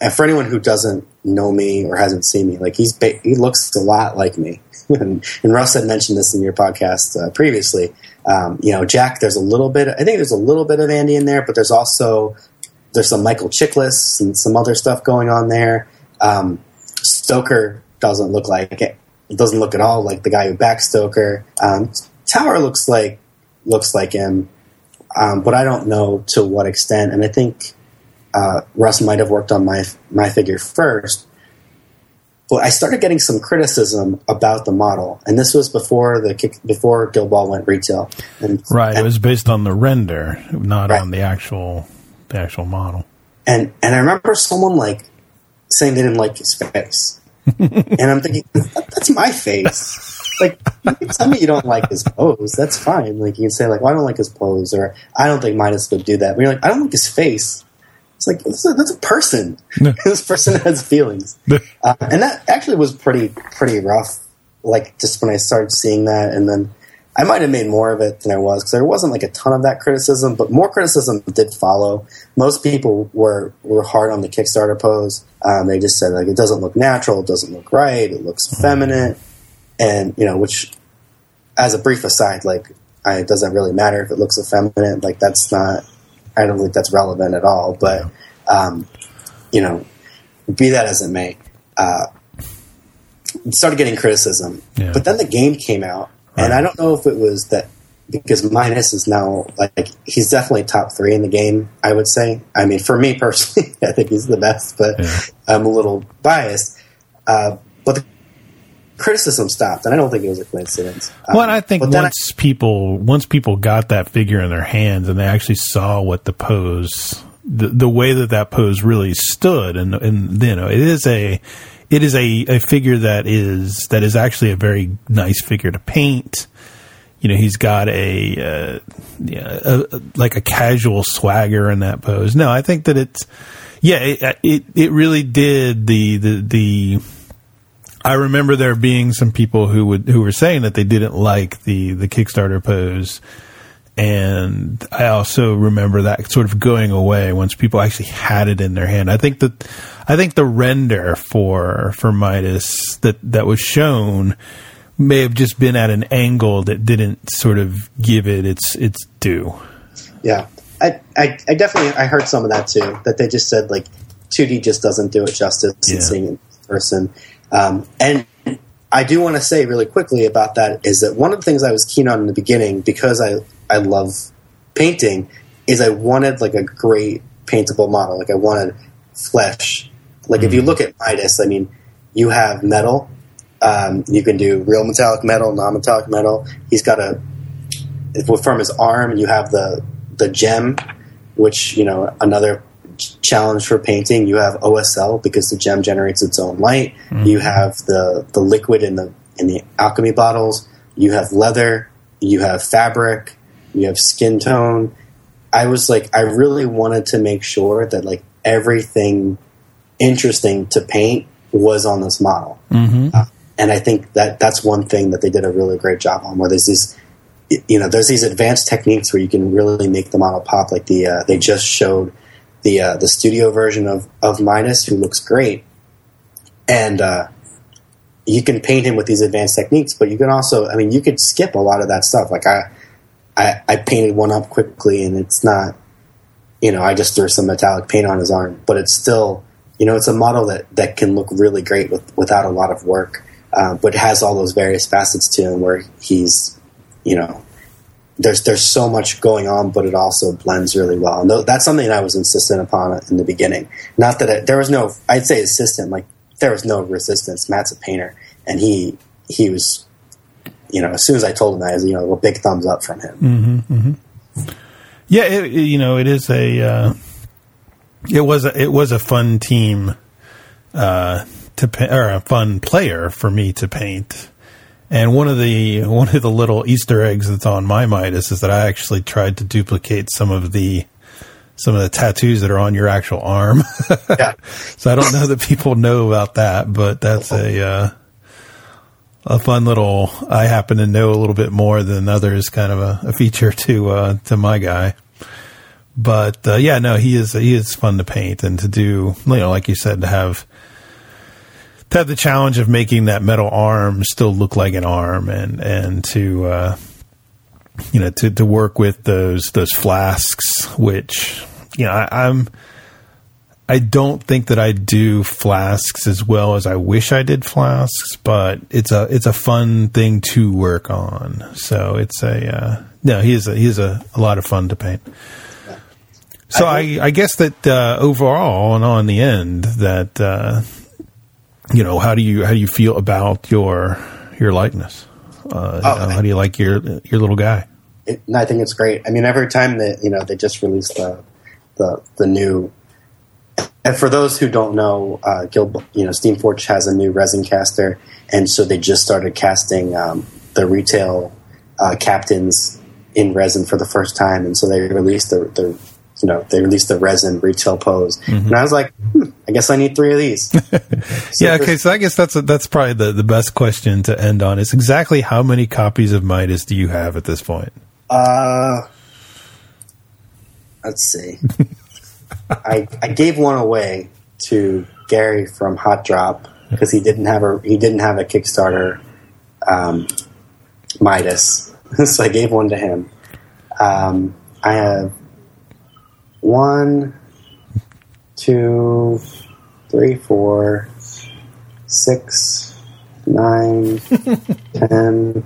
and for anyone who doesn't know me or hasn't seen me, like he's he looks a lot like me. and, and, Russ had mentioned this in your podcast uh, previously. Um, you know, Jack, there's a little bit. I think there's a little bit of Andy in there, but there's also there's some Michael Chiklis and some other stuff going on there. Um, Stoker doesn't look like it. It doesn't look at all like the guy who backed Stoker. Um, Tower looks like looks like him, um, but I don't know to what extent. And I think uh, Russ might have worked on my my figure first. But I started getting some criticism about the model, and this was before the kick, before Guild Ball went retail. And, right, and, it was based on the render, not right. on the actual the actual model. And and I remember someone like saying they didn't like his face, and I'm thinking that's my face like you can tell me you don't like his pose. That's fine. Like you can say like, "Well, I don't like his pose," or "I don't think Midas would do that." But you're like, "I don't like his face." It's like that's a, that's a person. this person has feelings, uh, and that actually was pretty pretty rough. Like just when I started seeing that, and then I might have made more of it than I was because there wasn't like a ton of that criticism, but more criticism did follow. Most people were were hard on the Kickstarter pose. Um, they just said like it doesn't look natural, it doesn't look right, it looks feminine and you know, which as a brief aside, like, I, it doesn't really matter if it looks effeminate. Like, that's not. I don't think that's relevant at all. But um, you know, be that as it may, uh, started getting criticism. Yeah. But then the game came out, right. and I don't know if it was that because Midas is now like he's definitely top three in the game. I would say. I mean, for me personally, I think he's the best, but yeah. I'm a little biased. Uh, but the criticism stopped, and I don't think it was a coincidence. Well, um, I think once I, people once people got that figure in their hands and they actually saw what the pose, the, the way that that pose really stood, and and you know, it is a it is a, a figure that is that is actually a very nice figure to paint. You know, he's got a, uh, yeah, a, a, like a casual swagger in that pose. No, I think that it's yeah, it it, it really did the the the I remember there being some people who would who were saying that they didn't like the the Kickstarter pose, and I also remember that sort of going away once people actually had it in their hand. I think that I think the render for for Midas that that was shown may have just been at an angle that didn't sort of give it its its due. Yeah, I, I, I definitely I heard some of that too. That they just said like 2D just doesn't do it justice yeah. in seeing in person. Um, and I do want to say really quickly about that is that one of the things I was keen on in the beginning because I I love painting is I wanted like a great paintable model. Like I wanted flesh. Like mm if you mm. look at Midas, I mean, you have metal. Um, you can do real metallic metal, non-metallic metal. He's got a from his arm. You have the the gem, which you know another challenge for painting. You have OSL because the gem generates its own light. Mm-hmm. You have the the liquid in the in the alchemy bottles. You have leather. You have fabric. You have skin tone. I was like, I really wanted to make sure that like everything interesting to paint was on this model. Mm-hmm. Uh, and I think that that's one thing that they did a really great job on. Where there's these, you know, there's these advanced techniques where you can really make the model pop. Like the uh, they just showed the uh, the studio version of of Midas, who looks great, and uh, you can paint him with these advanced techniques. But you can also, I mean, you could skip a lot of that stuff. Like I, I, I painted one up quickly, and it's not, you know, I just threw some metallic paint on his arm, but it's still, you know, it's a model that that can look really great with without a lot of work, uh, but has all those various facets to him where he's, you know, there's there's so much going on, but it also blends really well. And that's something that I was insistent upon in the beginning. Not that it, there was no, I'd say assistant, like there was no resistance. Matt's a painter, and he he was, you know, as soon as I told him that, was, you know, a big thumbs up from him. Mm-hmm, mm-hmm. Yeah, it, you know, it is a, uh, it was a, it was a fun team, uh, to or a fun player for me to paint. And one of the one of the little Easter eggs that's on my Midas is that I actually tried to duplicate some of the some of the tattoos that are on your actual arm. yeah. so I don't know that people know about that, but that's a uh, a fun little. I happen to know a little bit more than others, kind of a, a feature to uh, to my guy. But uh, yeah, no, he is he is fun to paint and to do. You know, like you said, to have to have the challenge of making that metal arm still look like an arm, and and to uh, you know to to work with those those flasks, which you know I, I'm. I don't think that I do flasks as well as I wish I did flasks, but it's a it's a fun thing to work on. So it's a uh, no. He is a, he is a, a lot of fun to paint. So I, I, guess that uh, overall and on the end that uh, you know, how do you how do you feel about your your likeness? Uh, oh, how do you like your your little guy? It, I think it's great. I mean, every time that you know they just released the the the new. And for those who don't know, uh, Guild, you know, Steamforge has a new resin caster, and so they just started casting um, the retail uh, captains in resin for the first time, and so they released the, the you know, they released the resin retail pose, mm-hmm. and I was like, hmm, I guess I need three of these. so yeah, okay, so I guess that's a, that's probably the, the best question to end on. Is exactly how many copies of Midas do you have at this point? Uh, let's see. I I gave one away to Gary from Hot Drop because he didn't have a he didn't have a Kickstarter um, Midas, so I gave one to him. Um, I have one, two, three, four, six, nine, ten.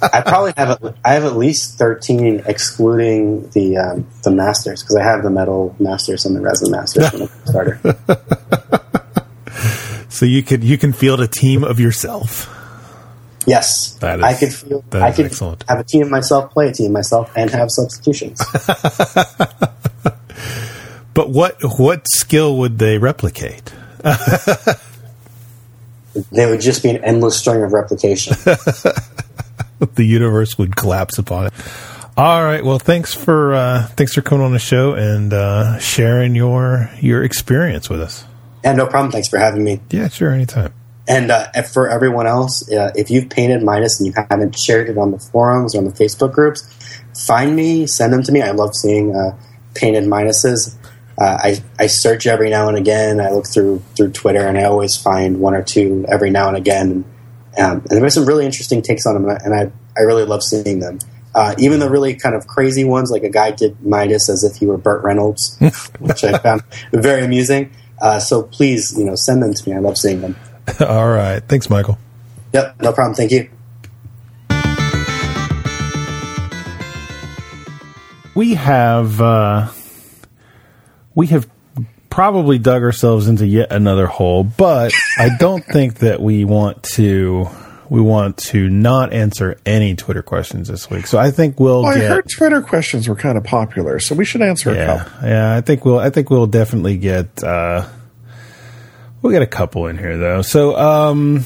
I probably have a, I have at least thirteen, excluding the um, the masters because I have the metal masters and the resin masters from the starter. So you could you can field a team of yourself. Yes, That is- I could feel. that I could excellent. have a team of myself, play a team of myself, and have substitutions. But what what skill would they replicate? there would just be an endless string of replication. the universe would collapse upon it. All right. Well, thanks for uh, thanks for coming on the show and uh, sharing your your experience with us. and no problem. Thanks for having me. Yeah, sure, anytime. And uh, for everyone else, uh, if you've painted Midas and you haven't shared it on the forums or on the Facebook groups, find me, send them to me. I love seeing uh, painted Midases. Uh, I, I search every now and again. I look through through Twitter, and I always find one or two every now and again. Um, and there's some really interesting takes on them, and I, and I, I really love seeing them. Uh, even the really kind of crazy ones, like a guy did Midas as if he were Burt Reynolds, which I found very amusing. Uh, so please, you know, send them to me. I love seeing them. All right. Thanks, Michael. Yep, no problem. Thank you. We have uh, we have probably dug ourselves into yet another hole, but I don't think that we want to we want to not answer any Twitter questions this week. So I think we'll Well, I get heard Twitter questions were kind of popular, so we should answer a yeah, couple. yeah. I think we'll. I think we'll definitely get. Uh, we'll get a couple in here though. So um,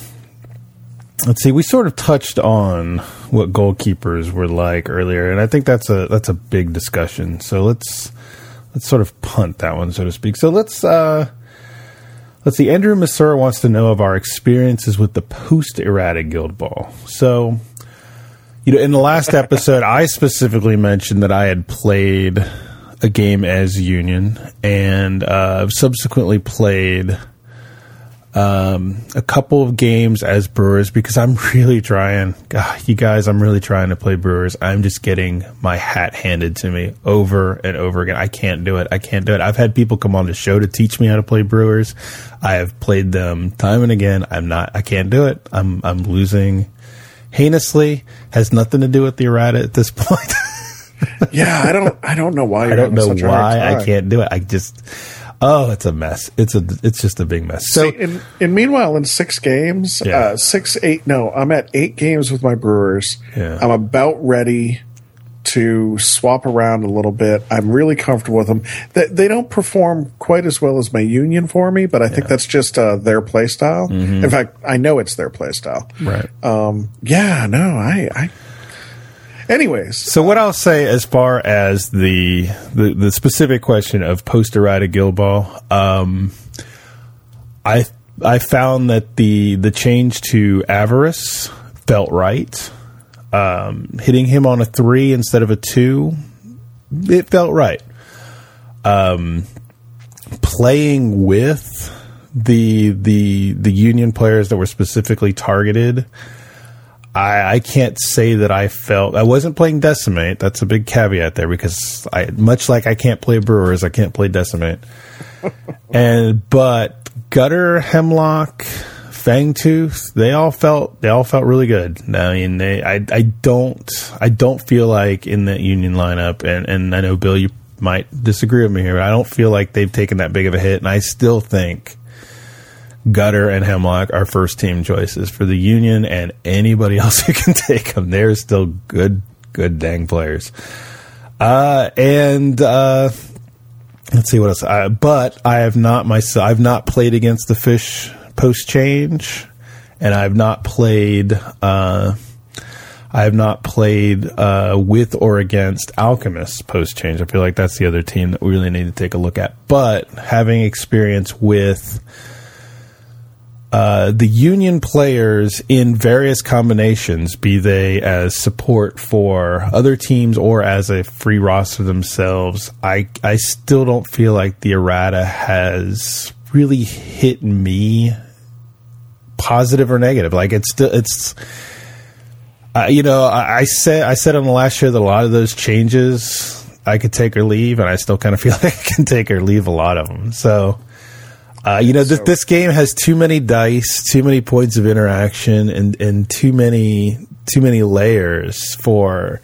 let's see. We sort of touched on what goalkeepers were like earlier, and I think that's a that's a big discussion. So let's let's sort of punt that one, so to speak. So let's. Uh, Let's see. Andrew Massoura wants to know of our experiences with the post errata guild ball. So, you know, in the last episode, I specifically mentioned that I had played a game as Union and uh, subsequently played um, a couple of games as Brewers because I'm really trying. God, you guys, I'm really trying to play Brewers. I'm just getting my hat handed to me over and over again. I can't do it. I can't do it. I've had people come on the show to teach me how to play Brewers. I have played them time and again. I'm not. I can't do it. I'm. I'm losing heinously. Has nothing to do with the errata at this point. Yeah, I don't, I don't know why. You're I don't know why I can't do it. I just. Oh, it's a mess. It's a. It's just a big mess. So See, and, and meanwhile, in six games, Yeah. uh, six, eight, no, I'm at eight games with my Brewers. Yeah. I'm about ready to swap around a little bit. I'm really comfortable with them. They, they don't perform quite as well as my Union for me, but I think that's just uh, their play style. In fact, I know it's their play style. Mm-hmm. right. Um, yeah, no, I, I. Anyways, So what I'll say as far as the the, the specific question of post errata guild ball, um, I I found that the the change to avarice felt right. Um, hitting him on a three instead of a two, it felt right. Um, playing with the the the union players that were specifically targeted. I, I can't say that I felt I wasn't playing Decimate. That's a big caveat there because I much like I can't play Brewers, I can't play Decimate. and but Gutter, Hemlock, Fangtooth, they all felt they all felt really good. I mean, they I I don't I don't feel like in that Union lineup, and and I know Bill, you might disagree with me here, but I don't feel like they've taken that big of a hit, and I still think. Gutter and Hemlock are first team choices for the Union and anybody else who can take them. They're still good, good dang players. Uh, and uh, let's see what else. Uh, but I have not myself. I've not played against the fish post change, and I've not played. Uh, I have not played uh, with or against Alchemists post change. I feel like that's the other team that we really need to take a look at. But having experience with uh, the union players in various combinations, be they as support for other teams or as a free roster themselves, I I still don't feel like the errata has really hit me positive or negative. Like it's still it's. Uh, you know, I, I said I said on the last show that a lot of those changes I could take or leave, and I still kind of feel like I can take or leave a lot of them. So Uh, you know, so. th- this game has too many dice, too many points of interaction, and and too many too many layers for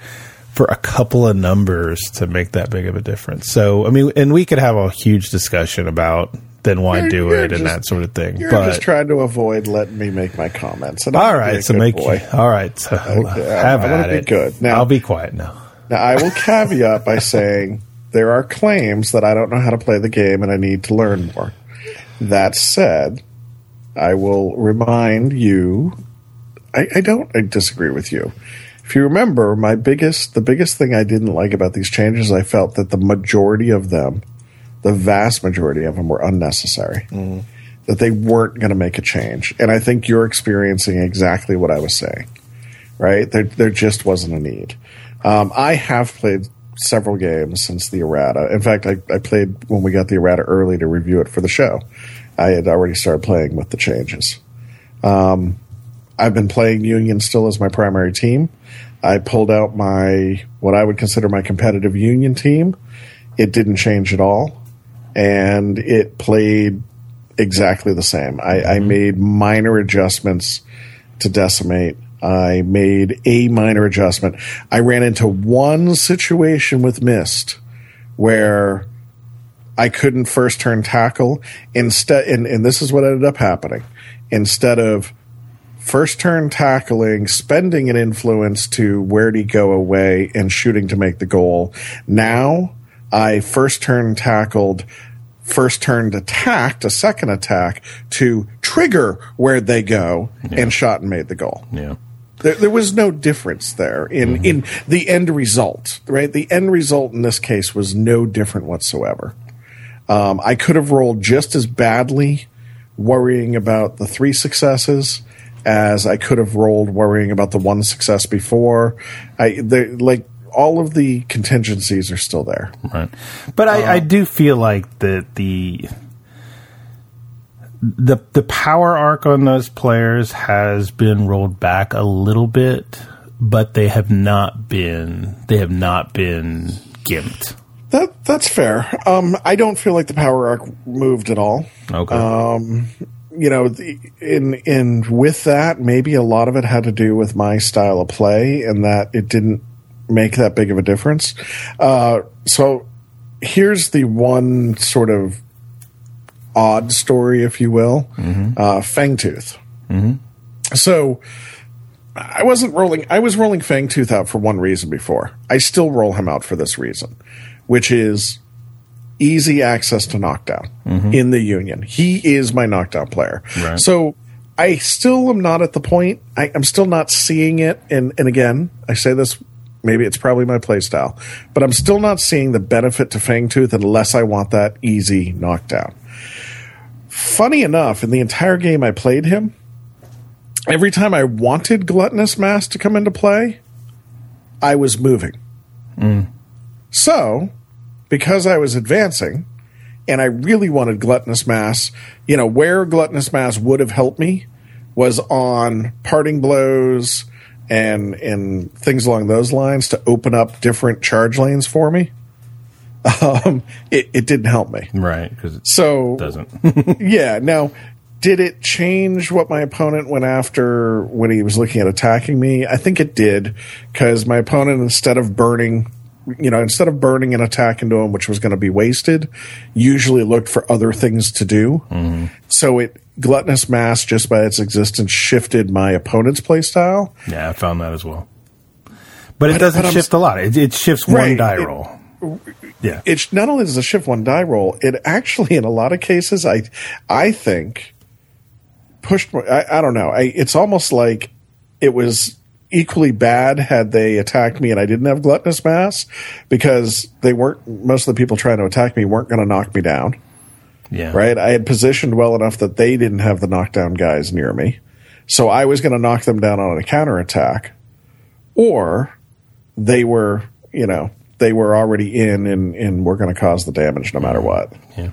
for a couple of numbers to make that big of a difference. So, I mean, and we could have a huge discussion about then why you're, do you're it just, and that sort of thing. You're but, just trying to avoid letting me make my comments. And all right, so make boy. all right. So okay, have I'm, at it. good. Now I'll be quiet now. Now I will caveat by saying there are claims that I don't know how to play the game and I need to learn more. That said, I will remind you. I, I don't I disagree with you if you remember, my biggest, the biggest thing I didn't like about these changes, I felt that the majority of them, the vast majority of them, were unnecessary. Mm. That they weren't going to make a change, and I think you're experiencing exactly what I was saying. Right? There, there just wasn't a need. Um, I have played several games since the errata. In fact, I, I played when we got the errata early to review it for the show. I had already started playing with the changes. Um, I've been playing Union still as my primary team. I pulled out my what I would consider my competitive Union team. It didn't change at all, and it played exactly the same. I, I mm-hmm. made minor adjustments to decimate. I made a minor adjustment. I ran into one situation with Mist where I couldn't first turn tackle instead, and, and this is what ended up happening. Instead of first turn tackling, spending an influence to where'd he go away and shooting to make the goal. Now I first turn tackled, first turned attacked, a second attack to trigger where they go yeah. and shot and made the goal. Yeah. There, there was no difference there in, mm-hmm. in the end result, right? The end result in this case was no different whatsoever. Um, I could have rolled just as badly worrying about the three successes as I could have rolled worrying about the one success before. I like all of the contingencies are still there. Right. But I, uh, I do feel like that the the the power arc on those players has been rolled back a little bit, but they have not been they have not been gimped. That that's fair. Um, I don't feel like the power arc moved at all. Okay. Um, you know, in in with that, maybe a lot of it had to do with my style of play, and that it didn't make that big of a difference. Uh, so here's the one sort of odd story, if you will, mm-hmm. uh, Fangtooth. Mm-hmm. So I wasn't rolling. I was rolling Fangtooth out for one reason before. I still roll him out for this reason, which is easy access to knockdown mm-hmm. in the union. He is my knockdown player. Right. So I still am not at the point. I, am still not seeing it. And and again, I say this. Maybe it's probably my playstyle, but I'm still not seeing the benefit to Fangtooth unless I want that easy knockdown. Funny enough, in the entire game I played him, every time I wanted Gluttonous Mass to come into play, I was moving. Mm. So because I was advancing and I really wanted gluttonous mass, you know, where gluttonous mass would have helped me was on parting blows and and things along those lines to open up different charge lanes for me. Um, it, it didn't help me, right? Because it so doesn't. yeah. Now, did it change what my opponent went after when he was looking at attacking me? I think it did because my opponent, instead of burning you know, instead of burning an attack into him, which was going to be wasted, usually looked for other things to do. Mm-hmm. So it gluttonous mass just by its existence shifted my opponent's playstyle. Yeah, I found that as well. But it but, doesn't but shift a lot. It, it shifts right, one die roll. Yeah, it's not only does it shift one die roll, it actually in a lot of cases, I I think pushed. I, I don't know. I, it's almost like it was equally bad had they attacked me and I didn't have gluttonous mass because they weren't most of the people trying to attack me weren't going to knock me down. Yeah. Right? I had positioned well enough that they didn't have the knockdown guys near me. So I was going to knock them down on a counterattack or they were, you know, they were already in and, and were going to cause the damage no matter what. Yeah.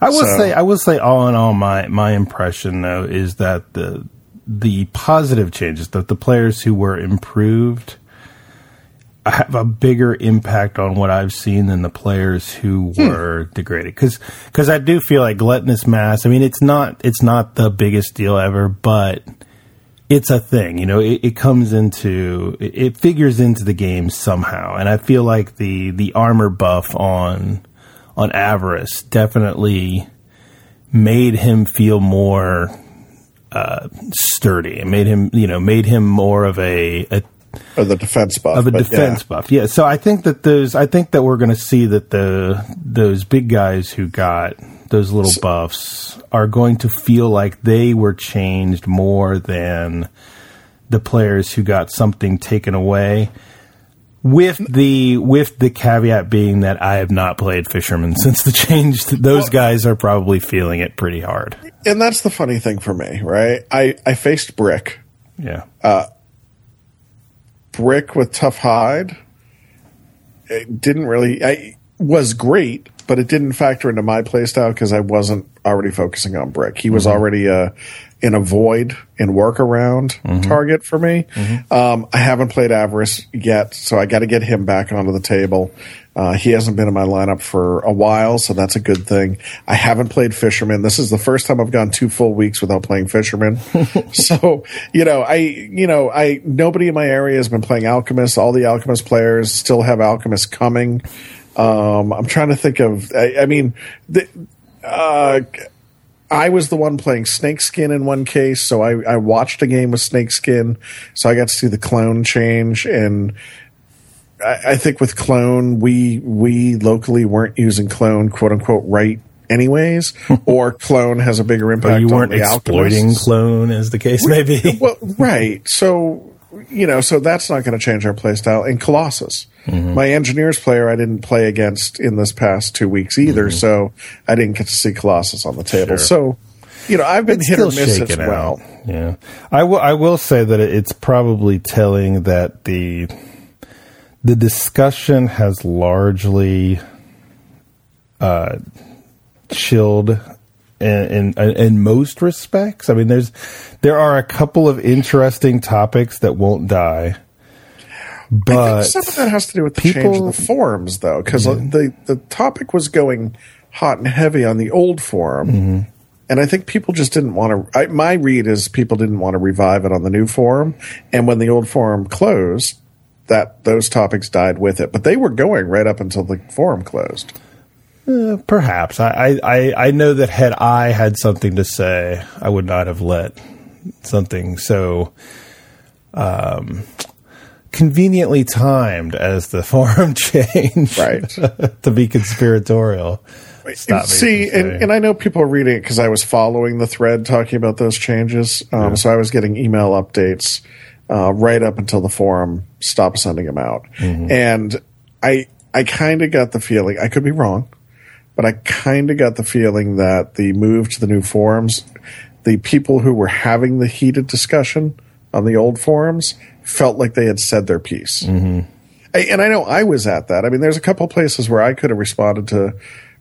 I will so, say, I will say, all in all, my my impression though is that the the positive changes that the players who were improved have a bigger impact on what I've seen than the players who hmm. were hmm. degraded. Because because I do feel like gluttonous mass. I mean, it's not it's not the biggest deal ever, but it's a thing. You know, it, it comes into it, it, figures into the game somehow, and I feel like the the armor buff on on Avarice definitely made him feel more uh, sturdy. It made him, you know, made him more of a, a of the defense buff of a defense yeah. buff. Yeah. So I think that those, I think that we're going to see that the those big guys who got those little so, buffs are going to feel like they were changed more than the players who got something taken away. With the with the caveat being that I have not played Fisherman since the change. Those well, guys are probably feeling it pretty hard. And that's the funny thing for me, right? I I faced Brick. Yeah. Uh, brick with tough hide. It didn't really. I was great, but it didn't factor into my playstyle because I wasn't already focusing on brick. He was mm-hmm. already a in a void and workaround mm-hmm. target for me. Mm-hmm. Um, I haven't played Avarice yet, so I got to get him back onto the table. Uh, he hasn't been in my lineup for a while, so that's a good thing. I haven't played Fisherman. This is the first time I've gone two full weeks without playing Fisherman. so, you know, I, you know, I, nobody in my area has been playing Alchemist. All the Alchemist players still have Alchemist coming. Um, I'm trying to think of, I, I mean, the, uh, I was the one playing Snakeskin in one case, so I, I watched a game with Snakeskin, so I got to see the clone change. And I, I, think with clone, we we locally weren't using clone quote unquote right anyways, or clone has a bigger impact. Or you weren't exploiting clone, as the case may be. well, right. So you know, so that's not going to change our playstyle. And Colossus, mm-hmm. my engineers player, I didn't play against in this past two weeks either, mm-hmm. so I didn't get to see Colossus on the table. Sure. So, you know, I've been it's hit or miss as well. Out. Yeah, I will. I will say that it's probably telling that the the discussion has largely uh, chilled in, in, in most respects. I mean, there's there are a couple of interesting topics that won't die. But some of that has to do with the people, change of the forums, though, because yeah. the the topic was going hot and heavy on the old forum, mm-hmm. and I think people just didn't want to. my read is people didn't want to revive it on the new forum, and when the old forum closed, that those topics died with it. But they were going right up until the forum closed. Uh, perhaps I, I I know that had I had something to say, I would not have let something so um, conveniently timed as the forum change, right, to be conspiratorial. Stop See, and, and I know people are reading it because I was following the thread talking about those changes. Um, yeah. So I was getting email updates uh, right up until the forum stopped sending them out, mm-hmm. and I I kind of got the feeling I could be wrong but I kind of got the feeling that the move to the new forums, the people who were having the heated discussion on the old forums felt like they had said their piece. Mm-hmm. I, and I know I was at that. I mean, there's a couple places where I could have responded to.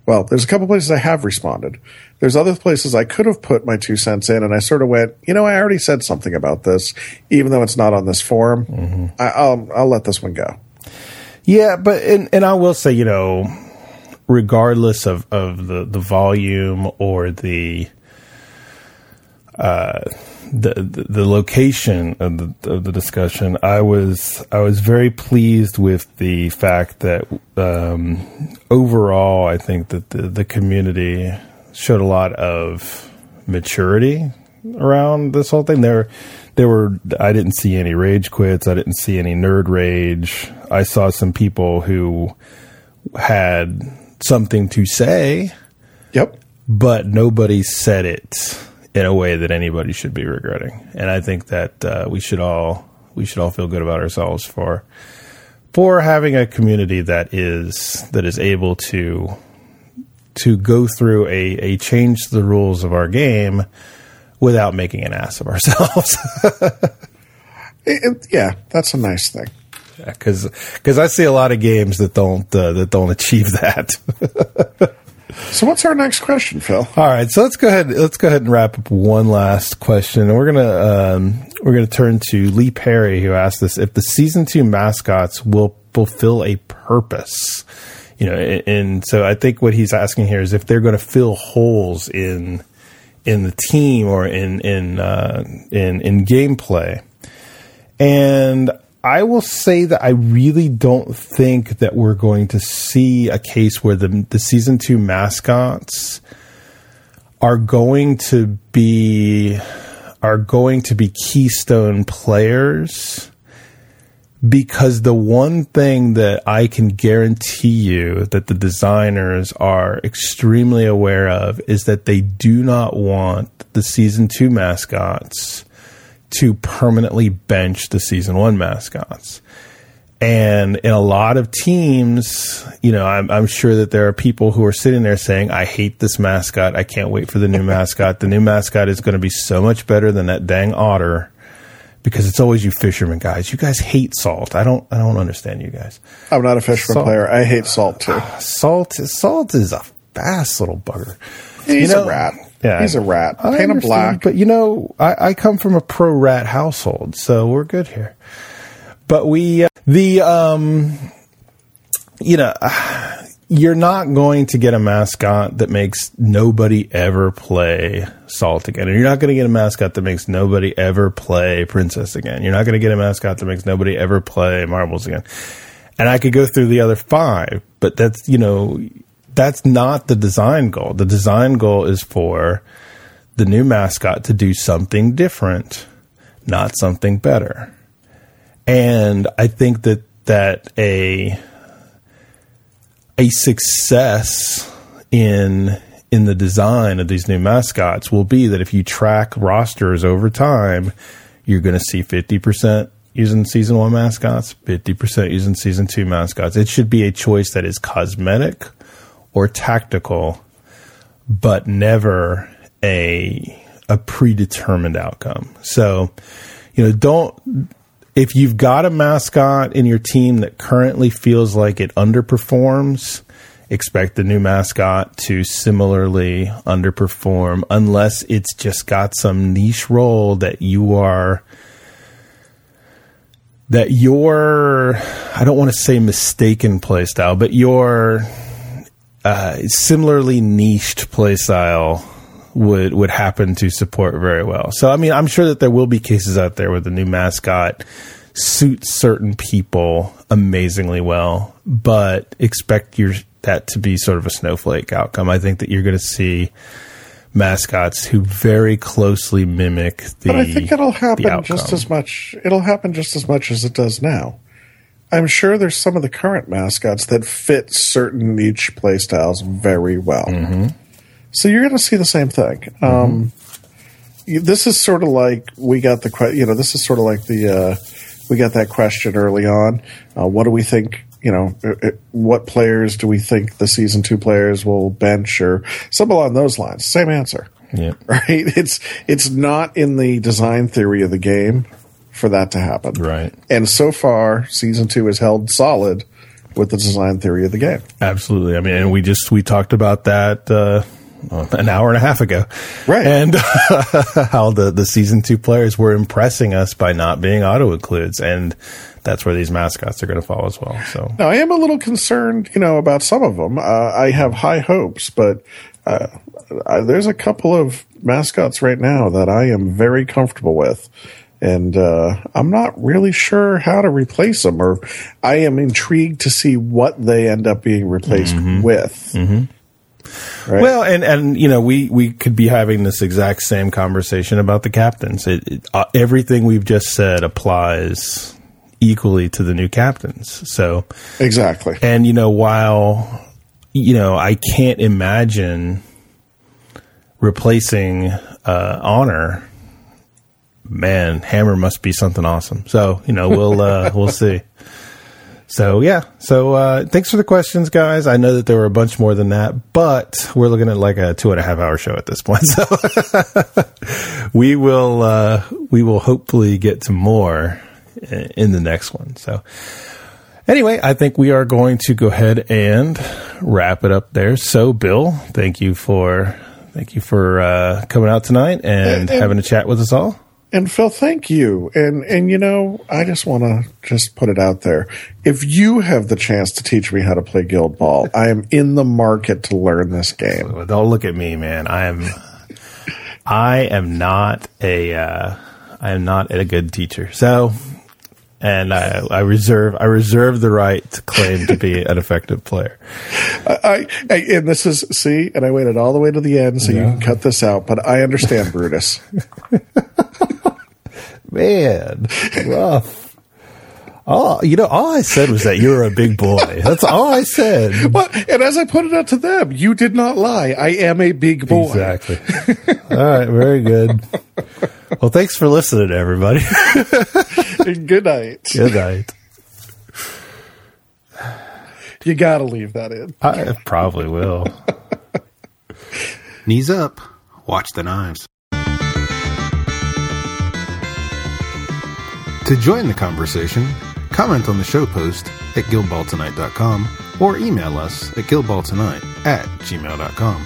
Well, there's a couple places I have responded. There's other places I could have put my two cents in, and I sort of went, you know, I already said something about this, even though it's not on this forum. Mm-hmm. I, will I'll let this one go. Yeah, but and and I will say, you know, regardless of, of the, the volume or the uh, the, the, location of the of the discussion, I was I was very pleased with the fact that um, overall, I think that the, the community showed a lot of maturity around this whole thing. There, there were I didn't see any rage quits. I didn't see any nerd rage. I saw some people who had something to say. Yep. But nobody said it in a way that anybody should be regretting. And I think that uh, we should all we should all feel good about ourselves for for having a community that is that is able to to go through a, a change to the rules of our game without making an ass of ourselves. it, yeah, that's a nice thing because because I see a lot of games that don't uh, that don't achieve that. so what's our next question, Phil? All right, so let's go ahead let's go ahead and wrap up one last question, and we're gonna um, we're gonna turn to Lee Parry, who asked us if the season two mascots will fulfill a purpose. You know, and, and so I think what he's asking here is if they're going to fill holes in in the team or in in uh, in in gameplay. And I will say that I really don't think that we're going to see a case where the the season two mascots are going to be are going to be keystone players. Because the one thing that I can guarantee you that the designers are extremely aware of is that they do not want the season two mascots to permanently bench the season one mascots. And in a lot of teams, you know, I'm, I'm, sure that there are people who are sitting there saying, I hate this mascot. I can't wait for the new mascot. The new mascot is going to be so much better than that dang otter because it's always you fishermen guys. You guys hate salt. I don't, I don't understand you guys. I'm not a fisherman salt. player. I hate salt too. Ah, salt, is salt is a fast little bugger. He's you know, a rat. Yeah, he's a rat. I Paint him black. But you know, I, I, come from a pro rat household, so we're good here. But we, uh, the, um, you know, uh, you're not going to get a mascot that makes nobody ever play Salt again. And you're not going to get a mascot that makes nobody ever play Princess again. You're not going to get a mascot that makes nobody ever play Marbles again. And I could go through the other five, but that's, you know, that's not the design goal. The design goal is for the new mascot to do something different, not something better. And I think that that a a success in in the design of these new mascots will be that if you track rosters over time, you're going to see 50% using season 1 mascots, 50% using season 2 mascots. It should be a choice that is cosmetic or tactical, but never a a predetermined outcome. So, you know, don't if you've got a mascot in your team that currently feels like it underperforms, expect the new mascot to similarly underperform unless it's just got some niche role that you are that your I don't want to say mistaken playstyle, but your uh, similarly niched playstyle would would happen to support very well. So I mean, I'm sure that there will be cases out there where the new mascot suits certain people amazingly well, but expect your that to be sort of a snowflake outcome. I think that you're going to see mascots who very closely mimic the. But I think it'll happen just as much. It'll happen just as much as it does now. I'm sure there's some of the current mascots that fit certain niche playstyles very well. Mm-hmm. So you're going to see the same thing. Mm-hmm. Um, this is sort of like we got the you know this is sort of like the uh, we got that question early on. Uh, what do we think? You know, uh, uh, what players do we think the season two players will bench or something along those lines? Same answer. Yeah. Right. It's it's not in the design theory of the game for that to happen. Right. And so far, season two has held solid with the design theory of the game. Absolutely. I mean, and we just we talked about that uh, an hour and a half ago, right? And how the the season two players were impressing us by not being auto includes, and that's where these mascots are going to fall as well. So now I am a little concerned, you know, about some of them. Uh, I have high hopes, but. Uh, there's a couple of mascots right now that I am very comfortable with and uh, I'm not really sure how to replace them, or I am intrigued to see what they end up being replaced mm-hmm. with. Mm-hmm. Right? Well, and and you know, we we could be having this exact same conversation about the captains. It, it, uh, everything we've just said applies equally to the new captains. So exactly, and you know, while you know, I can't imagine replacing uh, honor man, Hammer must be something awesome. So you know, we'll uh, we'll see. So yeah, so uh, thanks for the questions, guys. I know that there were a bunch more than that, but we're looking at like a two and a half hour show at this point. So we will uh, we will hopefully get to more in the next one. So anyway, I think we are going to go ahead and wrap it up there. So Bill, thank you for thank you for uh, coming out tonight and, and having a chat with us all. And Phil, thank you. And and you know, I just want to just put it out there. If you have the chance to teach me how to play Guild Ball, I am in the market to learn this game. Don't look at me, man. I am I am not a uh, I am not a good teacher. So and I, I reserve I reserve the right to claim to be an effective player. I, I and this is see, and I waited all the way to the end so yeah. you can cut this out. But I understand, Brutus. Man, rough. All you know, all I said was that you're a big boy. That's all I said. Well, and as I put it out to them, you did not lie. I am a big boy. Exactly. all right, very good. Well, thanks for listening, everybody. good night. Good night. You got to leave that in. I probably will. Knees up. Watch the knives. To join the conversation, comment on the show post at guildballtonight.com or email us at guildballtonight at gmail.com.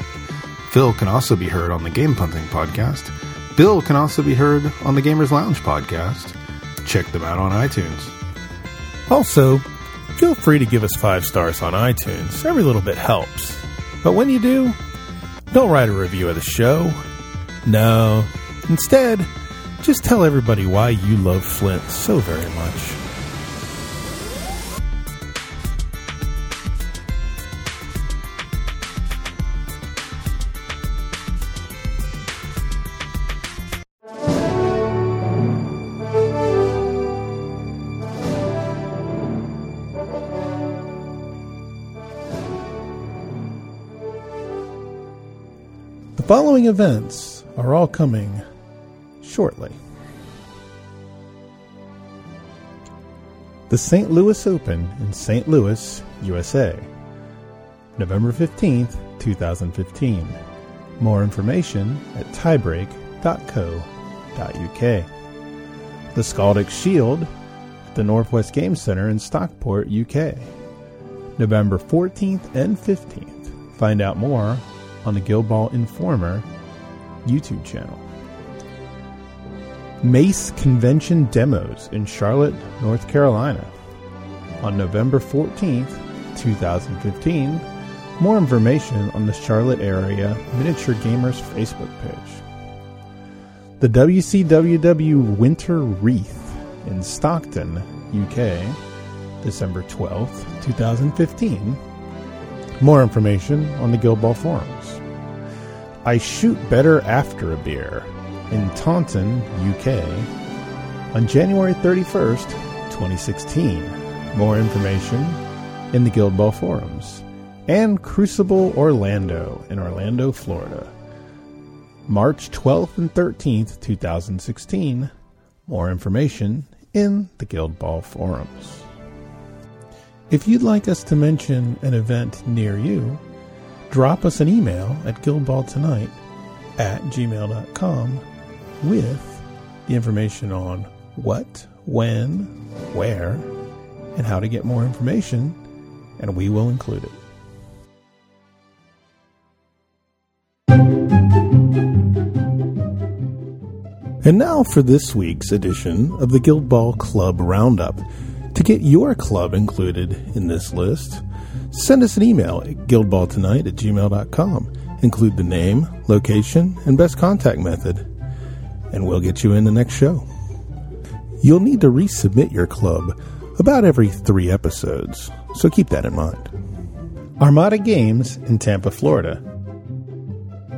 Phil can also be heard on the Game Punting podcast. Bill can also be heard on the Gamers Lounge podcast. Check them out on iTunes. Also, feel free to give us five stars on iTunes. Every little bit helps. But when you do, don't write a review of the show. No. Instead, just tell everybody why you love Flint so very much. Following events are all coming shortly. The St. Louis Open in St. Louis, USA, November 15th, 2015. More information at tiebreak.co.uk. The Scaldic Shield at the Northwest Game Center in Stockport, UK, November 14th and 15th. Find out more on the Guild Ball Informer YouTube channel. Mace Convention Demos in Charlotte, North Carolina on November 14th, 2015. More information on the Charlotte area Miniature Gamers Facebook page. The WCWW Winter Wreath in Stockton, UK, December 12th, 2015. More information on the Guild Ball forums. I shoot better after a beer in Taunton, UK, on January 31st, 2016. More information in the Guild Ball forums. And Crucible Orlando in Orlando, Florida. March 12th and 13th, 2016. More information in the Guild Ball forums. If you'd like us to mention an event near you, drop us an email at guildballtonight at gmail.com with the information on what, when, where, and how to get more information, and we will include it. And now for this week's edition of the Guild Ball Club Roundup. To get your club included in this list, send us an email at guildballtonight at gmail.com. Include the name, location, and best contact method and we'll get you in the next show. You'll need to resubmit your club about every three episodes, so keep that in mind. Armada Games in Tampa, Florida.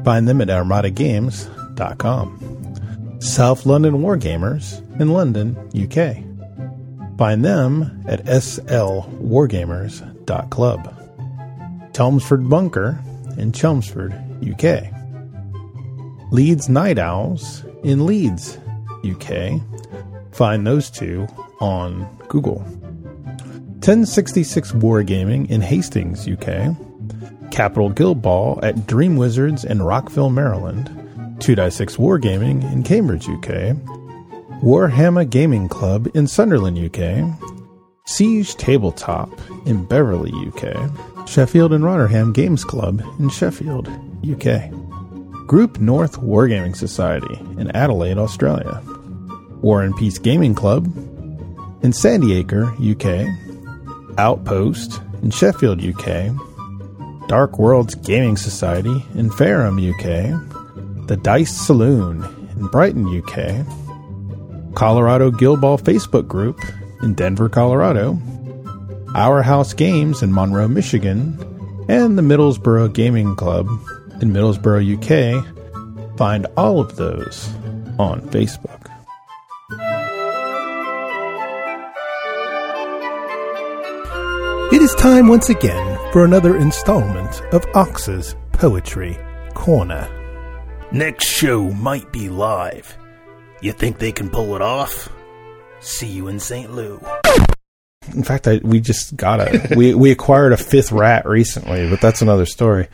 Find them at armadagames.com. South London Wargamers in London, UK. Find them at slwargamers.club. Chelmsford Bunker in Chelmsford, UK. Leeds Night Owls in Leeds, UK. Find those two on Google. 1066 Wargaming in Hastings, UK. Capital Guild Ball at Dream Wizards in Rockville, Maryland. 2-6 Wargaming in Cambridge, UK. Warhammer Gaming Club in Sunderland, UK. Siege Tabletop in Beverly, UK. Sheffield and Rotherham Games Club in Sheffield, UK. Group North Wargaming Society in Adelaide, Australia. War and Peace Gaming Club in Sandiacre, UK, Outpost in Sheffield, UK, Dark Worlds Gaming Society in Fareham, UK, The Dice Saloon in Brighton, UK, Colorado Guild Ball Facebook group in Denver, Colorado, Our House Games in Monroe, Michigan, and the Middlesbrough Gaming Club in Middlesbrough, UK. Find all of those on Facebook. It is time once again for another installment of Ox's Poetry Corner. Next show might be live. You think they can pull it off? See you in St. Lou. In fact, I, we just got a we we acquired a fifth rat recently, but that's another story.